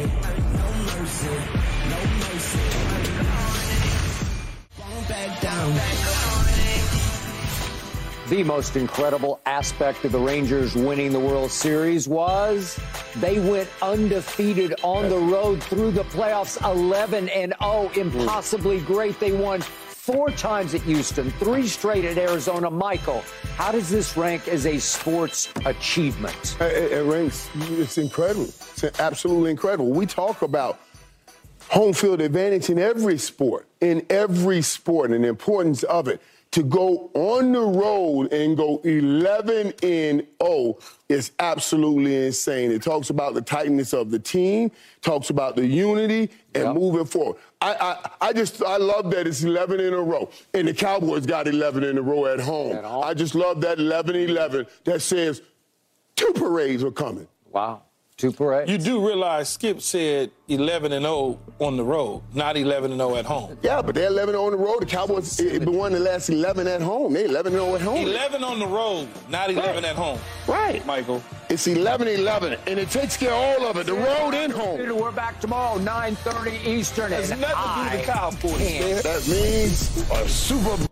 Back down. The most incredible aspect of the Rangers winning the World Series was they went undefeated on the road through the playoffs 11 and 0. Impossibly great. They won four times at Houston, three straight at Arizona. Michael, how does this rank as a sports achievement? It, it- it ranks, it's incredible. It's absolutely incredible. We talk about home field advantage in every sport, in every sport, and the importance of it. To go on the road and go 11 in 0 is absolutely insane. It talks about the tightness of the team, talks about the unity, and Yep. moving forward. I, I, I just I love that it's 11 in a row, and the Cowboys got 11 in a row at home. At home. I just love that 11-11 that says two parades are coming. Wow. Two parades. You do realize Skip said 11 and 0 on the road, not 11 and 0 at home. Yeah, but they're 11 on the road. The Cowboys it, it been one of the last 11 at home. They 11 0 at home. 11 on the road, not 11 at home. Right. Michael. It's 11 11, and it takes care of all of it the road and home. We're back tomorrow, 9.30 Eastern. Has and nothing to do with the I Cowboys. That means a Super Bowl.